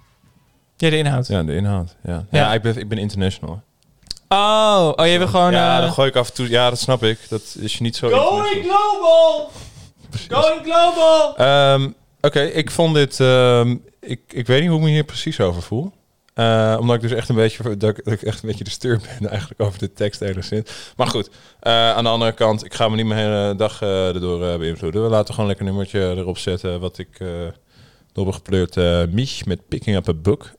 ja, de inhoud. Ja, de inhoud. Ja, Ja. ja. ik, ben, ik ben international. Oh, oh, je wil gewoon... ja, eh, dan gooi ik af en toe... Ja, dat snap ik. Dat is je niet zo... Going global! Going global! Ehm, Oké, ik vond dit... ehm, ik, ik weet niet hoe ik me hier precies over voel. Eh, omdat ik dus echt een beetje... Dat ik, echt een beetje de steur ben eigenlijk over de tekst enigszins. Maar goed, eh, aan de andere kant... Ik ga me niet mijn hele dag eh, erdoor beïnvloeden. We laten gewoon lekker een nummertje erop zetten... wat ik erop heb gepleurd. Mich met Picking Up a Book.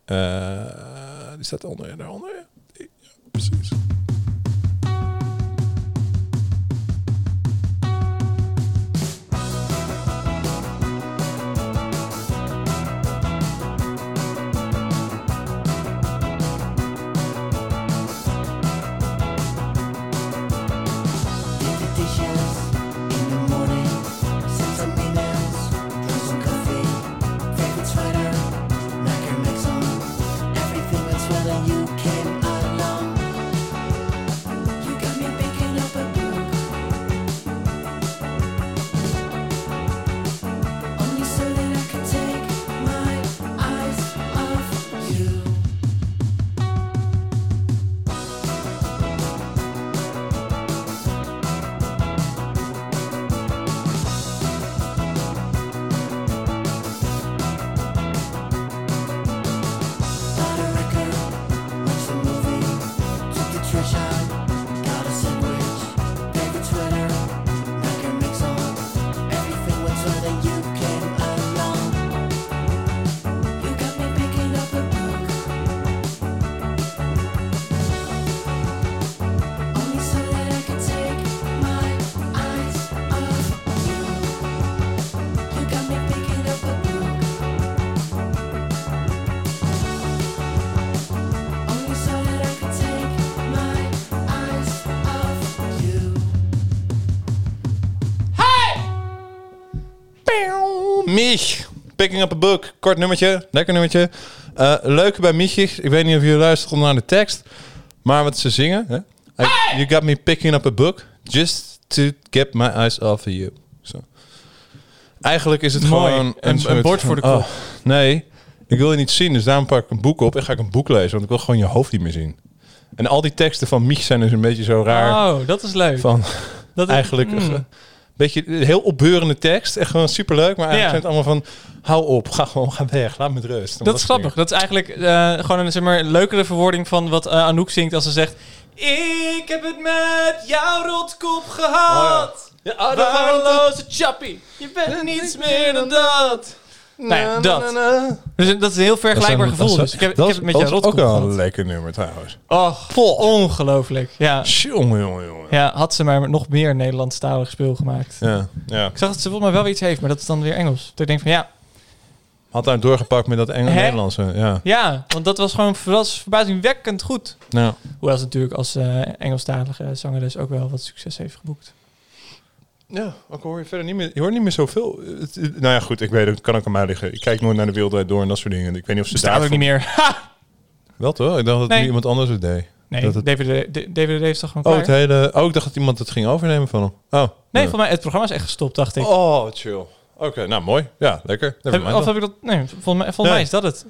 Die staat onder, daaronder. Ja, precies. Picking Up a Book. Kort nummertje, lekker nummertje. Eh leuke bij Michie, ik weet niet of jullie luisteren naar de tekst, maar wat ze zingen. Hè? I- you got me picking up a book just to get my eyes off of you. Zo. Eigenlijk is het Mooi. gewoon Een- bord voor de kop. oh, nee, ik wil je niet zien, dus daarom pak ik een boek op en ga ik een boek lezen, want ik wil gewoon je hoofd niet meer zien. En al die teksten van Mich zijn dus een beetje zo raar Oh, dat is leuk. van dat is, eigenlijk mm. Een Beetje heel opbeurende tekst. Echt gewoon superleuk. Maar eigenlijk Ja. zijn het allemaal van... Hou op, ga gewoon ga weg. Laat me met rust. Dat is grappig. Dat is eigenlijk eh, gewoon een zeg maar, leukere verwoording van wat eh, Anouk zingt als ze zegt... Ik heb het met jouw rotkop gehad. Ja, oh, Waardeloze chappie. Je bent niets meer dan dat. Nou ja, dat. Dus dat is een heel vergelijkbaar gevoel. Dus ik heb, ik heb het met jouw Dat is ook wel een gehad. lekker nummer trouwens. Oh, ongelooflijk. Ja. Jongen, jongen, jongen. ja, had ze maar nog meer Nederlandstalig speel gemaakt. Ja, ja. Ik zag dat ze volgens mij wel iets heeft, maar dat is dan weer Engels. Dat ik denk van ja, Had daar doorgepakt met dat Engels Hè? Nederlandse. Ja. ja, want dat was gewoon was verbazingwekkend goed. Nou, Hoewel ze natuurlijk als eh Engelstalige zangeres ook wel wat succes heeft geboekt. Ja, ook hoor je verder niet meer. Je hoort niet meer zoveel. Het- nou ja, goed, ik weet het. Kan ook aan mij liggen. Ik kijk nooit naar de wereld door en dat soort dingen. Ik weet niet of ze Bestaat daar ook niet meer. Ha! Wel toch? Ik dacht dat Nee. iemand anders het deed. Nee, Dat het- DVD, D- DVD is toch gewoon Oh, klaar? het hele. Oh, ik dacht dat iemand het ging overnemen van hem. Oh. Nee, ja. voor mij het programma is echt gestopt, dacht ik. Oh, chill. Oké, nou mooi. Ja, lekker. Heb- of heb ik dat? Nee, volgens mij, volgens Nee. mij is dat het.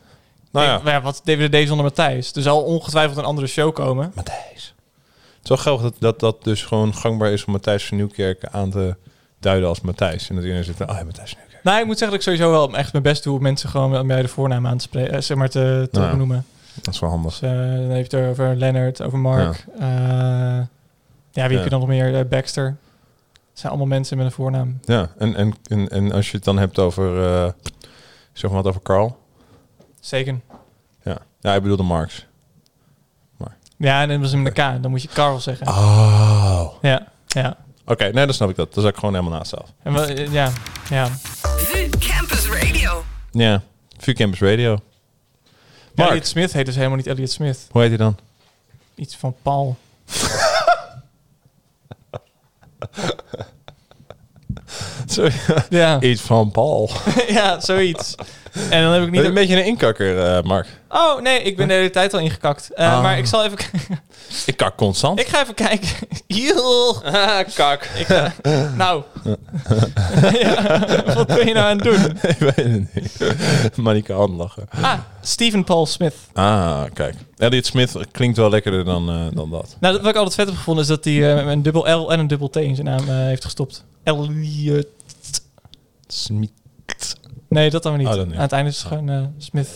Nou ja, maar ja, wat DVD zonder Matthijs. Er zal ongetwijfeld een andere show komen. Matthijs. Het is wel grappig dat, dat dat dus gewoon gangbaar is om Matthijs van Nieuwkerk aan te duiden als Matthijs. En dat iedereen zit van, oh ja, Matthijs van Nieuwkerk. Nou, ik moet zeggen dat ik sowieso wel echt mijn best doe om mensen gewoon bij de voornaam aan te spreken, eh, zeg maar te, te Ja. benoemen. Dat is wel handig. Dus, eh, dan heeft het over Leonard, over Mark. Ja, ja wie heb je dan nog meer? Eh, Baxter. Het zijn allemaal mensen met een voornaam. Ja, en, en, en, en als je het dan hebt over, eh, zeg maar wat over Carl. Zeker. Ja, ja ik bedoelde Marx. Ja, en dan was hem de K. Dan moet je Carl zeggen. Oh. Ja, ja. Oké, nee, dan snap ik dat. Dat is ook gewoon helemaal naast zelf. En wel, eh, ja, ja. VU Campus Radio. Ja, VU Campus Radio. Mark, Elliot Smith heet dus helemaal niet Elliot Smith. hoe heet hij dan? Iets van Paul. Sorry. Ja, Iets van Paul. ja zoiets. En dan heb ik Niet een beetje een inkakker, eh, Mark. Oh, nee, ik ben de hele tijd al ingekakt. Eh, Ah. Maar ik zal even... Ik kak constant. ik ga even kijken. Joel. kak. Ik. Nou. ja, wat ben je nou aan het doen? ik weet het niet. maar kan lachen. Ah, Stephen Paul Smith. Ah, kijk. Elliot Smith klinkt wel lekkerder dan, eh, dan dat. Nou, wat ik altijd vet heb gevonden is dat hij een dubbel L en een dubbel T in zijn naam eh, heeft gestopt. Elliot. Smith. Nee, dat dan niet. Oh, niet. Aan het einde is het gewoon eh, Smith.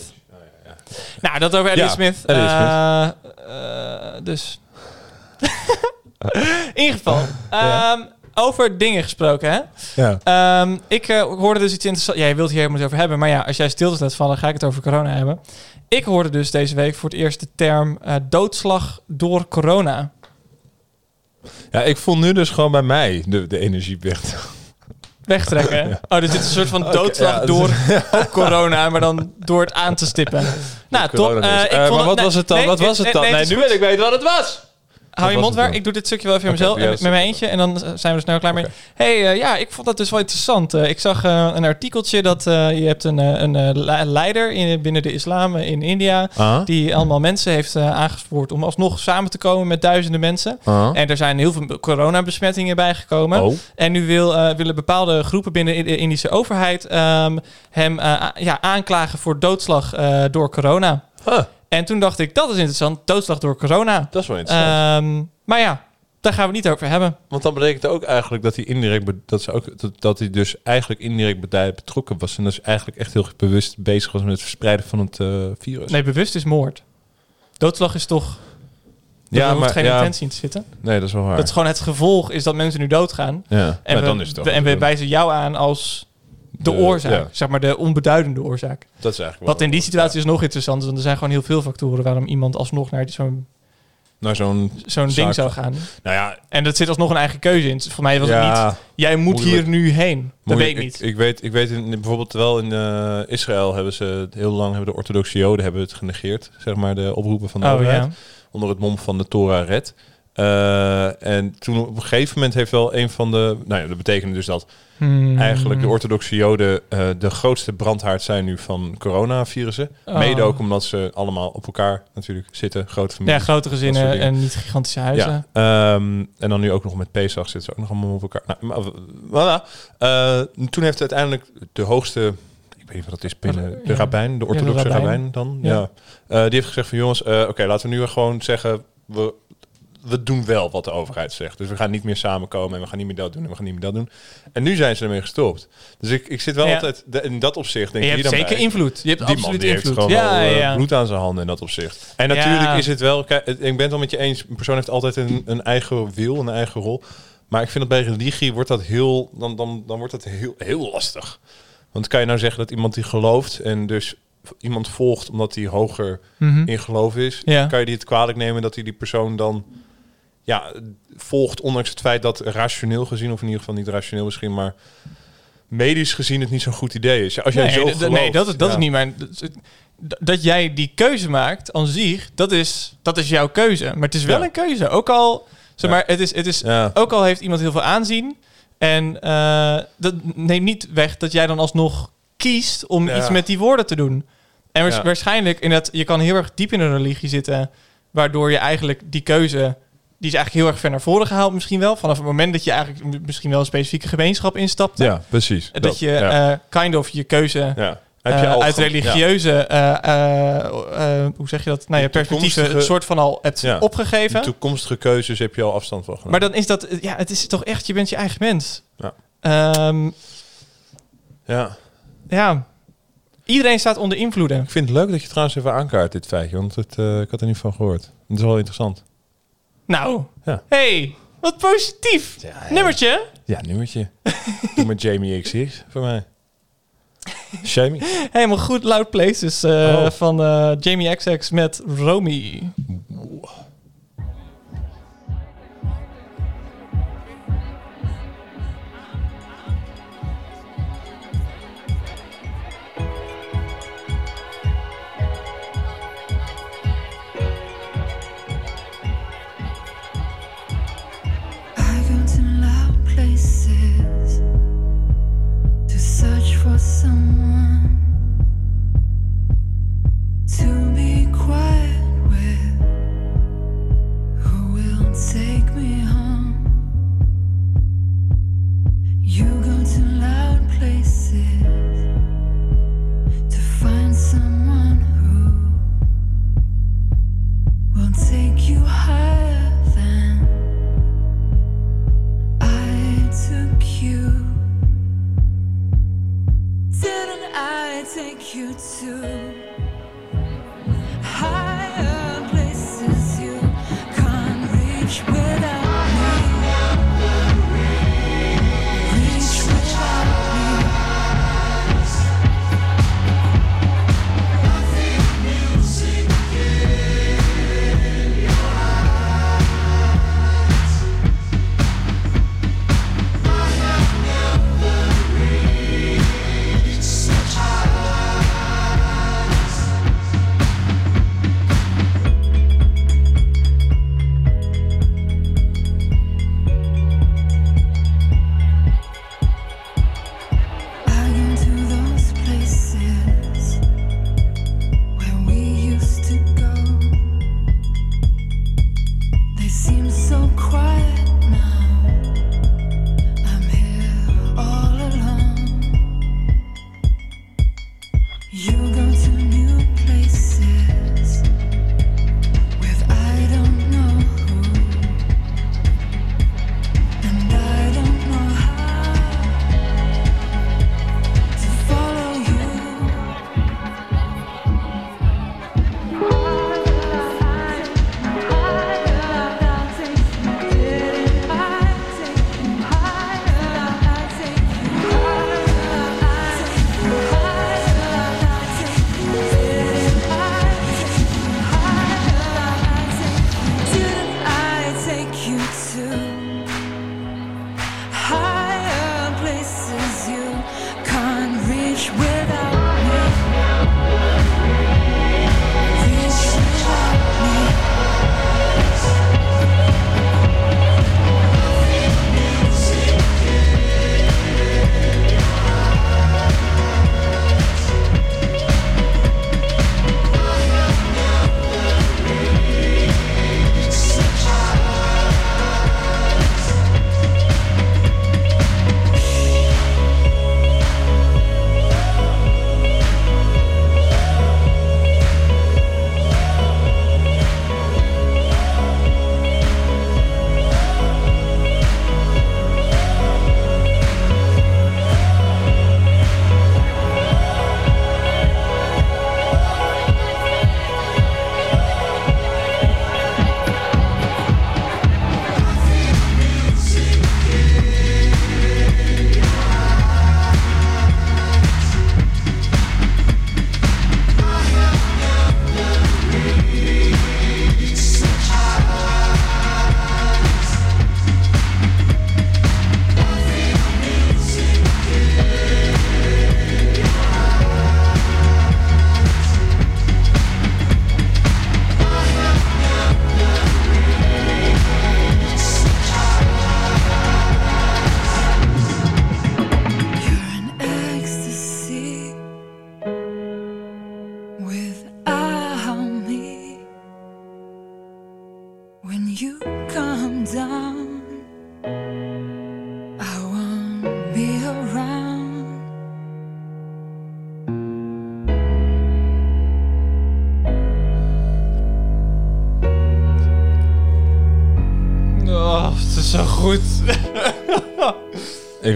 Nou, dat over Elliot Ja, Smith. Elliot Eh, eh, dus. in ieder geval. ehm, over dingen gesproken, hè? Ja. Ehm, ik hoorde dus iets interessants. Jij wilt hier helemaal niet over hebben, maar ja, als jij stilte laat vallen, ga ik het over corona hebben. Ik hoorde dus deze week voor het eerst de term doodslag door corona. ja, ik voel nu dus gewoon bij mij de, de energie weg. Wegtrekken. Oh, dus dit is een soort van doodslag ja, door ook corona, maar dan door het aan te stippen. Nou, top. Eh, dus. ik Eh, vond maar wat nee, was het dan? nee, wat was het dan? nee, nu wil ik weten wat het was. Hou je mond waar. Ik doe dit stukje wel even Oké, mezelf met mijn eentje. En dan zijn we er snel klaar mee. Hey, eh, ja, ik vond dat dus wel interessant. Eh, ik zag eh, een artikeltje dat eh, je hebt een, eh, een eh, le- leider in, binnen de islam eh, in India... Ah. die allemaal mensen heeft eh, aangespoord om alsnog samen te komen met duizenden mensen. Ah. En er zijn heel veel coronabesmettingen bijgekomen. Oh. En nu wil, eh, willen bepaalde groepen binnen de Indische overheid ehm, hem eh, ja, aanklagen voor doodslag eh, door corona. Huh, En toen dacht ik, dat is interessant, doodslag door corona. dat is wel interessant. Ehm, maar ja, daar gaan we het niet over hebben. Want dan betekent ook eigenlijk dat hij indirect dat ze ook dat, dat hij dus eigenlijk indirect bij betrokken was en dus eigenlijk echt heel bewust bezig was met het verspreiden van het eh, virus. Nee, bewust is moord. Doodslag is toch... Ja, ja, er hoeft geen ja, intentie in te zitten. nee, dat is wel waar. Dat is gewoon het gevolg is dat mensen nu doodgaan. ja, En, we, dan is het ook en we wijzen jou aan als de, De- oorzaak. ja. Zeg maar de onbeduidende oorzaak. Dat is eigenlijk Wat in die situatie is nog interessant. Want er zijn gewoon heel veel factoren waarom iemand alsnog naar zo'n naar zo'n zo'n ding zou gaan. nou ja, En dat zit alsnog een eigen keuze in. Voor mij was het niet, jij moet moeilijk. hier nu heen. Dat weet ik niet. Ik, ik weet, ik weet in, bijvoorbeeld wel in eh, Israël hebben ze heel lang hebben de orthodoxe Joden hebben het genegeerd, zeg maar de oproepen van de oh overheid. ja. onder het mom van de Torah Red. Eh, en toen op een gegeven moment heeft wel een van de... Nou ja, dat betekende dus dat Hmm. eigenlijk de orthodoxe joden eh, de grootste brandhaard zijn nu van coronavirussen. Oh. Mede ook omdat ze allemaal op elkaar natuurlijk zitten, grote Ja, families. grote gezinnen en niet gigantische huizen. Ja, ehm, en dan nu ook nog met Pesach zitten ze ook nog allemaal op elkaar. Nou, maar, voilà. Eh, toen heeft uiteindelijk de hoogste, ik weet niet wat dat is binnen de Ja. rabbijn, de orthodoxe rabbijn. rabbijn dan, Ja. ja. Die heeft gezegd van jongens, oké, laten we nu gewoon zeggen, we we doen wel wat de overheid zegt. Dus we gaan niet meer samenkomen en we gaan niet meer dat doen en we gaan niet meer dat doen. En nu zijn ze ermee gestopt. Dus ik, ik zit wel Ja. altijd de- in dat opzicht. Denk En je hebt dan zeker bij? invloed. Je hebt Die man absoluut die heeft invloed. gewoon Ja, wel, eh, ja. bloed aan zijn handen in dat opzicht. En natuurlijk is het wel... Kijk, ik ben het wel met je eens. Een persoon heeft altijd een, een eigen wil, een eigen rol. Maar ik vind dat bij religie wordt dat heel... Dan, dan, dan wordt dat heel, heel lastig. Want kan je nou zeggen dat iemand die gelooft... en dus iemand volgt omdat hij hoger Mhm. in geloof is... Ja. kan je die het kwalijk nemen dat hij die persoon dan... Ja, volgt ondanks het feit dat rationeel gezien... of in ieder geval niet rationeel misschien, maar... medisch gezien het niet zo'n goed idee is. Als jij nee, zo gelooft, nee, dat is, dat ja. is niet mijn... Dat, jij die keuze maakt aan zich, dat is, dat is jouw keuze. Maar het is wel Ja. een keuze. Ook al, zeg maar, het is, het is, Ja. ook al heeft iemand heel veel aanzien. En eh, dat neemt niet weg dat jij dan alsnog kiest om iets met die woorden te doen. En waarschijnlijk, in dat, je kan heel erg diep in een religie zitten, waardoor je eigenlijk die keuze, die is eigenlijk heel erg ver naar voren gehaald misschien wel. Vanaf het moment dat je eigenlijk misschien wel een specifieke gemeenschap instapte. Ja, precies. Dat, je ja. eh, kind of je keuze ja. Heb je eh, uit religieuze, eh, eh, hoe zeg je dat? Nou ja, De perspectieven, soort van al hebt Ja. opgegeven. De toekomstige keuzes heb je al afstand van genomen. Maar dan is dat, ja, het is toch echt, je bent je eigen mens. Ja. Ehm, ja. ja, iedereen staat onder invloeden. Ik vind het leuk dat je trouwens even aankaart dit feitje, want het, ik had er niet van gehoord. Het is wel interessant. Nou, Ja. hey, wat positief. Nummertje. Ja, nummertje. Doe maar Jamie XX voor mij. Jamie. Helemaal goed, Loud Places eh, Oh. van eh, Jamie XX met Romy. Someone take you to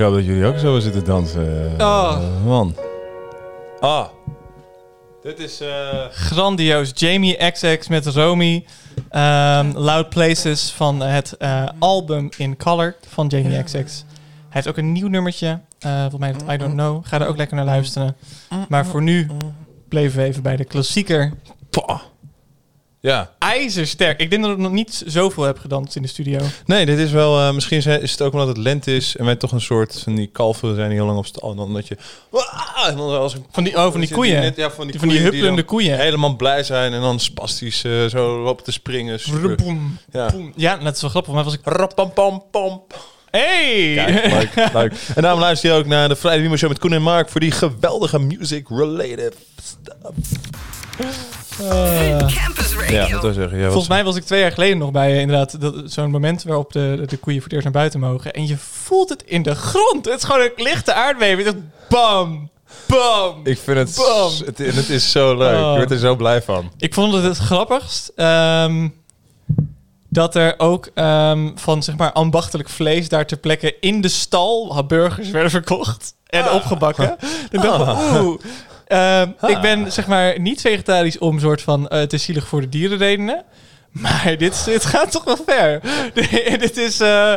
Ik hoop dat jullie ook zo zitten dansen. Oh. Eh, man. Ah. Dit is... eh, Grandioos. Jamie XX met Romy. Ehm, Loud Places van het eh, album In Color van Jamie XX. Hij heeft ook een nieuw nummertje. eh volgens mij dat I Don't Know. Ga er ook lekker naar luisteren. Maar voor nu bleven we even bij de klassieker. pah. Ja. IJzersterk. Ik denk dat ik nog niet zoveel heb gedanst in de studio. Nee, dit is wel... eh, misschien is het ook omdat het lente is en wij toch een soort van die kalveren zijn die heel lang op stal. En dan dat je... En dan als een, Van die, oh, van die koeien. net- ja, van die, van die koeien huppelende koeien. Helemaal blij zijn en dan spastisch eh, zo op te springen. Super. Ja. boem. Ja, dat is wel grappig. Maar was ik... Rapampampam. Hey! Kijk, leuk, leuk. En daarom luister je ook naar de Friday Mimo Show met Koen en Mark voor die geweldige music-related stuff. Campus Radio. Ja, dat wil zeggen. Ja, Volgens mij was ik twee jaar geleden nog bij eh, inderdaad dat- zo'n moment waarop de, de koeien voor het eerst naar buiten mogen. En je voelt het in de grond. Het is gewoon een lichte aardbeving. Het bam, bam. Ik vind het, Bam. het, het is zo leuk. Oh. Ik word er zo blij van. Ik vond het het grappigst ehm, dat er ook ehm, van zeg maar ambachtelijk vlees daar ter plekke in de stal burgers werden verkocht en opgebakken. Ik dacht van, oeh. Ehm, Ik ben zeg maar niet vegetarisch om soort van eh, te zielig voor de dierenredenen. Maar dit, dit gaat toch wel ver. dit is... eh,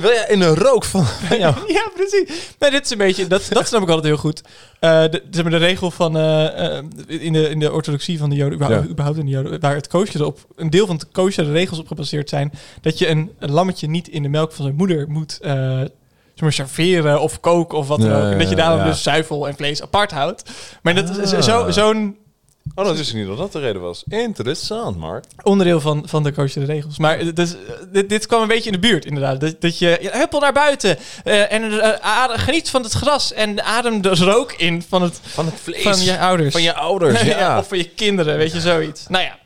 Wil jij in de rook van, van jou? ja, precies. Maar dit is een beetje, dat, dat snap ik altijd heel goed. Eh, de, zeg maar, de regel van in, de, in de orthodoxie van de Joden, überhaupt, Ja. überhaupt in de Joden, waar het koosje erop, een deel van het koosje, de regels op gebaseerd zijn, dat je een, een lammetje niet in de melk van zijn moeder moet maar, serveren of koken of wat dan Ja, ook. En dat je daarom ja. dus zuivel en vlees apart houdt. Maar dat is Ah. zo- zo'n Oh, dat wist ik niet dat dat de reden was. Interessant, Mark. onderdeel van, van de coach de regels. Maar het is- dit, dit kwam een beetje in de buurt, inderdaad. Dat, dat je, ja, huppel naar buiten eh, en eh, adem- geniet van het gras en adem de rook in van, het, Van het vlees. van je ouders. Van je ouders, ja. of van je kinderen, weet je, zoiets. Nou ja,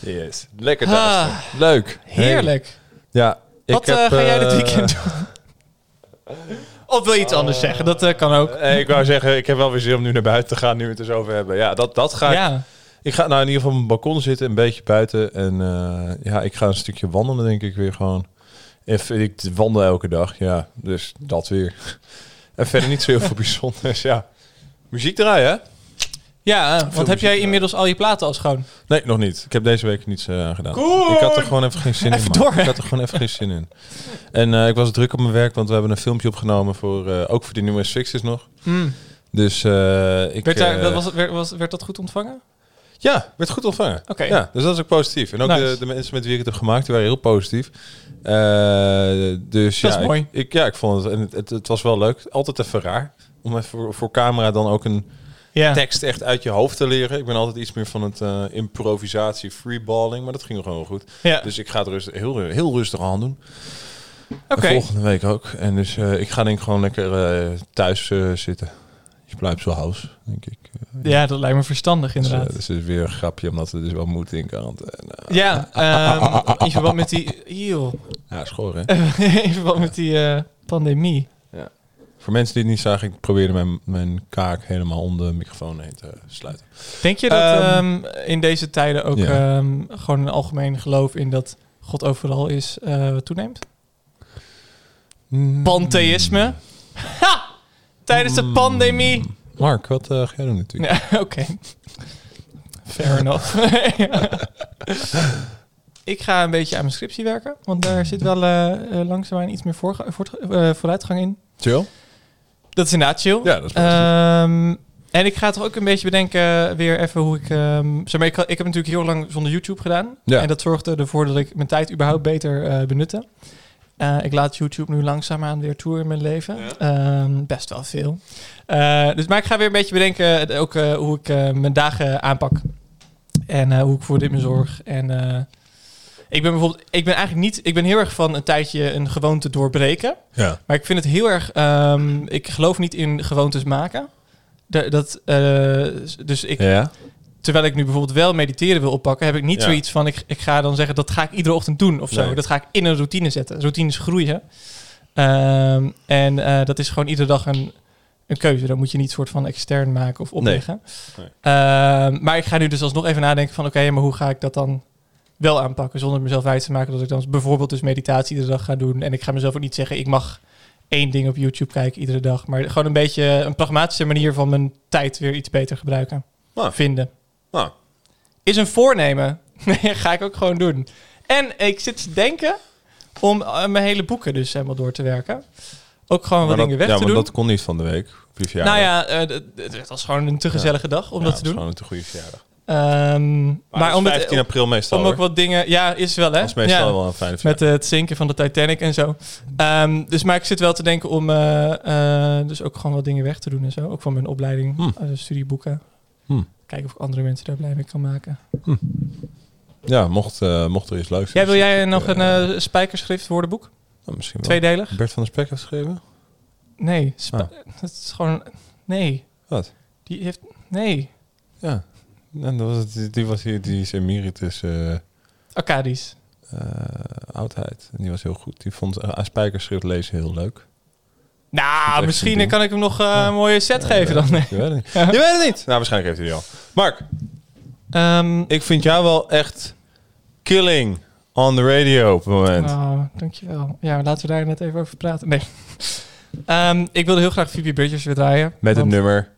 Yes. Lekker Ah. Leuk. heerlijk. Ja. Wat ik heb, eh, ga jij dit eh, weekend doen? Of wil je iets anders zeggen? Dat eh, kan ook. eh, ik wou zeggen, ik heb wel weer zin om nu naar buiten te gaan, nu we het er zo over hebben. Ja, dat, dat ga ik. Ja, Ik ga nou in ieder geval op mijn balkon zitten, een beetje buiten. En eh, ja, ik ga een stukje wandelen, denk ik weer gewoon. Even, ik wandel elke dag, ja. Dus dat weer. En verder niet zo heel veel bijzonders, ja. Muziek draaien, hè? Ja eh, want heb jij erbij. inmiddels al je platen al schoon? Nee, nog niet. Ik heb deze week niets eh, gedaan. Ik had er gewoon even geen zin Even in. door? Ik had er gewoon even geen zin in. En eh, ik was druk op mijn werk, want we hebben een filmpje opgenomen voor, eh, ook voor die nieuwe Fixes nog. Hmm. Dus eh, ik... Werd, daar, eh, was, werd, was, werd dat goed ontvangen? Ja, werd goed ontvangen. Oké. Ja, dus dat is ook positief. En ook Nice. de, de mensen met wie ik het heb gemaakt, die waren heel positief. Eh, dus Dat ja, is mooi. Ik, ik- ja, ik vond het, en het, het, het was wel leuk. Altijd even raar. Om even voor, voor camera dan ook een Ja. tekst echt uit je hoofd te leren. Ik ben altijd iets meer van het eh, improvisatie, freeballing. Maar dat ging gewoon goed. ja. Dus ik ga het rustig, heel, heel rustig aan doen. Volgende week ook. En dus eh, ik ga denk ik gewoon lekker eh, thuis zitten. Je blijft zo house, denk ik. Ja, dat lijkt me verstandig Dus, inderdaad. dus het is weer een grapje, omdat er dus wel moet in kant. En, Ja, ehm, in verband met die... Eeuw. ja, schoor hè. in verband met die pandemie. Voor mensen die het niet zagen, ik probeerde mijn, mijn kaak helemaal om de microfoon heen te sluiten. Denk je dat Ehm, ehm, in deze tijden ook ja. ehm, gewoon een algemeen geloof in dat God overal is eh, toeneemt? Pantheïsme? Ha! Tijdens de pandemie? Mark, wat eh, ga jij doen natuurlijk? Ja, oké. Fair enough. Ik ga een beetje aan mijn scriptie werken, want daar zit wel eh, langzaamaan iets meer vooruitgang in. Chill? Dat is inderdaad chill. Ja, dat is. Ehm, en ik ga toch ook een beetje bedenken weer even hoe ik... ehm, zeg maar, ik, ik heb natuurlijk heel lang zonder YouTube gedaan. Ja. En dat zorgde ervoor dat ik mijn tijd überhaupt beter eh, benutte. Eh, ik laat YouTube nu langzaamaan weer toe in mijn leven. Ehm, best wel veel. Eh, dus, maar ik ga weer een beetje bedenken ook, hoe ik mijn dagen aanpak. En hoe ik voor dit me zorg. En ik ben bijvoorbeeld... Ik ben eigenlijk niet... Ik ben heel erg van een tijdje een gewoonte doorbreken. Ja. Maar ik vind het heel erg. ehm, ik geloof niet in gewoontes maken. Da- dat, eh, dus ik, Ja? terwijl ik nu bijvoorbeeld wel mediteren wil oppakken, heb ik niet Ja. zoiets van ik, ik ga dan zeggen dat ga ik iedere ochtend doen of zo. Nee. Dat ga ik in een routine zetten. Routines groeien. Ehm, en eh, dat is gewoon iedere dag een, een keuze. Dan moet je niet soort van extern maken of opleggen. Nee. Ehm, maar ik ga nu dus alsnog even nadenken van oké, maar hoe ga ik dat dan wel aanpakken zonder mezelf wijs te maken dat ik dan bijvoorbeeld dus meditatie iedere dag ga doen. En ik ga mezelf ook niet zeggen ik mag één ding op YouTube kijken iedere dag. Maar gewoon een beetje een pragmatische manier van mijn tijd weer iets beter gebruiken. Nou. Vinden. Nou, Is een voornemen. Nee, ga ik ook gewoon doen. En ik zit te denken om eh, mijn hele boeken dus helemaal door te werken. Ook gewoon wat dingen weg ja, te maar doen. dat kon niet van de week. Nou ja, eh, het was gewoon een te gezellige dag om Ja, dat het te doen. gewoon een te goede verjaardag. Ehm, Maar, maar om, het, 15 april meestal. om ook wat dingen... Ja, is wel hè? Dat is meestal ja. wel een fijne Met eh, het zinken van de Titanic en zo. Ehm, dus maar ik zit wel te denken om eh, eh, dus ook gewoon wat dingen weg te doen en zo. Ook van mijn opleiding, Hmm. eh, studieboeken. Hmm. Kijken of ik andere mensen daar blij mee kan maken. Ja, mocht, mocht er iets leuks Jij, wil zijn. jij nog een spijkerschrift woordenboek? Nou, misschien wel. Tweedelig? Bert van der Spek heeft geschreven? Nee. spa- Ah. Dat is gewoon... Nee. Wat? Die heeft... Nee. Ja. En dat was het, die was hier, die is emeritus eh Arcadisch. eh, oudheid. En die was heel goed. Die vond uh, spijkerschrift lezen heel leuk. Nou, misschien kan ik hem nog eh, een mooie set geven dan. Nee. Je weet het niet. Je weet het niet. Nou, waarschijnlijk heeft hij die al. Mark, Ehm, ik vind jou wel echt killing on the radio op het moment. Oh, dankjewel. Ja, laten we daar net even over praten. Nee. Ehm, ik wilde heel graag Phoebe Bridgers weer draaien. Met het nummer.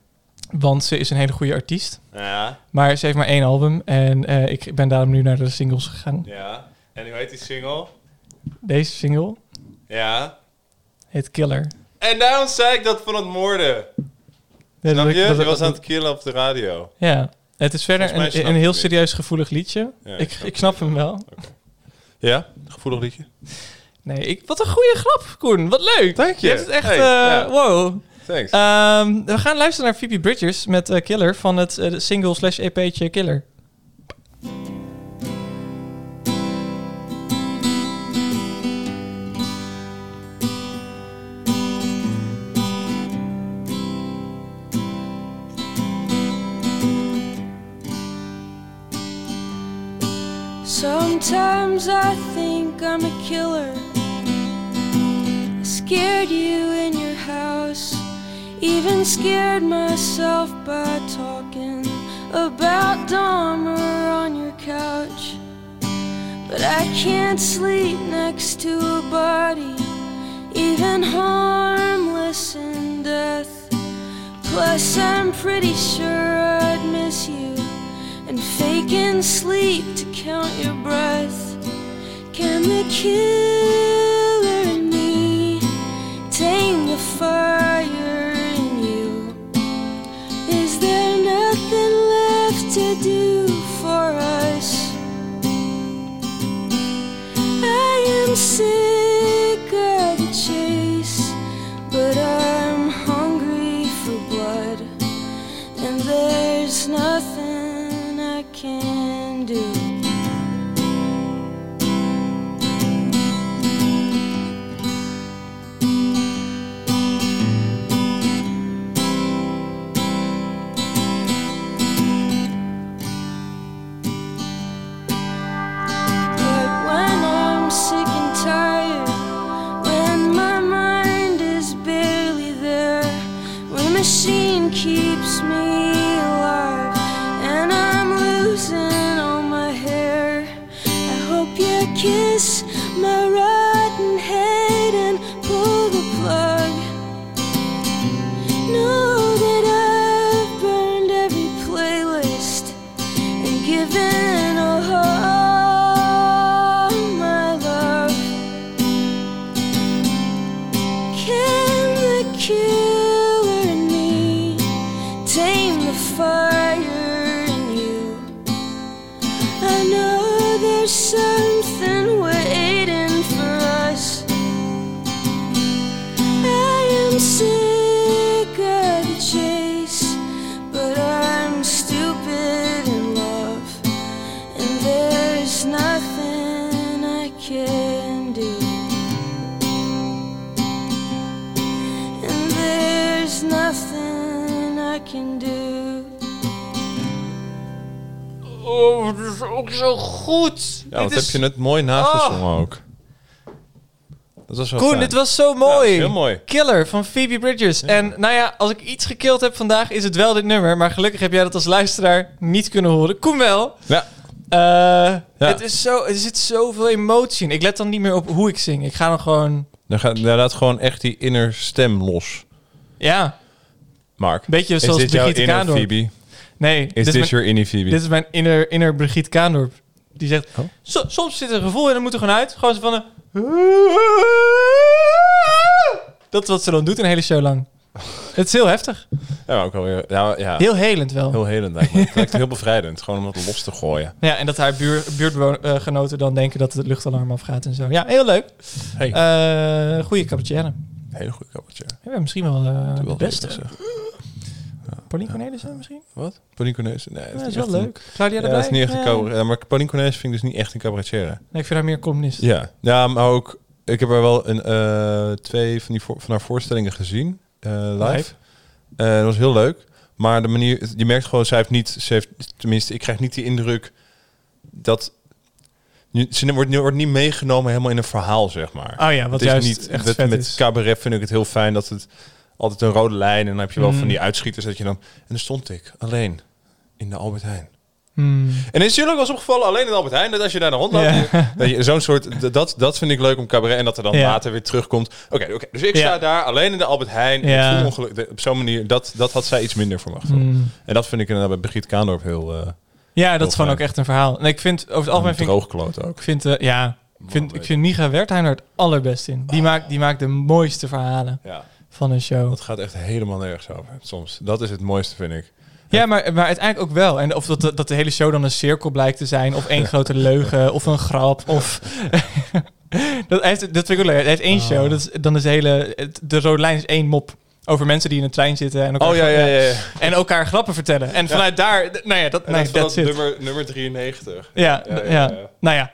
Want ze is een hele goede artiest. Ja. Maar ze heeft maar één album. En eh, ik ben daarom nu naar de singles gegaan. Ja. En hoe heet die single? Deze single Ja. heet Killer. En daarom zei ik dat van het moorden. Ja, Snap dat- je? dat- Je was aan het killen op de radio. Ja, het is verder een, een heel je serieus gevoelig liedje. Ja, ik ik, snap ik snap hem wel. Ja? Gevoelig liedje? Nee, ik, wat een goede grap, Koen. Wat leuk. Dank je. hebt het echt... Hey, eh, ja. Wow. Thanks. Ehm, we gaan luisteren naar Phoebe Bridgers met eh, Killer van het eh, single slash EP'tje Killer. Sometimes I think I'm a killer. I scared you in your house, even scared myself by talking about Dahmer on your couch. But I can't sleep next to a body, even harmless in death. Plus, I'm pretty sure I'd miss you and faking sleep to count your breath. Can the killer in me tame the fire goed. Ja, wat heb je het mooi nagezongen ook. Dat was wel Koen, fijn. dit was zo Ja, mooi. heel mooi. Killer van Phoebe Bridgers. En nou ja, als ik iets gekild heb vandaag, is het wel dit nummer. Maar gelukkig heb jij dat als luisteraar niet kunnen horen. Koen wel. Ja. Eh, Het is zo, er zit zoveel emotie in. Ik let dan niet meer op hoe ik zing. Ik ga dan gewoon Dan gaat, daar laat gewoon echt die inner stem los. Ja, Mark, beetje is zoals dit jouw Brigitte inner Kaandorp. Phoebe? Nee, Is dit, your inner Phoebe? dit is mijn inner, inner Brigitte Kaandorp. Die zegt, Oh. "So- soms zit er een gevoel en dan moet er gewoon uit. Gewoon zo van een... Dat is wat ze dan doet een hele show lang. Het is heel heftig. Ja, maar ook alweer. Ja, ja. Heel helend wel. Heel helend me. Het lijkt heel bevrijdend. Gewoon om het los te gooien. Ja, en dat haar buur, buurtgenoten dan denken dat het luchtalarm afgaat en zo. Ja, heel leuk. Hey, Eh goede cabaretier. hele goede. Ja, misschien wel eh, de Wel beste. zeg. Paulien Cornelissen misschien? Wat? Pauline Cornelissen? Nee, dat is wel een- leuk. Claudia Ja, dat is niet echt een Ja. cabaret. Ja, maar Pauline Cornelissen vind ik dus niet echt een cabaretier. Nee, ik vind haar meer columnist. Ja, ja maar ook... Ik heb er wel een, eh, twee van, die voor- van haar voorstellingen gezien. eh, live. Live. Eh, dat was heel leuk. Maar de manier... Je merkt gewoon, zij heeft niet... Ze heeft, tenminste, ik krijg niet die indruk dat... Ze wordt, wordt niet meegenomen helemaal in een verhaal, zeg maar. Oh ja, wat Het is juist niet, echt met, vet met is. cabaret vind ik het heel fijn dat het altijd een rode lijn... en dan heb je wel Mm. van die uitschieters dat je dan... En dan stond ik alleen in de Albert Heijn. Hmm. En is jullie ook wel eens opgevallen, alleen in Albert Heijn, dat als je daar naar rond loopt, Ja. dat je zo'n soort, dat, dat vind ik leuk om cabaret en dat er dan Ja. later weer terugkomt. Oké, oké, dus ik Ja. sta daar alleen in de Albert Heijn, en ik voel ongeluk- op zo'n manier, dat, dat had zij iets minder voor gevoel. Hmm. En dat vind ik inderdaad bij Brigitte Kaandorp heel uh, Ja, dat is gewoon ook echt een verhaal. En ik vind over het algemeen vind ik, ook. ik vind, eh, ja, ik vind, ik vind Micha Wertheim er het allerbest in. Die maakt, die maakt de mooiste verhalen Ja, van een show. dat gaat echt helemaal nergens over, soms. Dat is het mooiste, vind ik. Ja, maar, maar uiteindelijk ook wel. En of dat, de- dat de hele show dan een cirkel blijkt te zijn, of één grote leugen, of een grap, of... dat, heeft, dat vind ik ook leuk. Hij heeft één Ah. show, dat is, dan is de hele... De rode lijn is één mop. Over mensen die in een trein zitten en elkaar, Oh ja, ja, ja. ja. En elkaar grappen vertellen. En vanuit daar... Nou ja, dat, En nee, dat nummer, nummer 93. Ja, Ja, d- ja, ja, ja. Nou ja,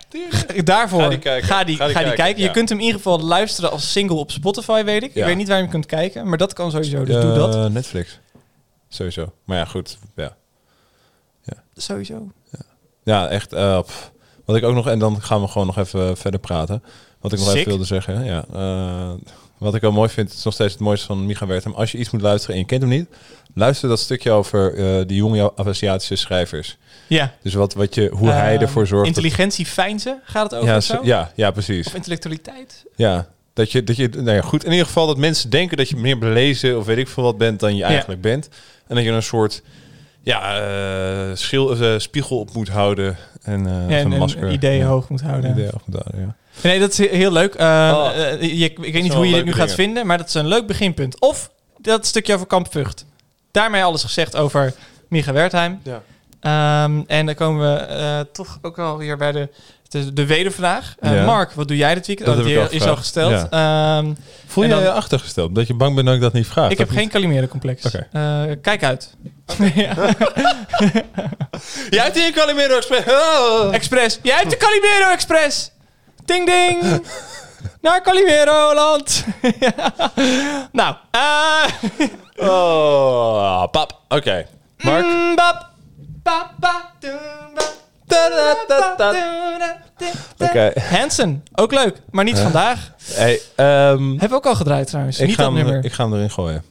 daarvoor Ga die kijken. Ga die, Ga die ga die kijken. Je kunt hem in ieder geval luisteren als single op Spotify, weet ik. Ik weet niet waar je hem kunt kijken, maar dat kan sowieso. Dus doe dat. Eh, Netflix. Sowieso. Maar ja, goed. Ja. Sowieso. Ja, echt. eh, pff. wat ik ook nog, en dan gaan we gewoon nog even verder praten. Wat ik nog Sick. even wilde zeggen. Ja, eh, wat ik wel mooi vind, het is nog steeds het mooiste van Micha Wertheim. Als je iets moet luisteren en je kent hem niet, luister dat stukje over eh die jonge Aziatische schrijvers. Ja. Dus wat, wat je, hoe hij Ehm, ervoor zorgt. Intelligentie fijnse, gaat het over ja, zo? ja, ja, precies. Of intellectualiteit? Ja, dat je, dat je, nou ja, goed. In ieder geval dat mensen denken dat je meer belezen of weet ik veel wat bent dan je Ja. eigenlijk bent. En dat je een soort, ja, schil, eh, spiegel op moet houden en, Ja, of en, een en masker. ideeën ja. hoog moet houden. Ideeën hoog moet houden, ja. Nee, dat is heel leuk. Eh, Oh. eh, je- ik weet niet hoe je dit nu gaat vinden, maar dat is een leuk beginpunt. Of dat stukje over Kamp Vught. Daarmee alles gezegd over Micha Wertheim. Ja. Ehm, en dan komen we eh, toch ook wel weer bij de, de, de wedervraag. Eh, Ja. Mark, wat doe jij dit weekend? Dat oh, heb die ik al is al gesteld. Ehm, Voel je dan- je achtergesteld? Dat je bang bent dat ik dat niet vraag? ik heb geen Calimero-complex. Eh, kijk uit. Jij hebt hier een Calimero Express. Oh. Express. Jij hebt de Calimero Express. Ding ding. Naar Calimero land. nou, eh Oh, pap. Oké. Mark? Mm, bap. Oké. Hansen, ook leuk, maar niet vandaag. Hey, ehm, Hebben we ook al gedraaid trouwens. ik, niet ga hem, nummer. ik ga hem erin gooien.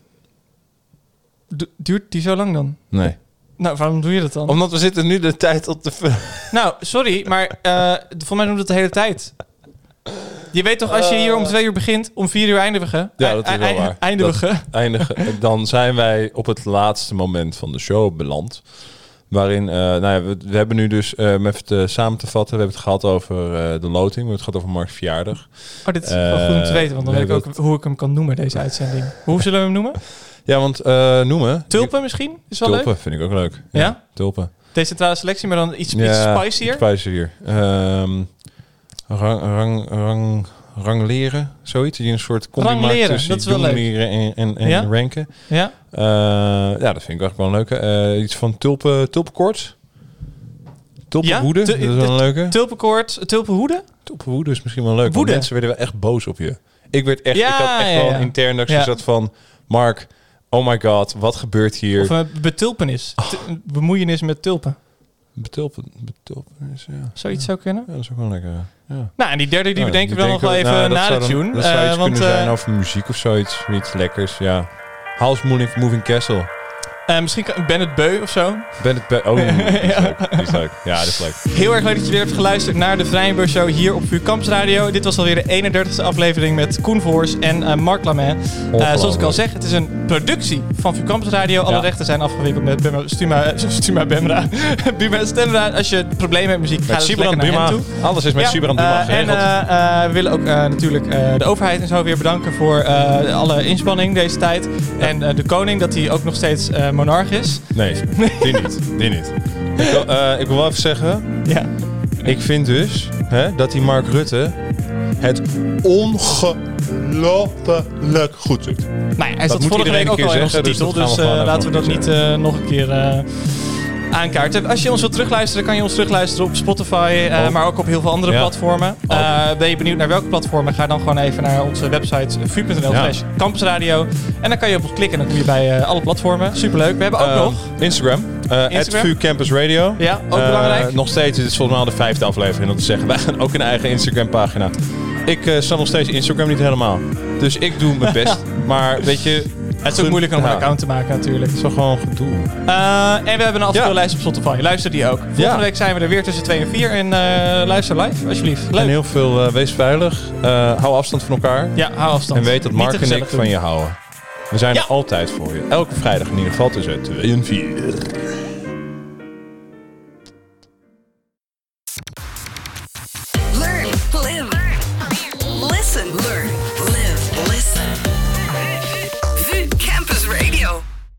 Du- Duurt die zo lang dan? Nee. Nou, waarom doe je dat dan? Omdat we zitten nu de tijd op de... Nou, sorry, maar eh voor mij doen we dat de hele tijd. Je weet toch, als je hier om twee uur begint, om vier uur eindigen? Ja, dat is wel waar. Eindigen. eindigen, dan zijn wij op het laatste moment van de show beland. Waarin, eh, nou ja, we, we hebben nu dus, eh, om even te, samen te vatten, we hebben het gehad over eh, de loting. We hebben het gehad over Mark's verjaardag. Oh, dit is wel goed om te Eh, weten, want dan we weet ik ook hoe ik hem kan noemen, deze uitzending. Hoe zullen we hem noemen? Ja, want eh, noemen... Tulpen misschien? Is wel Tulpen leuk. vind ik ook leuk. Ja? Tulpen. Decentrale selectie, maar dan iets, iets Ja, spicier. Spicier. Ehm rang, rang, rang, rangleren, zoiets. Die een soort combi tussen dat is wel leuk. jongleren en, en, en Ja? ranken. Ja? Eh, ja, dat vind ik eigenlijk wel een leuke. Eh, iets van tulpen, tulpenkoorts. Tulpenwoede, Ja, dat is wel een leuke. Tulpenkoord, tulpenhoede? Tulpenwoede is misschien wel leuk. Woede. mensen werden wel echt boos op je. Ik werd echt, Ja, ik had echt wel intern dat ik zat van... Mark, oh my god, wat gebeurt hier? Of een betulpenis. Oh. Bemoeienis met tulpen. Betulpen, betulpen is, ja. Zoiets zou kunnen. ja. Dat is ook wel lekker. Ja. Nou, en die derde die Ja, bedenken we dan nog denken wel even nou, na zou de dan- tune. Dat zou Eh, iets want kunnen zijn eh, over muziek of zoiets. Iets lekkers, ja. House Moving, Moving Castle. Eh, misschien kan Bennett Beu of zo. Ben het bij... Oh, die is leuk. Die is leuk. Ja, dat is leuk. Heel erg leuk dat je weer hebt geluisterd naar de Vrijburg Show hier op VU Campus Radio. Dit was alweer de 31ste aflevering met Koen Voors en eh, Mark Lamin. Eh, zoals ik al zeg, het is een productie van VU Campus Radio. Alle Ja. rechten zijn afgewikkeld met Bema, Stuma, Stuma Bemra. Buma Stemra. Als je problemen hebt met muziek, ga Met dus lekker naar Buma. toe. Alles is met Ja, Sibrand Buma En geregeld. eh, we willen ook natuurlijk de overheid en zo weer bedanken voor alle inspanning deze tijd. En de koning, dat hij ook nog steeds monarch is. Nee, die niet. Die niet. Ik wil, eh, ik wil wel even zeggen, Ja. ik vind dus hè, dat die Mark Rutte het ongelooflijk goed doet. Nou ja, hij Dat zat moet vorige iedereen week ook al in onze dus titel. Dus eh, laten we dat niet eh, nog een keer eh, aankaarten. Als je ons wilt terugluisteren, kan je ons terugluisteren op Spotify, eh, Oh. maar ook op heel veel andere Ja. platformen. Eh, ben je benieuwd naar welke platformen? Ga dan gewoon even naar onze website vu.nl Ja. slash campusradio. En dan kan je op ons klikken en dan kom je bij eh, alle platformen. Superleuk. We hebben ook Eh, nog... Instagram. eh Instagram. @VU Campus Radio. Ja, ook Eh, belangrijk. Nog steeds, dit is volgens mij al de vijfde aflevering om te zeggen. Wij gaan ook een eigen Instagram pagina. Ik uh, sta nog steeds Instagram niet helemaal. Dus ik doe mijn best. Maar weet je... Het is ook moeilijk om een account te maken natuurlijk. Het is wel gewoon gedoe. Eh, en we hebben een afspeellijst op Spotify. Luister die ook. Volgende week zijn we er weer tussen 2 en 4. En eh, luister live, alsjeblieft. Leuk. En heel veel, eh, wees veilig. Hou afstand van elkaar. Ja, hou afstand. En weet dat Mark en ik doen. van je houden. We zijn er altijd voor je. Elke vrijdag in ieder geval tussen 2 en 4.